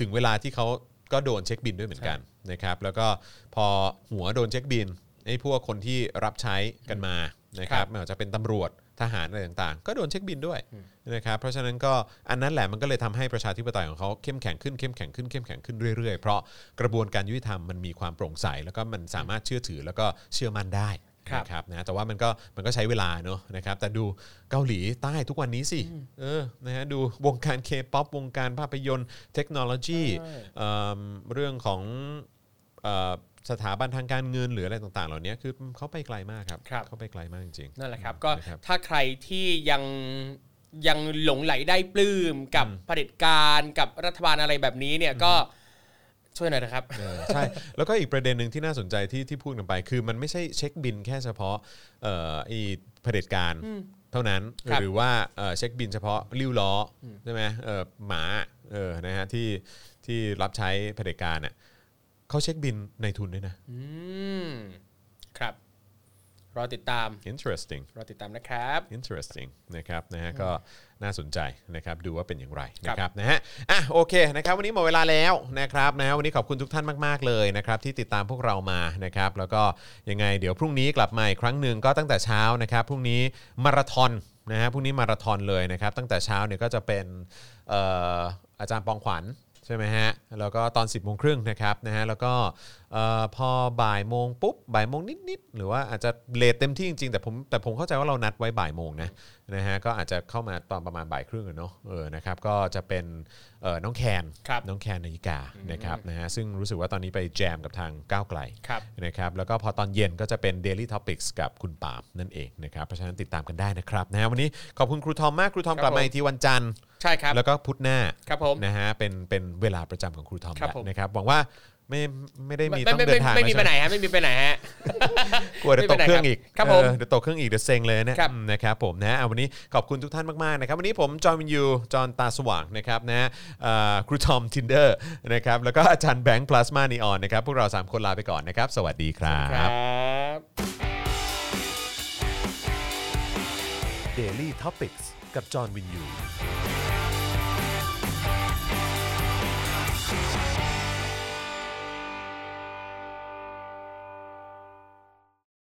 ถึงเวลาที่เขาก็โดนเช็คบินด้วยเหมือนกันนะครับแล้วก็พอหัวโดนเช็คบินไอ้พวกคนที่รับใช้กันมานะครับไม่ว่าจะเป็นตำรวจ ทหารอะไรต่างๆ ก็โดนเช็คบินด้วยนะครับเพราะฉะนั้นก็อันนั้นแหละมันก็เลยทำให้ประชาธิปไตยของเขาเข้มแข็งขึ้นเข้มแข็งขึ้นเข้มแข็งขึ้นเรื่อยๆ เพราะกระบวนการยุติธรรมมันมีความโปร่งใส แล้วก็มันสามารถเชื่อถือแล้วก็เชื่อมั่นได้ครับนะครับนะแต่ว่ามันก็มันก็ใช้เวลาเนอะนะครับแต่ดูเกาหลีใต้ทุกวันนี้สิเออนะฮะดูวงการเคป๊อปวงการภาพยนตร์เทคโนโลยีใช่เอิ่มเรื่องของเอ่อ สถาบันทางการเงินหรืออะไรต่าง ๆ เหล่านี้คือเขาไปไกลมากครับครับเขาไปไกลมากจริงๆนั่นแหละครับ ก็นะครับถ้าใครที่ยังยังหลงไหลได้ปลื้มกับเผด็จการกับรัฐบาลอะไรแบบนี้เนี่ยก็ช่วยหน่อยนะครับเออใช่แล้วก็อีกประเด็นหนึ่งที่น่าสนใจที่ที่พูดกันไป คือมันไม่ใช่เช็คบินแค่เฉพาะเอ่อไอีเผด็จการเท่านั้นครับหรือว่าเอ่อเช็คบินเฉพาะริ้วล้ออใช่ไหมเออหมาเออนะฮะที่ที่รับใช้เผด็จการเนี่ย เขาเช็คบินในทุนด้วยนะ อืม ครับ รอติดตาม interesting รอติดตามนะครับ interesting นะครับนะฮะก็น่าสนใจนะครับดูว่าเป็นอย่างไรครับนะครับนะฮะอะโอเคนะครับวันนี้หมดเวลาแล้วนะครับนะฮะวันนี้ขอบคุณทุกท่านมากๆเลยนะครับที่ติดตามพวกเรามานะครับแล้วก็ยังไงเดี๋ยวพรุ่งนี้กลับมาอีกครั้งหนึ่งก็ตั้งแต่เช้านะครับพรุ่งนี้มาราธอนนะฮะพรุ่งนี้มาราธอนเลยนะครับตั้งแต่เช้าเนี่ยก็จะเป็นเอ่ออาจารย์ปองขวัญ ใช่ไหมฮะ แล้วก็ตอน 10บโมงครึ่งนะครับนะฮะแล้วก็เอ่อพอบ่ายโมงปุ๊บบ่ายโมงนิดๆหรือว่าอาจจะเลทเต็มที่จริงๆแต่ผมแต่ผมเข้าใจว่าเรานัดไว้บ่ายโมงนะนะฮะก็อาจจะเข้ามาตอนประมาณบ่ายครึ่งอะเนาะเออนะครับก็จะเป็นเอ่อน้องแคนครับน้องแคนนาฬิกานะครับนะฮะซึ่งรู้สึกว่าตอนนี้ไปแจมกับทางก้าวไกลครับนะครับแล้วก็พอตอนเย็นก็จะเป็น Daily Topics กับคุณปาล์มนั่นเองนะครับเพราะฉะนั้นติดตามกันได้นะครับนะฮะวันนี้ขอบคุณครูทอมมากครูทอมครับกลับมาผมอีกทีวันจันทร์ ใช่ครับ แล้วก็พุธหน้าครับผมนะฮะเป็นเป็นเวลาประจำของครูทอมครับแล้วผม นะครับหวังว่าไม่ไม่ได้มีไม่ต้องไม่เดิไม่นทางไม่มีแล้วไปใช่ไหนฮะไม่มีไปไหนฮะ กลัวเดี๋ยวตกเครื่องอีกครับผมเออเดี๋ยวตกเครื่องอีกเดี๋ยวเซ็งเลยนะครับ อืมนะครับผมนะอะวันนี้ขอบคุณทุกท่านมากๆนะครับวันนี้ผมจอห์นวินยูจอห์นตาสว่างนะครับนะเอ่อครูทอมทินเดอร์นะครับแล้วก็อาจารย์แบงค์พลาสมานีออนนะครับพวกเราสามคนลาไปก่อนนะครับสวัสดีครับครับ Daily Topics กับจอห์นวินยู